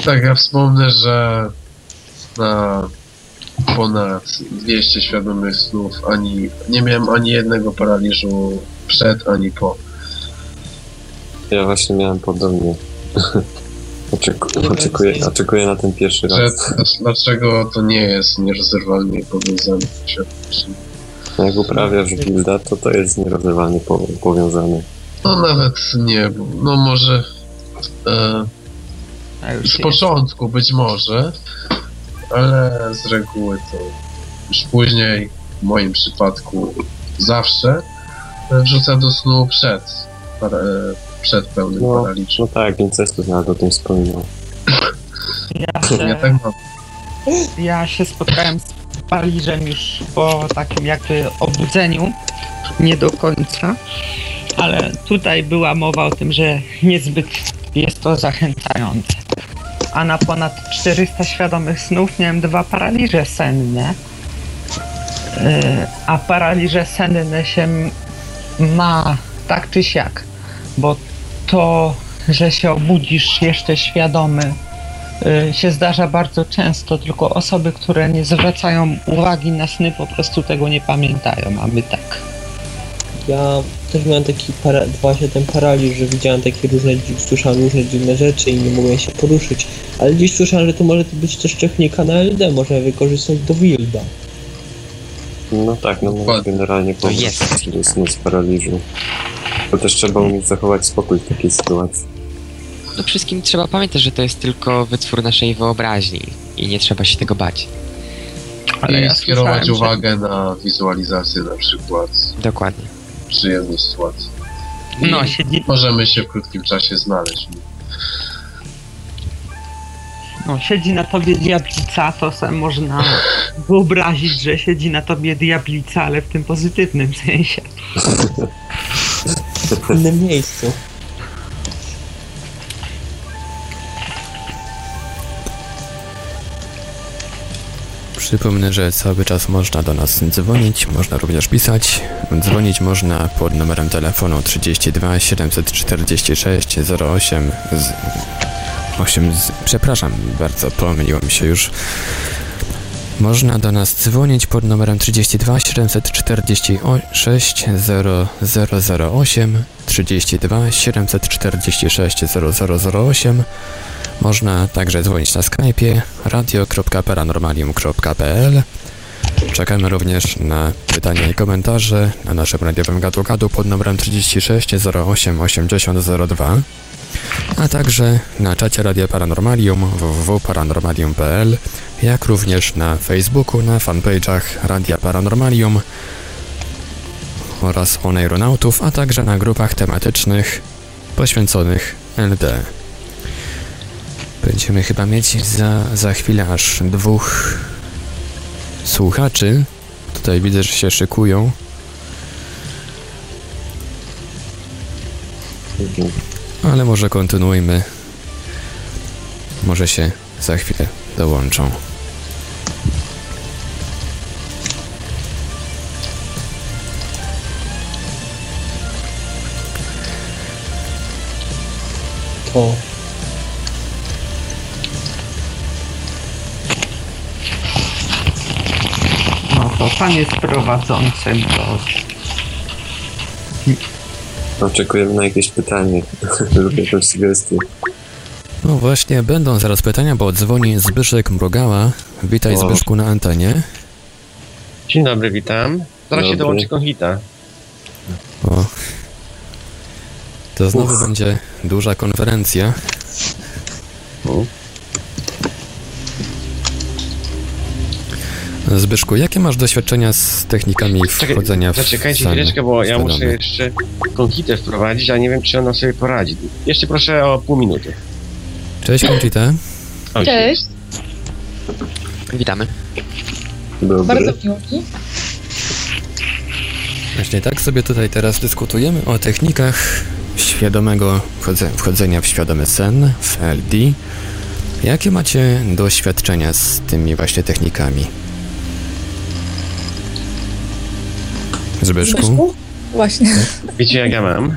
Tak, ja wspomnę, że na ponad 200 świadomych snów ani nie miałem ani jednego paraliżu przed, ani po. ja właśnie miałem podobnie. Oczekuję, oczekuję, oczekuję na ten pierwszy Że, raz. dlaczego to nie jest nierozerwalnie powiązane? Jak uprawiasz builda, to to jest nierozerwalnie po, powiązane. No nawet nie, no może e, z początku być może, ale z reguły to już później, w moim przypadku zawsze, wrzucam do snu przed, e, przed pełnym No, paraliżem. no tak, Incestus nawet o tym wspominał. Ja Ja się, tak mam. ja się spotkałem z paraliżem już po takim jakby obudzeniu. Nie do końca. Ale tutaj była mowa o tym, że niezbyt jest to zachęcające. A na ponad 400 świadomych snów miałem dwa paraliże senne. Yy, A paraliże senne się ma tak czy siak, bo to, że się obudzisz jeszcze świadomy, y, się zdarza bardzo często, tylko osoby, które nie zwracają uwagi na sny, po prostu tego nie pamiętają, a my tak. Ja też miałem taki para, właśnie ten paraliż, że widziałem takie różne, słyszałem różne dziwne rzeczy i nie mogłem się poruszyć. Ale dziś słyszałem, że to może być też technika na LD, można wykorzystać do wilda. No tak, no może Dokładnie. generalnie To jest powrót technika. snu z paraliżu. To też trzeba umieć zachować spokój w takiej sytuacji. No wszystkim trzeba pamiętać, że to jest tylko wytwór naszej wyobraźni i nie trzeba się tego bać. Ale I ja skierować słyszałem, że- uwagę na wizualizację na przykład Dokładnie. przyjemnej sytuacji. No, siedzi, możemy się w krótkim czasie znaleźć. no, siedzi na tobie diablica, to sobie można wyobrazić, że siedzi na tobie diablica, ale w tym pozytywnym sensie. W innym miejscu. Przypomnę, że cały czas można do nas dzwonić, można również pisać. Dzwonić można pod numerem telefonu 32 746 08 z 8 z, przepraszam bardzo, pomyliłem się już. Można do nas dzwonić pod numerem 32 746 0008 32 746 0008 można także dzwonić na Skype'ie radio.paranormalium.pl Czekamy również na pytania i komentarze na naszym radiowym gadu-gadu pod numerem 36 08 80 02 a także na czacie Radia Paranormalium www.paranormalium.pl jak również na Facebooku, na fanpage'ach Radia Paranormalium oraz Oneironautów, a także na grupach tematycznych poświęconych LD. Będziemy chyba mieć za, za chwilę aż dwóch słuchaczy. Tutaj widzę, że się szykują. Ale może kontynuujmy. Może się za chwilę dołączą. To No to pan jest prowadzącym, to Oczekujemy na jakieś pytanie lub jakąś sugestię. No właśnie, będą zaraz pytania, bo dzwoni Zbyszek Mrugała. Witaj. Zbyszku na antenie. Dzień dobry, witam. Zaraz się dołączy Konhita. O. To znowu Uch. będzie duża konferencja. U. Zbyszku, jakie masz doświadczenia z technikami Czekaj, wchodzenia w zaczekajcie chwileczkę, bo ja muszę jeszcze Konhitę wprowadzić, a nie wiem, czy ona sobie poradzi. Jeszcze proszę o pół minuty. Cześć Conchita. Cześć, Witamy. Dobry. bardzo miło mi. Właśnie tak sobie tutaj teraz dyskutujemy o technikach świadomego wchodze, wchodzenia w świadomy sen, w LD. Jakie macie doświadczenia z tymi właśnie technikami? Zbyszku? Zbyszku? Właśnie. Wiecie, jak ja mam?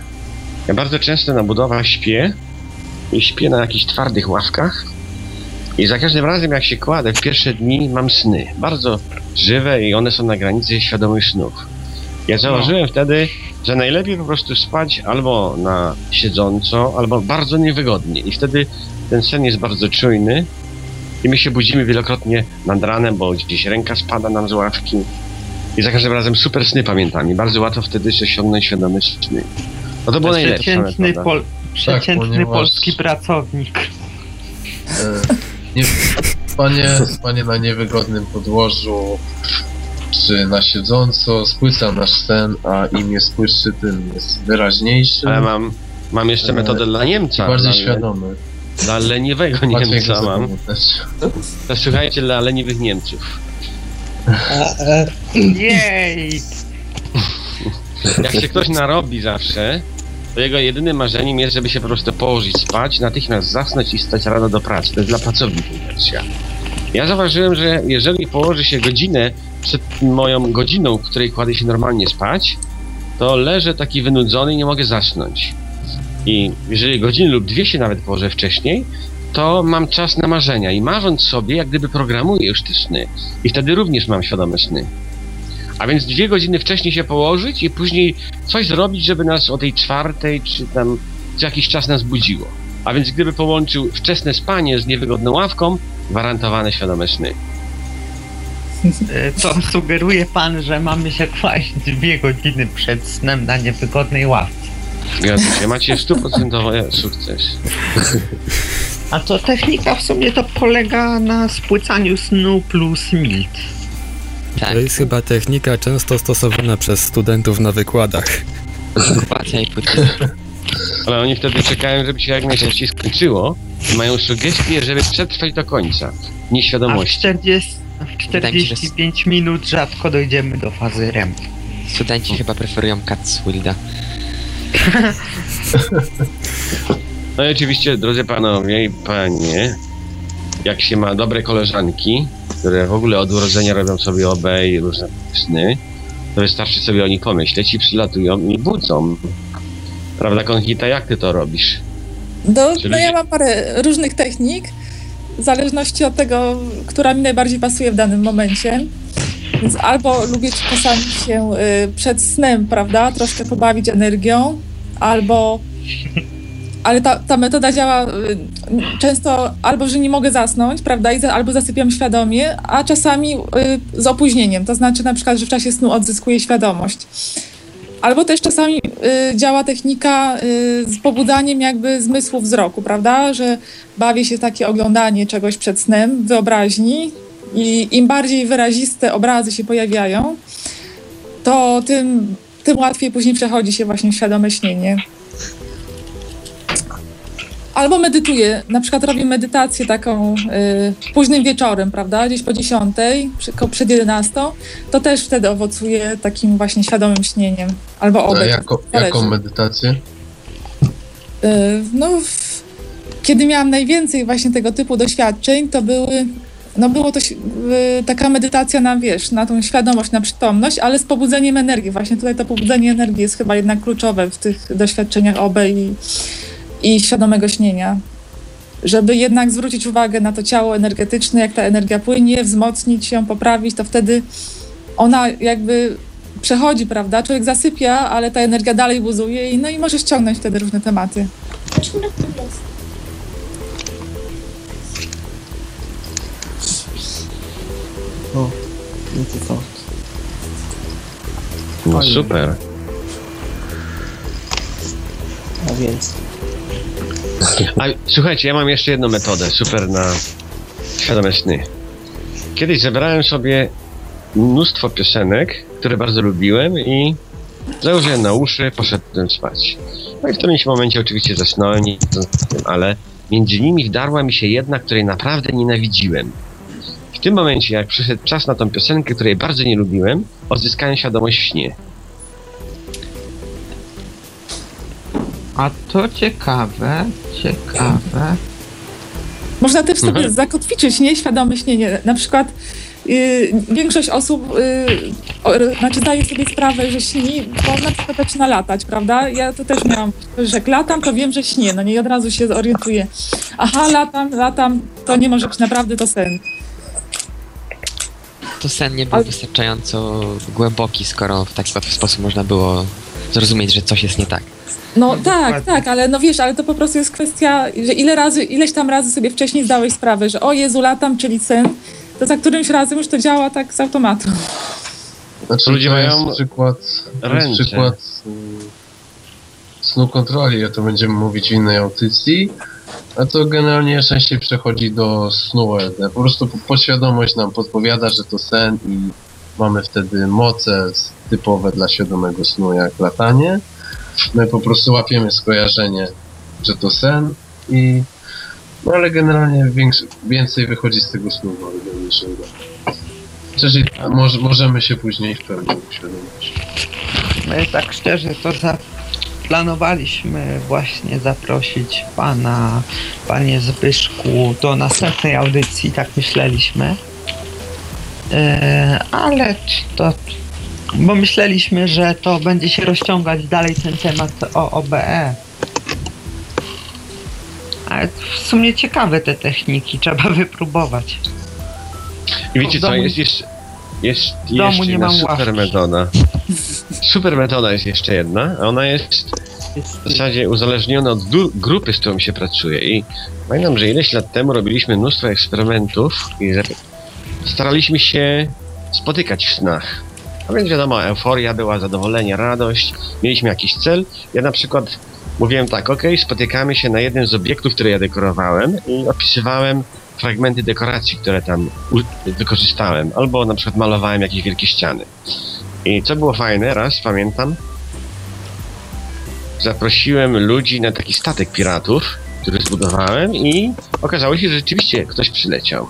Ja bardzo często na budowach śpię i śpię na jakichś twardych ławkach i za każdym razem, jak się kładę w pierwsze dni, mam sny. Bardzo żywe i one są na granicy świadomych snów. Ja założyłem wtedy, że najlepiej po prostu spać albo na siedząco, albo bardzo niewygodnie. I wtedy ten sen jest bardzo czujny i my się budzimy wielokrotnie nad ranem, bo gdzieś ręka spada nam z ławki. I za każdym razem super sny pamiętam i bardzo łatwo wtedy osiągnąć świadome sny. No to było najlepsze. przeciętny, pol, przeciętny ponieważ- polski pracownik. E, nie, spanie, spanie na niewygodnym podłożu czy na siedząco spłyca nasz sen, a im jest płytszy, tym jest wyraźniejszy. Ale mam, mam jeszcze metodę dla Niemca. bardziej dla, świadomy. Dla leniwego Niemca mam. To słuchajcie, dla leniwych Niemców. A, e, Jej! Jak się ktoś narobi zawsze, to jego jedynym marzeniem jest, żeby się po prostu położyć spać, natychmiast zasnąć i stać rano do pracy. To jest dla pracowników wersja. Ja zauważyłem, że jeżeli położy się godzinę przed moją godziną, w której kładę się normalnie spać, to leżę taki wynudzony i nie mogę zasnąć. I jeżeli godzinę lub dwie się nawet położę wcześniej, to mam czas na marzenia i marząc sobie, jak gdyby programuję już te sny. I wtedy również mam świadome sny. A więc dwie godziny wcześniej się położyć i później coś zrobić, żeby nas o tej czwartej czy tam co jakiś czas nas budziło. A więc gdyby połączył wczesne spanie z niewygodną ławką, gwarantowane świadome sny. E, To sugeruje pan, że mamy się kłaść dwie godziny przed snem na niewygodnej ławce. Zgadza się, macie stuprocentowy sukces. A to technika w sumie to polega na spłycaniu snu plus milt. Tak, To jest chyba technika często stosowana przez studentów na wykładach. okupacja i płytki. Ale oni wtedy czekają, żeby się jak najszybciej skończyło i mają sugestie, żeby przetrwać do końca. A w, Nieświadomości. 40, w 45 minut rzadko dojdziemy do fazy REM. Studenci chyba preferują Catswilda. No i oczywiście, drodzy panowie i panie, jak się ma dobre koleżanki, które w ogóle od urodzenia robią sobie OB i różne sny, to wystarczy sobie o nich pomyśleć i przylatują i budzą. Prawda, Konchita, jak ty to robisz? No, Czyli- no ja mam parę różnych technik, w zależności od tego, która mi najbardziej pasuje w danym momencie. Więc albo lubię czasami się y, przed snem, prawda, troszkę pobawić energią, albo. Ale ta, ta metoda działa y, często albo, że nie mogę zasnąć, prawda, i albo zasypiam świadomie, a czasami y, z opóźnieniem. To znaczy na przykład, że w czasie snu odzyskuję świadomość. Albo też czasami y, działa technika z pobudzaniem jakby zmysłu wzroku, prawda? Że bawię się takie oglądanie czegoś przed snem, wyobraźni i im bardziej wyraziste obrazy się pojawiają, to tym, tym łatwiej później przechodzi się właśnie świadome śnienie. Albo medytuję, na przykład robię medytację taką y, późnym wieczorem, prawda, gdzieś po 10, przy, ko- przed 11, to też wtedy owocuje takim właśnie świadomym śnieniem. Albo A obek. jako, jaką medytację? Y, No, w, kiedy miałam najwięcej właśnie tego typu doświadczeń, to były, no było to y, taka medytacja na, wiesz, na tą świadomość, na przytomność, ale z pobudzeniem energii. Właśnie tutaj to pobudzenie energii jest chyba jednak kluczowe w tych doświadczeniach OB i, i świadomego śnienia. Żeby jednak zwrócić uwagę na to ciało energetyczne, jak ta energia płynie, wzmocnić ją, poprawić, to wtedy ona jakby przechodzi, prawda? Człowiek zasypia, ale ta energia dalej buzuje i no i może ściągnąć wtedy różne tematy. O, no to? No super. A więc. A słuchajcie, ja mam jeszcze jedną metodę, super na świadome sny. Kiedyś zebrałem sobie mnóstwo piosenek, które bardzo lubiłem i założyłem na uszy, poszedłem spać. No i w którymś momencie oczywiście zasnąłem, nie tym, ale między nimi wdarła mi się jedna, której naprawdę nienawidziłem. W tym momencie, jak przyszedł czas na tą piosenkę, której bardzo nie lubiłem, odzyskałem świadomość w śnie. A to ciekawe, ciekawe. Można też sobie Mhm. zakotwiczyć nieświadome śnienie. Na przykład y, większość osób y, o, znaczy zdaje sobie sprawę, że śni, bo na przykład zaczyna latać, prawda? Ja to też miałam, że jak latam, to wiem, że śnię, no nie od razu się zorientuję. Aha, latam, latam, to nie może być naprawdę to sen. To sen nie był Ale- wystarczająco głęboki, skoro w taki łatwy sposób można było zrozumieć, że coś jest nie tak. No No, tak, dokładnie. tak, ale no wiesz, ale to po prostu jest kwestia, że ile razy, ileś tam razy sobie wcześniej zdałeś sprawę, że o Jezu, latam, czyli sen, to za którymś razem już to działa tak z automatu. Znaczy, Ludzie mają przykład, ręce. przykład mm, snu kontroli, o to będziemy mówić w innej audycji, a to generalnie częściej przechodzi do snu LD. Po prostu po- podświadomość nam podpowiada, że to sen i mamy wtedy moce typowe dla świadomego snu, jak latanie. My po prostu łapiemy skojarzenie, że to sen i no ale generalnie więcej wychodzi z tego snu niż Czyli może, możemy się później w pełni uświadomić. My tak szczerze to zaplanowaliśmy właśnie zaprosić pana, panie Zbyszku, do następnej audycji, tak myśleliśmy. E, ale to, bo myśleliśmy, że to będzie się rozciągać dalej ten temat o OBE. Ale w sumie ciekawe te techniki, trzeba wypróbować. I wiecie co, jest jeszcze... Jest jeszcze jedna mam super ławki. metoda. Super metoda jest jeszcze jedna, a ona jest w zasadzie uzależniona od grupy, z którą się pracuje. I pamiętam, że ileś lat temu robiliśmy mnóstwo eksperymentów i staraliśmy się spotykać w snach. A więc wiadomo, euforia była, zadowolenie, radość, mieliśmy jakiś cel. Ja na przykład mówiłem tak, ok, spotykamy się na jednym z obiektów, które ja dekorowałem i opisywałem fragmenty dekoracji, które tam wykorzystałem, albo na przykład malowałem jakieś wielkie ściany. I co było fajne, raz pamiętam, zaprosiłem ludzi na taki statek piratów, który zbudowałem i okazało się, że rzeczywiście ktoś przyleciał.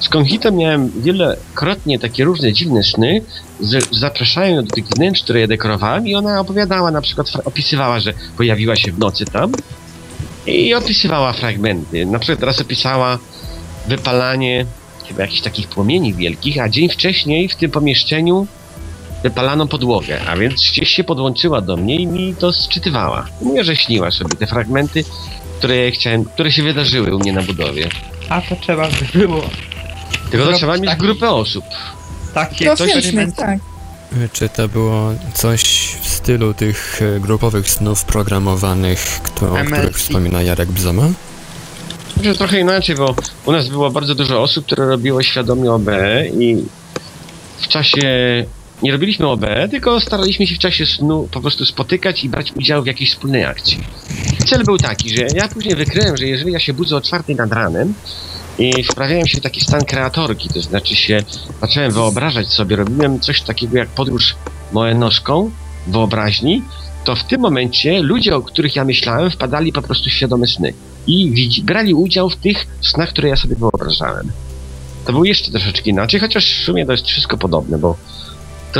Z Konhito miałem wielokrotnie takie różne dziwne sny, że zapraszają ją do tych wnętrz, które ja dekorowałem i ona opowiadała, na przykład opisywała, że pojawiła się w nocy tam i opisywała fragmenty. Na przykład teraz opisała wypalanie chyba jakichś takich płomieni wielkich, a dzień wcześniej w tym pomieszczeniu wypalano podłogę, a więc gdzieś się podłączyła do mnie i mi to sczytywała. Mówię, że śniła sobie te fragmenty, które ja chciałem, które się wydarzyły u mnie na budowie. A to trzeba by było Tylko to trzeba mieć taki- grupę osób. takie To coś tak. Czy to było coś w stylu tych e, grupowych snów programowanych, kto, o których wspomina Jarek Bzoma? Może trochę inaczej, bo u nas było bardzo dużo osób, które robiło świadomie OBE i w czasie nie robiliśmy OBE, tylko staraliśmy się w czasie snu po prostu spotykać i brać udział w jakiejś wspólnej akcji. Cel był taki, że ja później wykryłem, że jeżeli ja się budzę o czwartej nad ranem i wprawiałem się w taki stan kreatorki, to znaczy się zacząłem wyobrażać sobie, robiłem coś takiego jak podróż moenożką, wyobraźni, to w tym momencie ludzie, o których ja myślałem, wpadali po prostu w świadome sny i brali udział w tych snach, które ja sobie wyobrażałem. To było jeszcze troszeczkę inaczej, chociaż w sumie to jest wszystko podobne, bo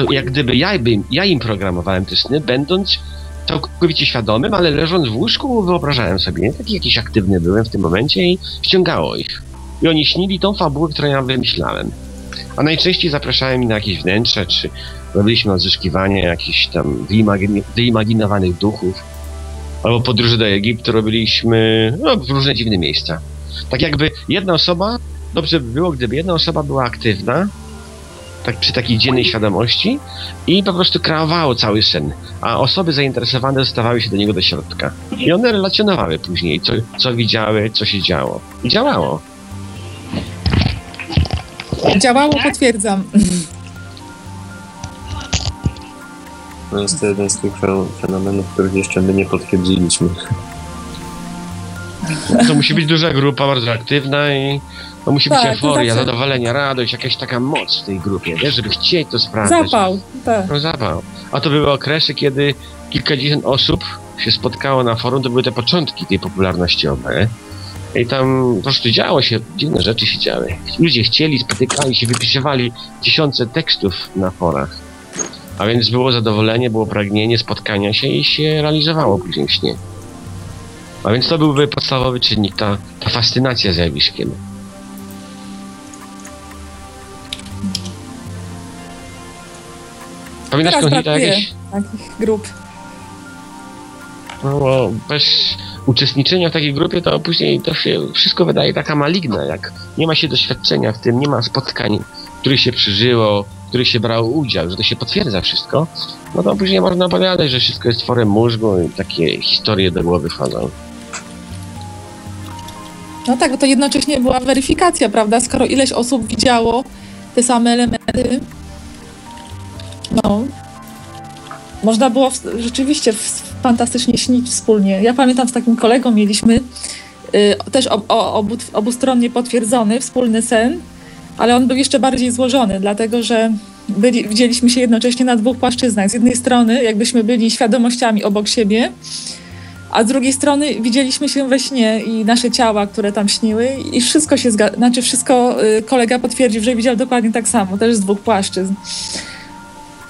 to jak gdyby ja, bym, ja im programowałem te sny, będąc całkowicie świadomym, ale leżąc w łóżku wyobrażałem sobie, nie? taki jakiś aktywny byłem w tym momencie i ściągało ich. I oni śnili tą fabułę, którą ja wymyślałem. A najczęściej zapraszałem ich na jakieś wnętrze, czy robiliśmy odzyskiwanie jakichś tam wyimagini- wyimaginowanych duchów. Albo podróże do Egiptu robiliśmy no, w różne dziwne miejsca. Tak jakby jedna osoba, dobrze by było, gdyby jedna osoba była aktywna, tak przy takiej dziennej świadomości i po prostu kreowało cały sen, a osoby zainteresowane dostawały się do niego do środka. I one relacjonowały później, co, co widziały, co się działo. I działało. Działało, potwierdzam. No jest to jeden z tych fen- fenomenów, których jeszcze my nie potwierdziliśmy. To musi być duża grupa, bardzo aktywna i to musi być Tak, to euforia, znaczy- zadowolenie, radość, jakaś taka moc w tej grupie, wiesz, żeby chcieć to sprawdzać. Zapał, tak. No zapał. A to były okresy, kiedy kilkadziesiąt osób się spotkało na forum, to były te początki tej popularności OB. I tam po prostu działo się, dziwne rzeczy się działy. Ludzie chcieli, spotykali się, wypisywali tysiące tekstów na forach. A więc było zadowolenie, było pragnienie spotkania się i się realizowało później w śnie. A więc to byłby podstawowy czynnik, ta, ta fascynacja zjawiskiem. Pamiętasz Teraz brakuje jakieś? takich grup. No, bo bez uczestniczenia w takiej grupie, to później to się wszystko wydaje taka maligna, jak nie ma się doświadczenia w tym, nie ma spotkań, których się przeżyło, w których się brało udział, że to się potwierdza wszystko, no to później można opowiadać, że wszystko jest tworem mózgu i takie historie do głowy wchodzą. No tak, bo to jednocześnie była weryfikacja, prawda? Skoro ileś osób widziało te same elementy, no, można było w, rzeczywiście w, fantastycznie śnić wspólnie. Ja pamiętam, z takim kolegą mieliśmy y, też ob, o, obu, obustronnie potwierdzony wspólny sen, ale on był jeszcze bardziej złożony, dlatego że byli, widzieliśmy się jednocześnie na dwóch płaszczyznach. Z jednej strony, jakbyśmy byli świadomościami obok siebie, a z drugiej strony widzieliśmy się we śnie i nasze ciała, które tam śniły i wszystko się zgadza, znaczy wszystko y, kolega potwierdził, że widział dokładnie tak samo, też z dwóch płaszczyzn.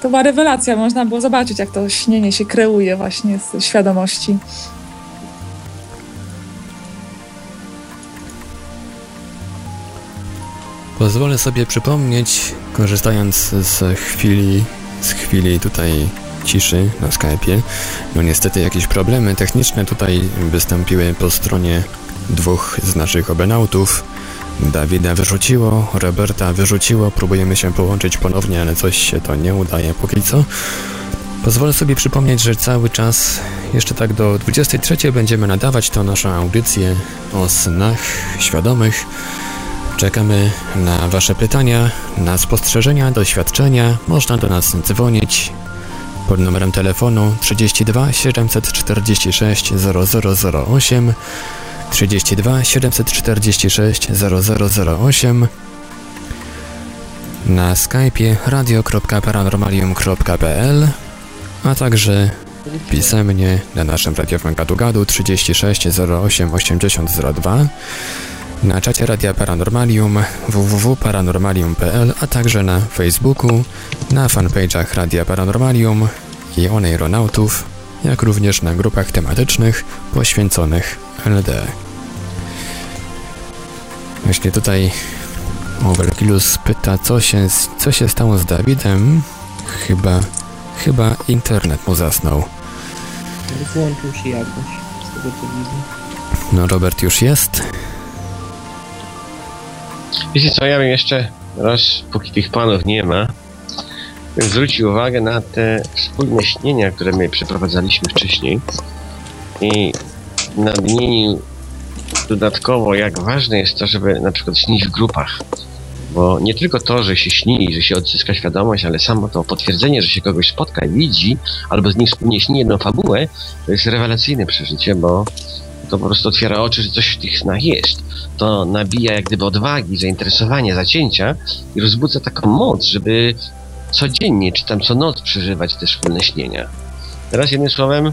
To była rewelacja, można było zobaczyć, jak to śnienie się kreuje właśnie z świadomości. Pozwolę sobie przypomnieć, korzystając z chwili, z chwili tutaj ciszy na Skype'ie. No niestety jakieś problemy techniczne tutaj wystąpiły po stronie dwóch z naszych obenautów. Dawida wyrzuciło, Roberta wyrzuciło, próbujemy się połączyć ponownie, ale coś się to nie udaje póki co. Pozwolę sobie przypomnieć, że cały czas, jeszcze tak do 23 będziemy nadawać tą naszą audycję o snach świadomych. Czekamy na Wasze pytania, na spostrzeżenia, doświadczenia. Można do nas dzwonić pod numerem telefonu 32 746 0008 32 746 0008 na skype'ie radio.paranormalium.pl a także pisemnie na naszym radiowym gadu-gadu 36 08 80 02 na czacie Radia Paranormalium www.paranormalium.pl, a także na Facebooku, na fanpage'ach Radia Paranormalium i Oneironautów, jak również na grupach tematycznych poświęconych LD. Jeśli tutaj Overkillus pyta, co się, co się stało z Dawidem, chyba, chyba internet mu zasnął. Włączył się jakoś, z tego co widzę. No, Robert już jest. Wiecie co, ja bym jeszcze raz, póki tych panów nie ma, bym zwrócił uwagę na te wspólne śnienia, które my przeprowadzaliśmy wcześniej i nadmienił dodatkowo, jak ważne jest to, żeby na przykład śnić w grupach. Bo nie tylko to, że się śni, że się odzyska świadomość, ale samo to potwierdzenie, że się kogoś spotka i widzi, albo z nim wspólnie śni jedną fabułę, to jest rewelacyjne przeżycie, bo to po prostu otwiera oczy, że coś w tych snach jest. To nabija jak gdyby odwagi, zainteresowania, zacięcia i rozbudza taką moc, żeby codziennie, czy tam co noc przeżywać te wspólne śnienia. Teraz jednym słowem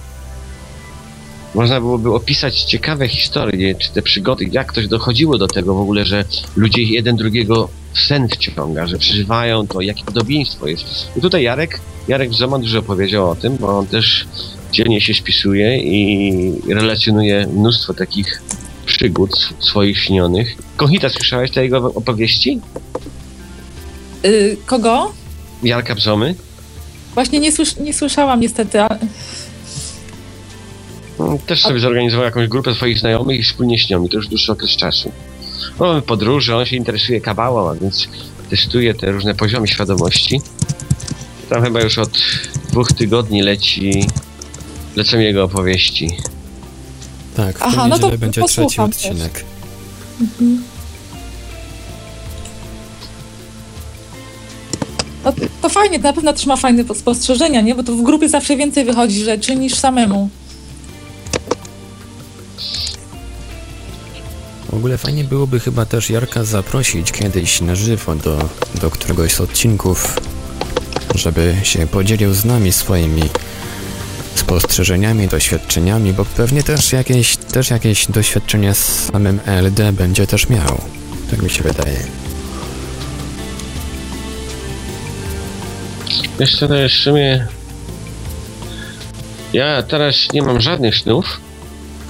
można byłoby opisać ciekawe historie, czy te przygody, jak ktoś dochodziło do tego w ogóle, że ludzie jeden drugiego w sen wciąga, że przeżywają to, jakie podobieństwo jest. I tutaj Jarek, Jarek Zoman dużo powiedział o tym, bo on też dzielnie się spisuje i relacjonuje mnóstwo takich przygód swoich śnionych. Kohita, słyszałeś te jego opowieści? Y, kogo? Jarka Bzomy? Właśnie nie, słysz- nie słyszałam niestety. A... No, Też sobie zorganizował jakąś grupę swoich znajomych i wspólnie śnią i to już dłuższy okres czasu. On podróży, on się interesuje kabałą, a więc testuje te różne poziomy świadomości. Tam chyba już od dwóch tygodni leci, lecą jego opowieści. Tak, w Aha, no to będzie trzeci posłucham też. odcinek. Mhm. No, to fajnie, to na pewno też ma fajne po- spostrzeżenia, nie? Bo to w grupie zawsze więcej wychodzi rzeczy niż samemu. W ogóle fajnie byłoby chyba też Jarka zaprosić kiedyś na żywo do, do któregoś z odcinków, żeby się podzielił z nami swoimi spostrzeżeniami, doświadczeniami, bo pewnie też jakieś, też jakieś doświadczenia z samym LD będzie też miał. Tak mi się wydaje. Wiesz co, to jest w sumie... Ja teraz nie mam żadnych snów.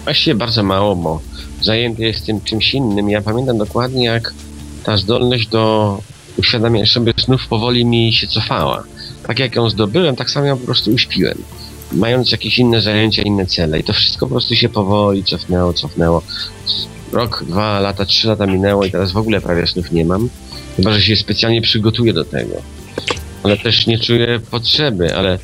Właściwie bardzo mało, bo zajęty jestem czymś innym. Ja pamiętam dokładnie, jak ta zdolność do uświadamiania sobie snów powoli mi się cofała. Tak jak ją zdobyłem, tak samo ją po prostu uśpiłem. Mając jakieś inne zajęcia, inne cele. I to wszystko po prostu się powoli cofnęło, cofnęło. Rok, dwa lata, trzy lata minęło i teraz w ogóle prawie snów nie mam. Chyba, że się specjalnie przygotuję do tego. Ale też nie czuję potrzeby, ale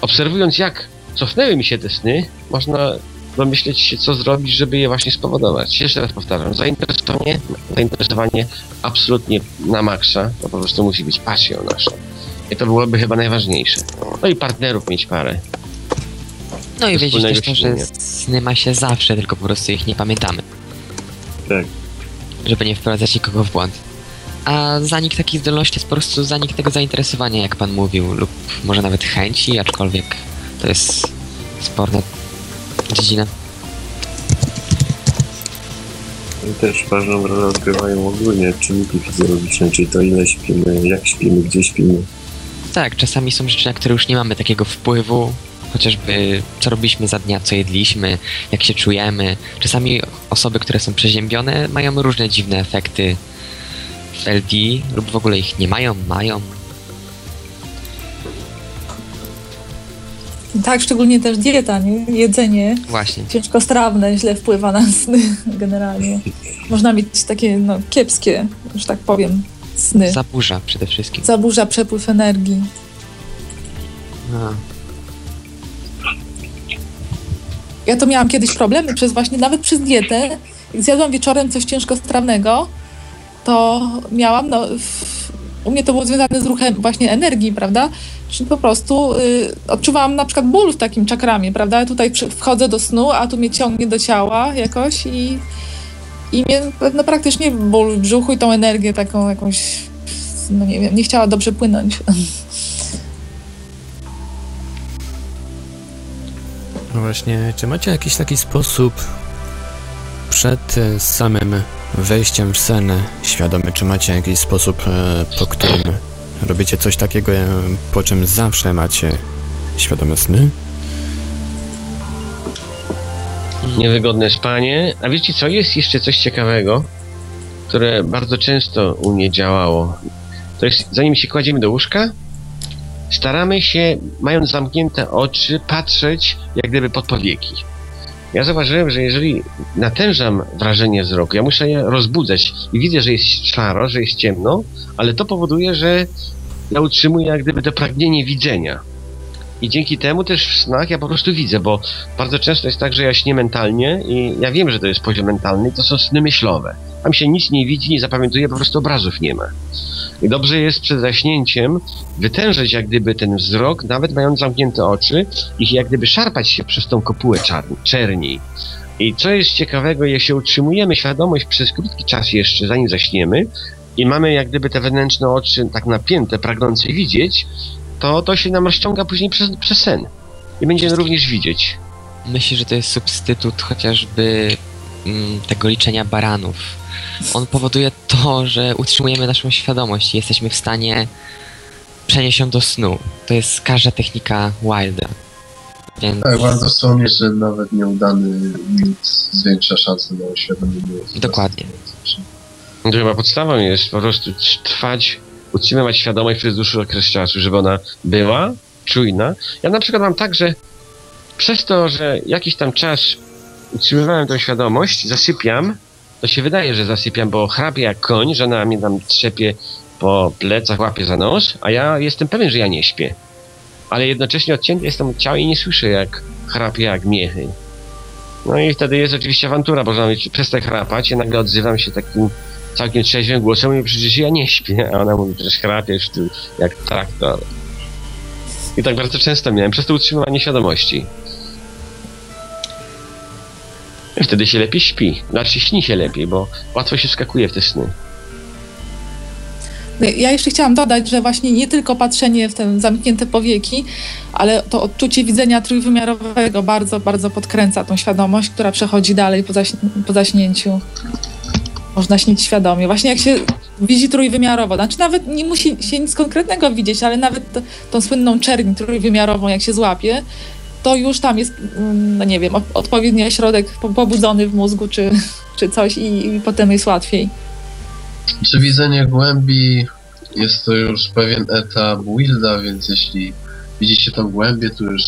obserwując jak cofnęły mi się te sny, można domyśleć się, co zrobić, żeby je właśnie spowodować. Jeszcze raz powtarzam, zainteresowanie, zainteresowanie absolutnie na maksa, to po prostu musi być pasją naszą. I to byłoby chyba najważniejsze. No i partnerów mieć parę. No i wiedzieć też to, że sny ma się zawsze, tylko po prostu ich nie pamiętamy. Tak. Żeby nie wprowadzać nikogo w błąd. A zanik takiej zdolności jest po prostu zanik tego zainteresowania, jak pan mówił, lub może nawet chęci, aczkolwiek to jest sporna dziedzina. I też ważną rolę odgrywają ogólnie czynniki fizjologiczne, czyli to ile śpimy, jak śpimy, gdzie śpimy. Tak, czasami są rzeczy, na które już nie mamy takiego wpływu, chociażby co robiliśmy za dnia, co jedliśmy, jak się czujemy. Czasami osoby, które są przeziębione, mają różne dziwne efekty LD, lub w ogóle ich nie mają, mają. Tak, szczególnie też dieta, nie? jedzenie Właśnie. ciężkostrawne źle wpływa na sny generalnie. Można mieć takie no, kiepskie, że tak powiem, sny. Zaburza przede wszystkim. Zaburza przepływ energii. A. Ja to miałam kiedyś problemy przez właśnie, nawet przez dietę. Zjadłam wieczorem coś ciężkostrawnego, to miałam, no, u mnie to było związane z ruchem właśnie energii, prawda? Czyli po prostu y, odczuwałam na przykład ból w takim czakramie, prawda? Tutaj wchodzę do snu, a tu mnie ciągnie do ciała jakoś i, i mnie no, praktycznie ból w brzuchu i tą energię taką jakąś, no nie wiem, nie chciała dobrze płynąć. No właśnie, czy macie jakiś taki sposób przed e, samym wejściem w sen świadomy, czy macie jakiś sposób, e, po którym robicie coś takiego, e, po czym zawsze macie świadome sny? Niewygodne spanie. A wiecie co, jest jeszcze coś ciekawego, które bardzo często u mnie działało. To jest, zanim się kładziemy do łóżka, staramy się, mając zamknięte oczy, patrzeć jak gdyby pod powieki. Ja zauważyłem, że jeżeli natężam wrażenie wzroku, ja muszę je rozbudzać i widzę, że jest szaro, że jest ciemno, ale to powoduje, że ja utrzymuję jak gdyby to pragnienie widzenia. I dzięki temu też w snach ja po prostu widzę, bo bardzo często jest tak, że ja śnię mentalnie i ja wiem, że to jest poziom mentalny to są sny myślowe. Tam się nic nie widzi, nie zapamiętuje, po prostu obrazów nie ma. I dobrze jest przed zaśnięciem wytężyć jak gdyby ten wzrok, nawet mając zamknięte oczy, i jak gdyby szarpać się przez tą kopułę czerni. I co jest ciekawego, jeśli utrzymujemy świadomość przez krótki czas jeszcze, zanim zaśniemy, i mamy jak gdyby te wewnętrzne oczy tak napięte, pragnące widzieć, to to się nam rozciąga później przez, przez sen. I będziemy również widzieć. Myślę, że to jest substytut chociażby mm, tego liczenia baranów. On powoduje to, że utrzymujemy naszą świadomość i jesteśmy w stanie przenieść ją do snu. To jest każda technika Wilda. Więc Tak, warto wspomnieć, że nawet nieudany mit zwiększa szanse na uświadomienie. Dokładnie. No to chyba podstawą jest po prostu trwać, utrzymywać świadomość przez dłuższy okres czasu, żeby ona była czujna. Ja na przykład mam tak, że przez to, że jakiś tam czas utrzymywałem tą świadomość, zasypiam, to się wydaje, że zasypiam, bo chrapię jak koń, żona mnie tam trzepie po plecach, łapie za nos, a ja jestem pewien, że ja nie śpię. Ale jednocześnie odcięty jestem od ciała i nie słyszę, jak chrapie jak miechy. No i wtedy jest oczywiście awantura, bo żona mi przestań chrapać, nagle odzywam się takim całkiem trzeźwym głosem i mówię, przecież ja nie śpię, a ona mówi, przecież chrapiesz ty jak traktor. I tak bardzo często miałem, przez to utrzymywanie świadomości. Wtedy się lepiej śpi. Znaczy śni się lepiej, bo łatwo się skakuje w te sny. No, Ja jeszcze chciałam dodać, że właśnie nie tylko patrzenie w te zamknięte powieki, ale to odczucie widzenia trójwymiarowego bardzo, bardzo podkręca tą świadomość, która przechodzi dalej po, zaś, po zaśnięciu. Można śnić świadomie. Właśnie jak się widzi trójwymiarowo, znaczy nawet nie musi się nic konkretnego widzieć, ale nawet t- tą słynną czerń trójwymiarową, jak się złapie, to już tam jest, mm, no nie wiem, odpowiedni ośrodek po- pobudzony w mózgu czy, czy coś i, i potem jest łatwiej. Czy widzenie głębi jest to już pewien etap Wilda, więc jeśli widzicie tą głębię, to już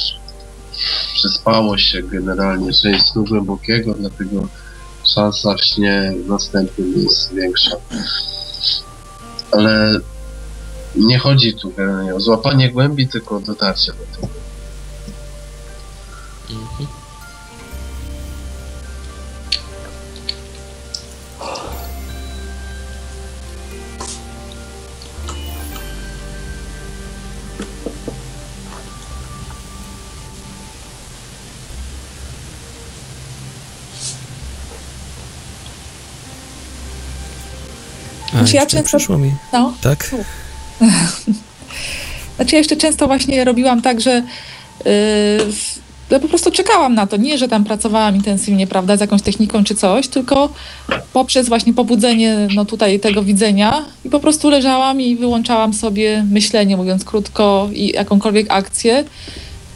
przespało się generalnie część snu głębokiego, dlatego szansa w śnie następnym jest większa. Ale nie chodzi tu generalnie o złapanie głębi, tylko o dotarcie do tego. Mhm. Znaczy ja jeszcze często- przyszło mi. No. Tak? Znaczy ja jeszcze często właśnie robiłam tak, że yy, ja po prostu czekałam na to. Nie, że tam pracowałam intensywnie, prawda, z jakąś techniką czy coś, tylko poprzez właśnie pobudzenie no tutaj tego widzenia i po prostu leżałam i wyłączałam sobie myślenie, mówiąc krótko, i jakąkolwiek akcję.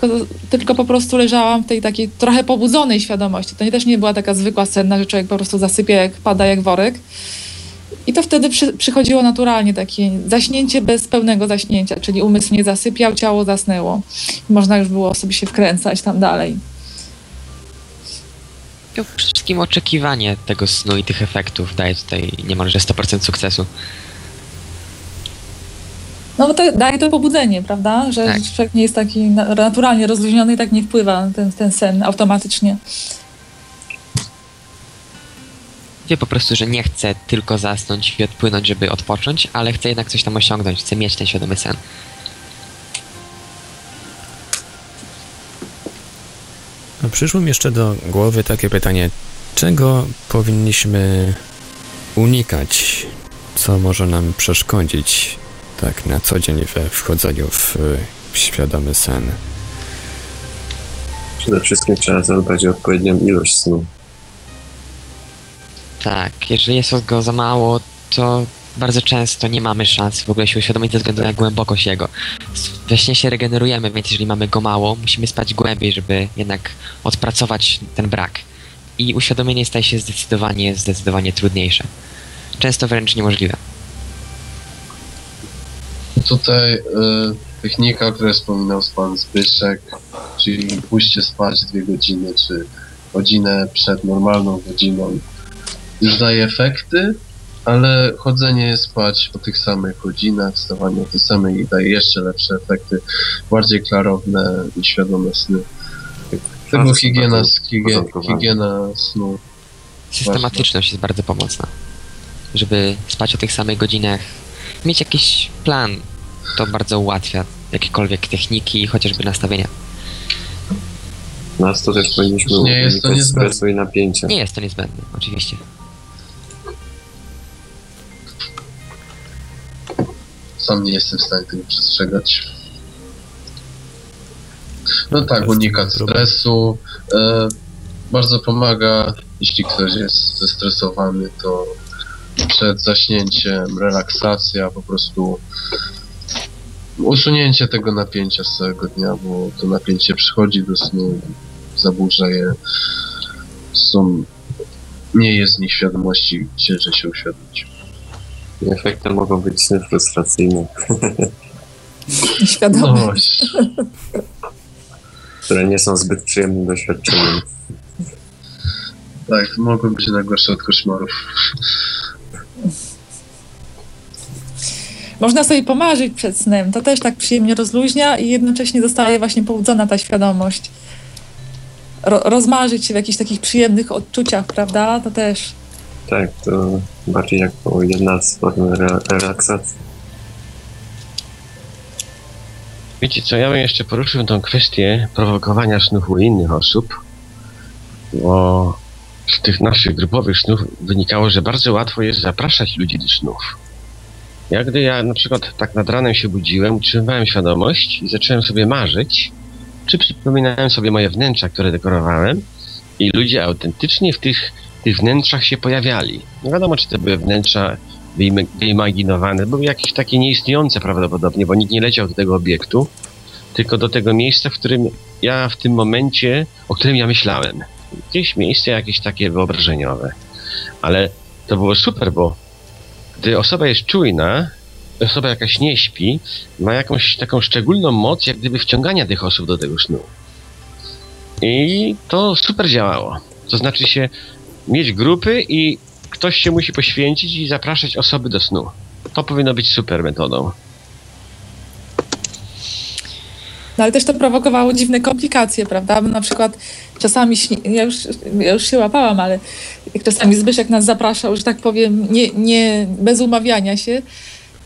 Tylko, tylko po prostu leżałam w tej takiej trochę pobudzonej świadomości. To nie też nie była taka zwykła senna, że człowiek po prostu zasypia, jak pada jak worek. I to wtedy przy, przychodziło naturalnie takie zaśnięcie bez pełnego zaśnięcia, czyli umysł nie zasypiał, ciało zasnęło. Można już było sobie się wkręcać tam dalej. To przede wszystkim oczekiwanie tego snu i tych efektów daje tutaj niemalże 100% sukcesu. No bo to daje to pobudzenie, prawda? Że Tak. człowiek nie jest taki na- naturalnie rozluźniony i tak nie wpływa ten, ten sen automatycznie. Wie po prostu, że nie chce tylko zasnąć i odpłynąć, żeby odpocząć, ale chce jednak coś tam osiągnąć, chce mieć ten świadomy sen. A Przyszło mi jeszcze do głowy takie pytanie, czego powinniśmy unikać, co może nam przeszkodzić tak na co dzień we wchodzeniu w, w świadomy sen? Przede wszystkim trzeba zadbać o odpowiednią ilość snu. Tak, jeżeli jest go za mało, to bardzo często nie mamy szans w ogóle się uświadomić ze względu na głębokość jego. We śnie się regenerujemy, więc jeżeli mamy go mało, musimy spać głębiej, żeby jednak odpracować ten brak. I uświadomienie staje się zdecydowanie, zdecydowanie trudniejsze. Często wręcz niemożliwe. Tutaj y, technika, o której wspominał pan Zbyszek, czyli pójście spać dwie godziny, czy godzinę przed normalną godziną, już daje efekty, ale chodzenie spać o tych samych godzinach, wstawanie o tych samych i daje jeszcze lepsze efekty, bardziej klarowne i świadome sny. Tego higiena, higie, higiena snu. Systematyczność jest bardzo pomocna. Żeby spać o tych samych godzinach, mieć jakiś plan, to bardzo ułatwia jakiekolwiek techniki, chociażby nastawienia. Nas to też powinniśmy Nie jest to niezbędne. stresu i napięcia. Nie jest to niezbędne, oczywiście. Sam nie jestem w stanie tego przestrzegać. No tak, unikać stresu. E, bardzo pomaga, jeśli ktoś jest zestresowany, to przed zaśnięciem relaksacja, po prostu usunięcie tego napięcia z całego dnia, bo to napięcie przychodzi do snu, zaburza je. Są, nie jest z nich świadomości, ciężej się uświadomić. I Efektem mogą być sny frustracyjne, Świadomy. No które nie są zbyt przyjemnym doświadczeniem. Tak, mogą być najgorsze od koszmarów. Można sobie pomarzyć przed snem. To też tak przyjemnie rozluźnia i jednocześnie zostaje właśnie pobudzona ta świadomość. Ro rozmarzyć się w jakichś takich przyjemnych odczuciach, prawda? To też. Tak, to bardziej jako jedna z form re- relaksacji. Wiecie co, ja bym jeszcze poruszył tą kwestię prowokowania snów u innych osób, bo z tych naszych grupowych snów wynikało, że bardzo łatwo jest zapraszać ludzi do snów. Ja gdy ja na przykład tak nad ranem się budziłem, utrzymywałem świadomość i zacząłem sobie marzyć, czy przypominałem sobie moje wnętrza, które dekorowałem i ludzie autentycznie w tych, tych wnętrzach się pojawiali. Nie wiadomo, czy to były wnętrza wyim- wyimaginowane, były jakieś takie nieistniejące prawdopodobnie, bo nikt nie leciał do tego obiektu, tylko do tego miejsca, w którym ja w tym momencie, o którym ja myślałem. Jakieś miejsce jakieś takie wyobrażeniowe. Ale to było super, bo gdy osoba jest czujna, osoba jakaś nie śpi, ma jakąś taką szczególną moc, jak gdyby wciągania tych osób do tego snu. I to super działało. To znaczy się mieć grupy i ktoś się musi poświęcić i zapraszać osoby do snu. To powinno być super metodą. No ale też to prowokowało dziwne komplikacje, prawda? Bo na przykład czasami, ja już, ja już się łapałam, ale czasami Zbyszek nas zapraszał, że tak powiem, nie, nie bez umawiania się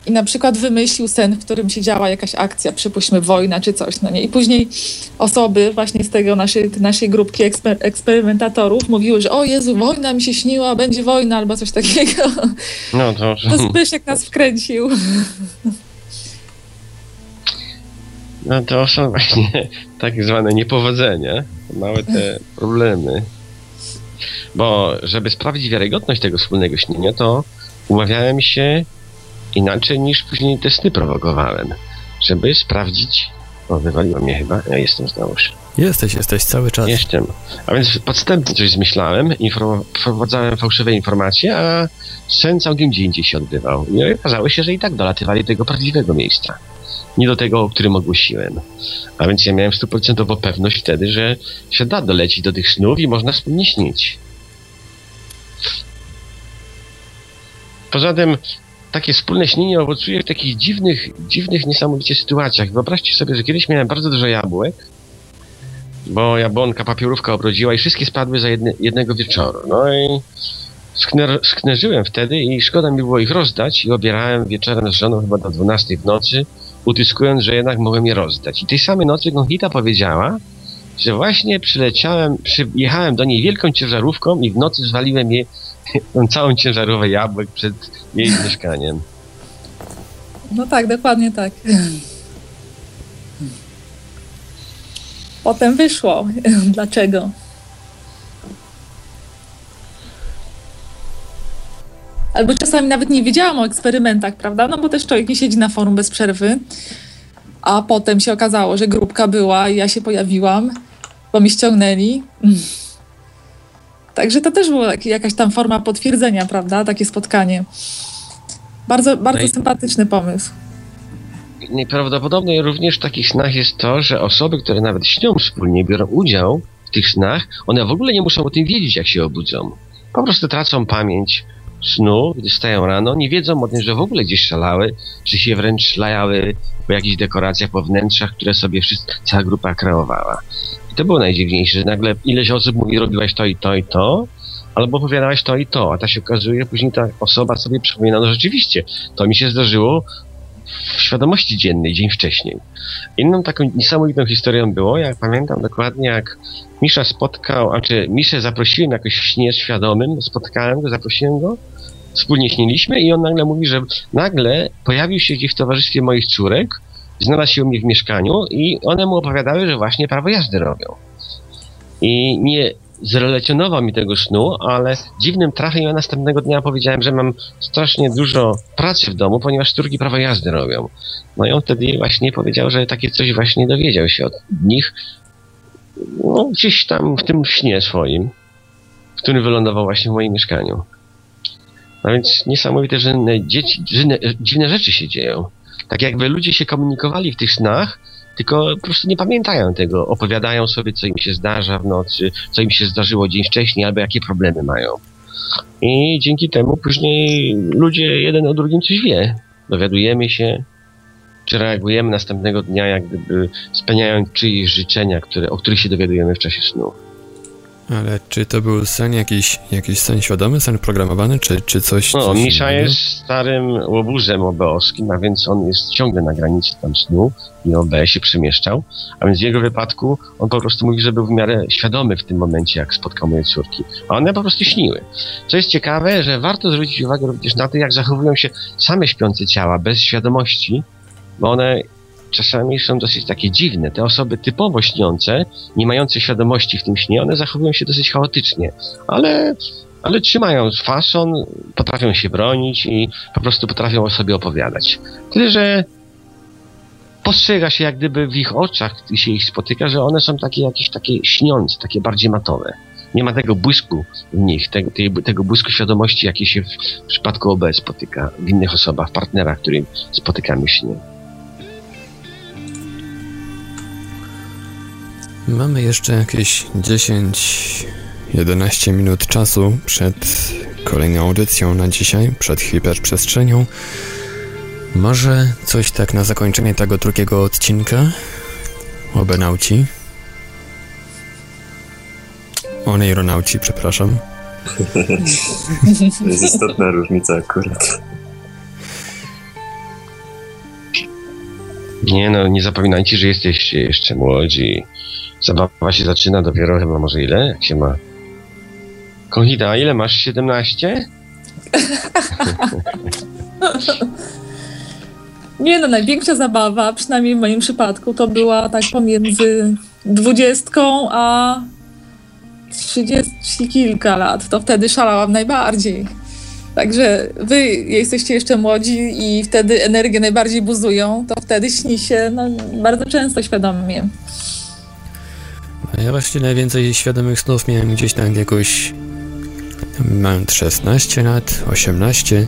i na przykład wymyślił sen, w którym się działa jakaś akcja, przypuśćmy wojna czy coś, no nie? I później osoby właśnie z tego naszej, naszej grupki eksper- eksperymentatorów mówiły, że o Jezu, wojna mi się śniła, będzie wojna albo coś takiego. No to... To Zbyszek nas wkręcił. No to są właśnie tak zwane niepowodzenia, małe te problemy. Bo żeby sprawdzić wiarygodność tego wspólnego śnienia, to umawiałem się inaczej niż później te sny prowokowałem. Żeby sprawdzić, O, wywaliło mnie chyba. Ja jestem znowuż. Jesteś, jesteś cały czas. Jestem. A więc podstępnie coś zmyślałem, inform- wprowadzałem fałszywe informacje, a sen całkiem gdzie indziej się odbywał. No I okazało się, że i tak dolatywali do tego prawdziwego miejsca. Nie do tego, o którym ogłosiłem. A więc ja miałem stuprocentową pewność wtedy, że się da dolecić do tych snów i można wspólnie śnić. Poza tym takie wspólne śnienie owocuje w takich dziwnych, dziwnych, niesamowicie sytuacjach. Wyobraźcie sobie, że kiedyś miałem bardzo dużo jabłek, bo jabłonka, papierówka obrodziła i wszystkie spadły za jedne, jednego wieczoru. No i skner, sknerzyłem wtedy i szkoda mi było ich rozdać i obierałem wieczorem z żoną chyba do 12 w nocy, utyskując, że jednak mogłem je rozdać. I tej samej nocy Gonchita powiedziała, że właśnie przyleciałem, przyjechałem do niej wielką ciężarówką i w nocy zwaliłem jej tą całą ciężarówkę jabłek przed jej mieszkaniem. No tak, dokładnie tak. Potem wyszło. Dlaczego? Albo czasami nawet nie wiedziałam o eksperymentach, prawda? No bo też człowiek nie siedzi na forum bez przerwy. A potem się okazało, że grupka była i ja się pojawiłam, bo mi ściągnęli. Także to też była jakaś tam forma potwierdzenia, prawda? Takie spotkanie. Bardzo, bardzo No sympatyczny pomysł. Nieprawdopodobne również w takich snach jest to, że osoby, które nawet śnią wspólnie, biorą udział w tych snach, one w ogóle nie muszą o tym wiedzieć, jak się obudzą. Po prostu tracą pamięć snu, gdy stają rano, nie wiedzą o tym, że w ogóle gdzieś szalały, czy się wręcz szlajały po jakichś dekoracjach, po wnętrzach, które sobie wszyscy, cała grupa kreowała. I to było najdziwniejsze, że nagle ileś osób mówi, robiłaś to i to i to, albo opowiadałaś to i to, a ta się okazuje, później ta osoba sobie przypomina, no rzeczywiście, to mi się zdarzyło w świadomości dziennej dzień wcześniej. Inną taką niesamowitą historią było, jak pamiętam dokładnie, jak Misza spotkał, a czy Miszę zaprosiłem jakoś w śnie świadomym, spotkałem go, zaprosiłem go, wspólnie śniliśmy i on nagle mówi, że nagle pojawił się gdzieś w towarzystwie moich córek, znalazł się u mnie w mieszkaniu i one mu opowiadały, że właśnie prawo jazdy robią. I nie zrelacjonował mi tego snu, ale dziwnym trafem ja następnego dnia powiedziałem, że mam strasznie dużo pracy w domu, ponieważ córki prawo jazdy robią. No i on wtedy właśnie powiedział, że takie coś właśnie dowiedział się od nich, no gdzieś tam w tym śnie swoim, w którym wylądował właśnie w moim mieszkaniu. No więc niesamowite, że dzieci, dziwne rzeczy się dzieją. Tak jakby ludzie się komunikowali w tych snach, tylko po prostu nie pamiętają tego. Opowiadają sobie, co im się zdarza w nocy, co im się zdarzyło dzień wcześniej, albo jakie problemy mają. I dzięki temu później ludzie jeden o drugim coś wie. Dowiadujemy się, czy reagujemy następnego dnia, jak gdyby spełniając czyjeś życzenia, które, o których się dowiadujemy w czasie snu. Ale czy to był sen jakiś, jakiś sen świadomy, sen programowany, czy, czy coś... No, coś Misza innego? jest starym łobuzem obeoskim, a więc on jest ciągle na granicy tam snu i OB się przemieszczał. A więc w jego wypadku on po prostu mówi, że był w miarę świadomy w tym momencie, jak spotkał moje córki. A one po prostu śniły. Co jest ciekawe, że warto zwrócić uwagę również na to, jak zachowują się same śpiące ciała bez świadomości, bo one czasami są dosyć takie dziwne. Te osoby typowo śniące, nie mające świadomości w tym śnie, one zachowują się dosyć chaotycznie, ale, ale trzymają fason, potrafią się bronić i po prostu potrafią o sobie opowiadać. Tyle, że postrzega się jak gdyby w ich oczach, gdy się ich spotyka, że one są takie jakieś takie śniące, takie bardziej matowe. Nie ma tego błysku w nich, tego, tego błysku świadomości, jaki się w, w przypadku OB spotyka w innych osobach, partnerach, którym spotykamy w śnie. Mamy jeszcze jakieś 10-11 minut czasu przed kolejną audycją na dzisiaj, przed hiperprzestrzenią. Może coś tak na zakończenie tego drugiego odcinka? Obenauci? Oneironauci, przepraszam. To jest istotna różnica akurat. Nie no, nie zapominajcie, że jesteście jeszcze młodzi. Zabawa się zaczyna dopiero chyba może ile? Jak się ma? Konhida, ile masz? 17? Nie no, największa zabawa, przynajmniej w moim przypadku, to była tak pomiędzy dwudziestką a trzydzieści kilka lat. To wtedy szalałam najbardziej. Także wy jesteście jeszcze młodzi i wtedy energie najbardziej buzują, to wtedy śni się no, bardzo często świadomie. Ja właśnie najwięcej świadomych snów miałem gdzieś tam jakoś mając 16 lat, 18.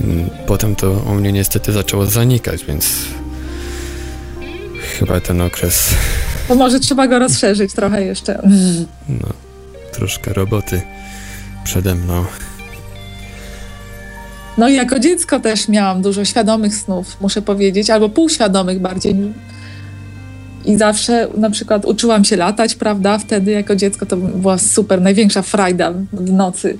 Mm, Potem to u mnie niestety zaczęło zanikać, więc chyba ten okres, To może trzeba go rozszerzyć trochę jeszcze. no, troszkę roboty przede mną. No i jako dziecko też miałam dużo świadomych snów, muszę powiedzieć, albo półświadomych bardziej. I zawsze na przykład uczyłam się latać, prawda? Wtedy jako dziecko to była super, największa frajda w nocy.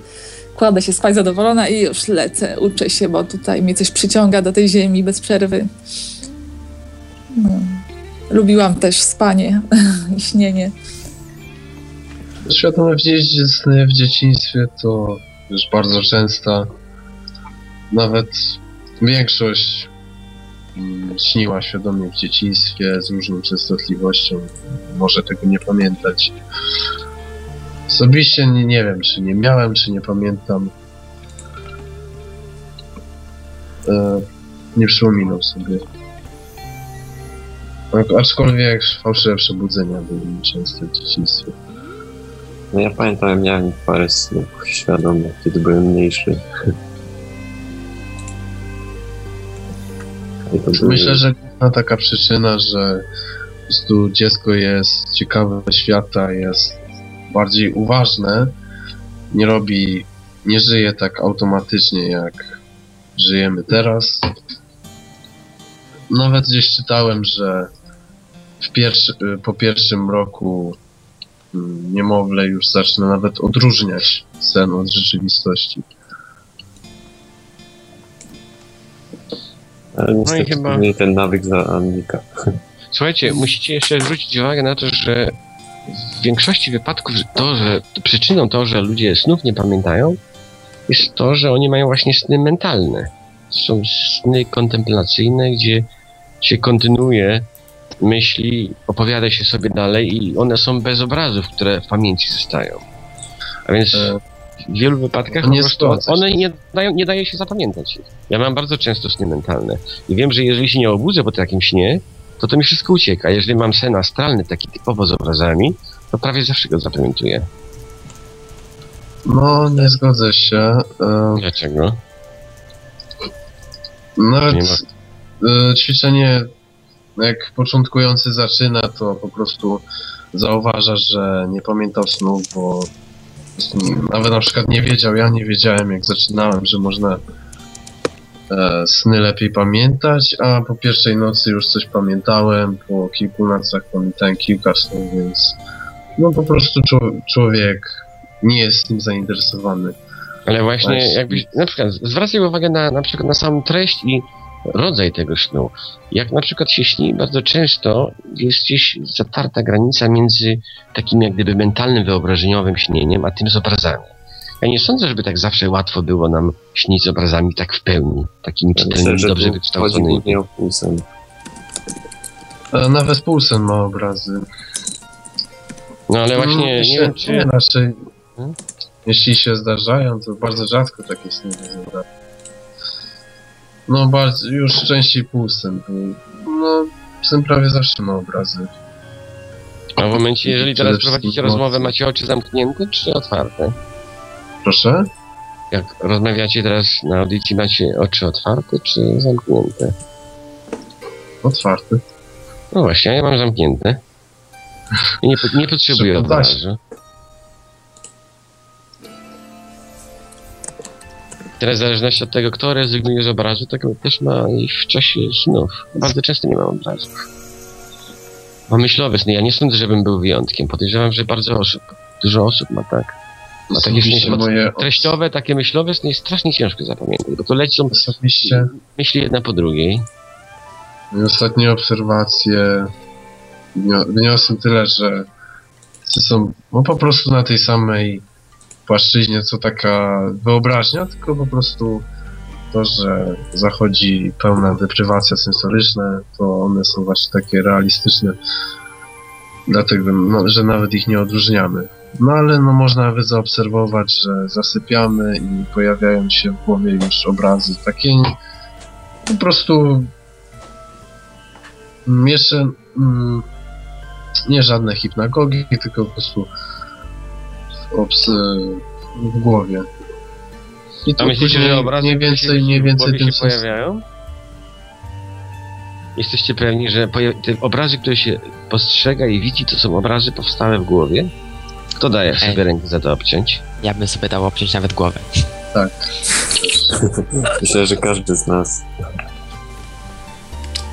Kładę się spać zadowolona i już lecę, uczę się, bo tutaj mnie coś przyciąga do tej ziemi bez przerwy. No. Lubiłam też spanie i śnienie. Wzięcie sny w dzieciństwie to już bardzo częsta. Nawet większość śniła świadomie w dzieciństwie z różną częstotliwością. Może tego nie pamiętać. Osobiście nie, nie wiem, czy nie miałem, czy nie pamiętam. E, nie przypominam sobie. Aczkolwiek fałszywe przebudzenia były często w dzieciństwie. No ja pamiętam, miałem parę snów świadomych, kiedy byłem mniejszy. Myślę, że główna taka przyczyna, że po prostu dziecko jest ciekawe świata, jest bardziej uważne, nie robi, nie żyje tak automatycznie jak żyjemy teraz. Nawet gdzieś czytałem, że pierwszy, po pierwszym roku mm, niemowlę już zaczyna nawet odróżniać sen od rzeczywistości. Ale niestety chyba- chyba... ten nawyk za Annika. Słuchajcie, musicie jeszcze zwrócić uwagę na to, że w większości wypadków to, że przyczyną to, że ludzie snów nie pamiętają, jest to, że oni mają właśnie sny mentalne. Są sny kontemplacyjne, gdzie się kontynuuje myśli, opowiada się sobie dalej i one są bez obrazów, które w pamięci zostają. A więc E, w wielu wypadkach nie one nie, dają, nie daje się zapamiętać. Ja mam bardzo często sny mentalne i wiem, że jeżeli się nie obudzę po takim śnie, to to mi wszystko ucieka. Jeżeli mam sen astralny, taki typowo z obrazami, to prawie zawsze go zapamiętuję. No, nie zgodzę się. E, Dlaczego? Nawet Nie y, ćwiczenie, jak początkujący zaczyna, to po prostu zauważa, że nie pamiętał snu, bo nawet na przykład nie wiedział, ja nie wiedziałem jak zaczynałem, że można e, sny lepiej pamiętać, a po pierwszej nocy już coś pamiętałem, po kilku nocach pamiętałem kilka snów, więc no po prostu czło- człowiek nie jest tym zainteresowany. Ale właśnie, Właśnie. jakbyś, na przykład, zwracaj uwagę na, na przykład na samą treść i rodzaj tego snu. Jak na przykład się śni, bardzo często jest gdzieś zatarta granica między takim jak gdyby mentalnym, wyobrażeniowym śnieniem, a tym z obrazami. Ja nie sądzę, żeby tak zawsze łatwo było nam śnić z obrazami tak w pełni, takimi czytelnymi, dobrze wykształconymi. głównie o pulsem. E, nawet pulsem ma obrazy. No ale właśnie, Mm, nie wiem czy... Nie. Hmm? Jeśli się zdarzają, to bardzo rzadko takie sny zdarzają. No, bardzo, już częściej pulsem. bo, No, syn prawie zawsze ma obrazy. A w momencie, jeżeli teraz prowadzicie rozmowę, macie oczy zamknięte czy otwarte? Proszę? Jak rozmawiacie teraz na audycji, macie oczy otwarte czy zamknięte? Otwarty. No właśnie, ja mam zamknięte. I nie, nie potrzebuję obrazu. Teraz w zależności od tego, kto rezygnuje z obrazu, tak też ma ich w czasie snów. Bardzo często nie mam obrazów. Mam myślowe sny. Ja nie sądzę, żebym był wyjątkiem. Podejrzewam, że bardzo osób, dużo osób ma tak. Ma takie sny moje, treściowe, takie myślowe sny jest strasznie ciężko zapamiętać, bo to lecą osobiście myśli jedna po drugiej. moje ostatnie obserwacje wyniosłem tyle, że są no, po prostu na tej samej płaszczyźnie, co taka wyobraźnia, tylko po prostu to, że zachodzi pełna deprywacja sensoryczna, to one są właśnie takie realistyczne. Dlatego, no, że nawet ich nie odróżniamy. No ale no, można nawet zaobserwować, że zasypiamy i pojawiają się w głowie już obrazy takie po prostu jeszcze mm, nie żadne hipnagogi, tylko po prostu obs, w głowie. I A myślicie, później że obrazy mniej więcej, mniej więcej tym się pojawiają? Jesteście pewni, że te obrazy, które się postrzega i widzi, to są obrazy powstałe w głowie? Kto daje Ej. sobie rękę za to obciąć? Ja bym sobie dał obciąć nawet głowę. Tak. Myślę, że każdy z nas.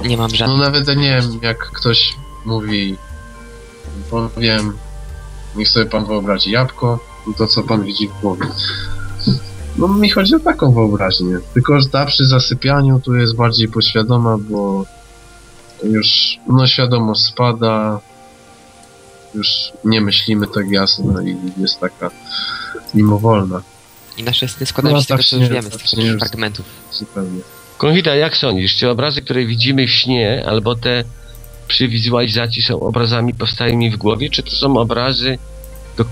Nie mam No żadnych... nawet ja nie wiem, jak ktoś mówi, powiem, niech sobie pan wyobrazi jabłko, no to co pan widzi w głowie. No mi chodzi o taką wyobraźnię. Tylko, że ta przy zasypianiu tu jest bardziej podświadoma, bo już no świadomość spada, już nie myślimy tak jasno i jest taka mimowolna. I nasze sny składają No, się z tego, tak co nie- już wiemy, z tak tych nie fragmentów. Zupełnie. Konchita, jak sądzisz, czy obrazy, które widzimy w śnie, albo te przy wizualizacji są obrazami powstałymi w głowie, czy to są obrazy do,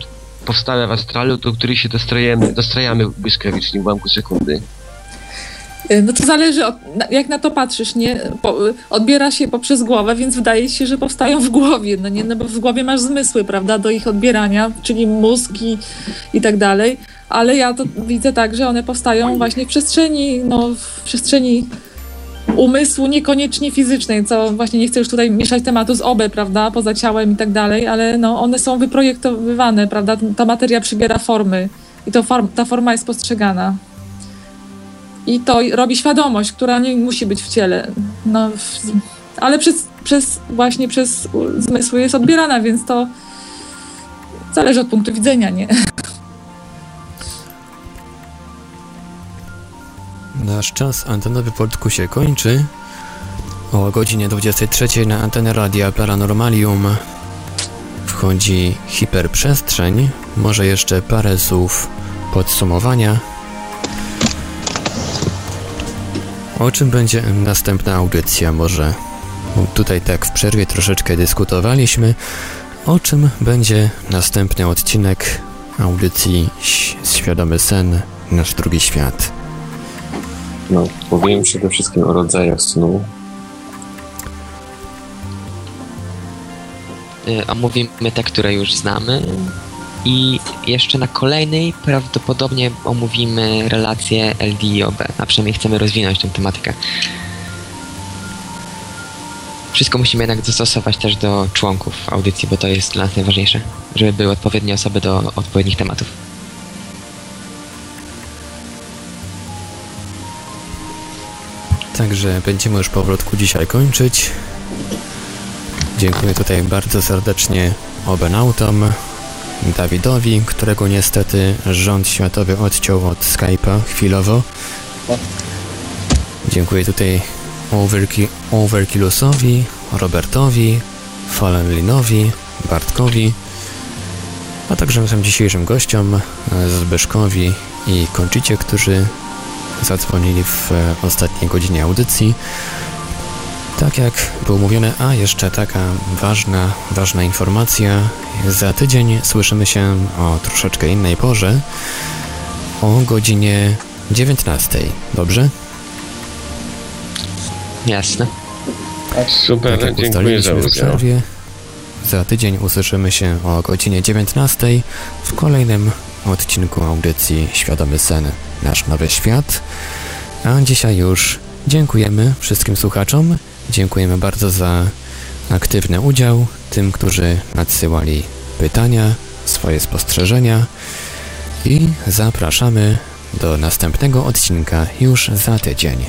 powstałe w astralu, do których się dostrajemy, dostrajamy błyskawicznie w ułamku sekundy? Y, No to zależy, od, jak na to patrzysz, nie? Po, odbiera się poprzez głowę, więc wydaje się, że powstają w głowie, no nie? No bo w głowie masz zmysły, prawda, do ich odbierania, czyli mózg i, i tak dalej, ale ja to widzę tak, że one powstają właśnie w przestrzeni, no w przestrzeni umysłu, niekoniecznie fizycznej, co właśnie nie chcę już tutaj mieszać tematu z OBE, prawda, poza ciałem i tak dalej, ale no one są wyprojektowywane, prawda, ta materia przybiera formy i to form, ta forma jest postrzegana. I to robi świadomość, która nie musi być w ciele. No, w, ale przez, przez właśnie przez zmysły jest odbierana, więc to zależy od punktu widzenia, nie? Nasz czas antenowy portku się kończy. O godzinie 23 na antenę Radia Paranormalium wchodzi hiperprzestrzeń. Może jeszcze parę słów podsumowania. O czym będzie następna audycja? Może tutaj tak w przerwie troszeczkę dyskutowaliśmy. O czym będzie następny odcinek audycji Świadomy Sen, Nasz Drugi Świat? No, mówiłem przede wszystkim o rodzajach snu. Y, Omówimy te, które już znamy. I jeszcze na kolejnej prawdopodobnie omówimy relacje LD i OB, a przynajmniej chcemy rozwinąć tę tematykę. Wszystko musimy jednak dostosować też do członków audycji, bo to jest dla nas najważniejsze, żeby były odpowiednie osoby do odpowiednich tematów. Także będziemy już powrotku dzisiaj kończyć. Dziękuję tutaj bardzo serdecznie obenautom, Dawidowi, którego niestety rząd światowy odciął od Skype'a chwilowo. Dziękuję tutaj Overki- Overkillusowi, Robertowi, Fallenlinowi, Bartkowi, a także naszym dzisiejszym gościom Zbyszkowi i Kończycie, którzy zadzwonili w e, ostatniej godzinie audycji. Tak jak było mówione, a jeszcze taka ważna, ważna informacja. Za tydzień słyszymy się o troszeczkę innej porze, o godzinie 19. Dobrze? Jasne. Super, tak dziękuję za udział. przerwie. Za tydzień usłyszymy się o godzinie 19 w kolejnym odcinku audycji Świadomy Sen, Nasz Nowy Świat. A dzisiaj już dziękujemy wszystkim słuchaczom. Dziękujemy bardzo za aktywny udział, tym, którzy nadsyłali pytania, swoje spostrzeżenia i zapraszamy do następnego odcinka już za tydzień.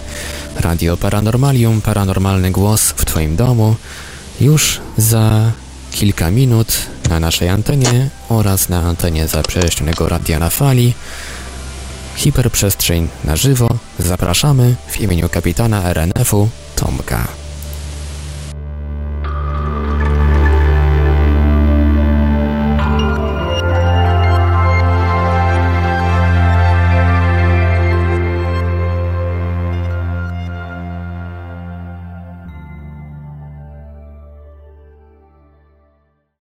Radio Paranormalium, paranormalny głos w Twoim domu już za kilka minut na naszej antenie oraz na antenie zaprzeźnionego radia na fali. Hiperprzestrzeń na żywo. Zapraszamy w imieniu kapitana RNF-u Tomka.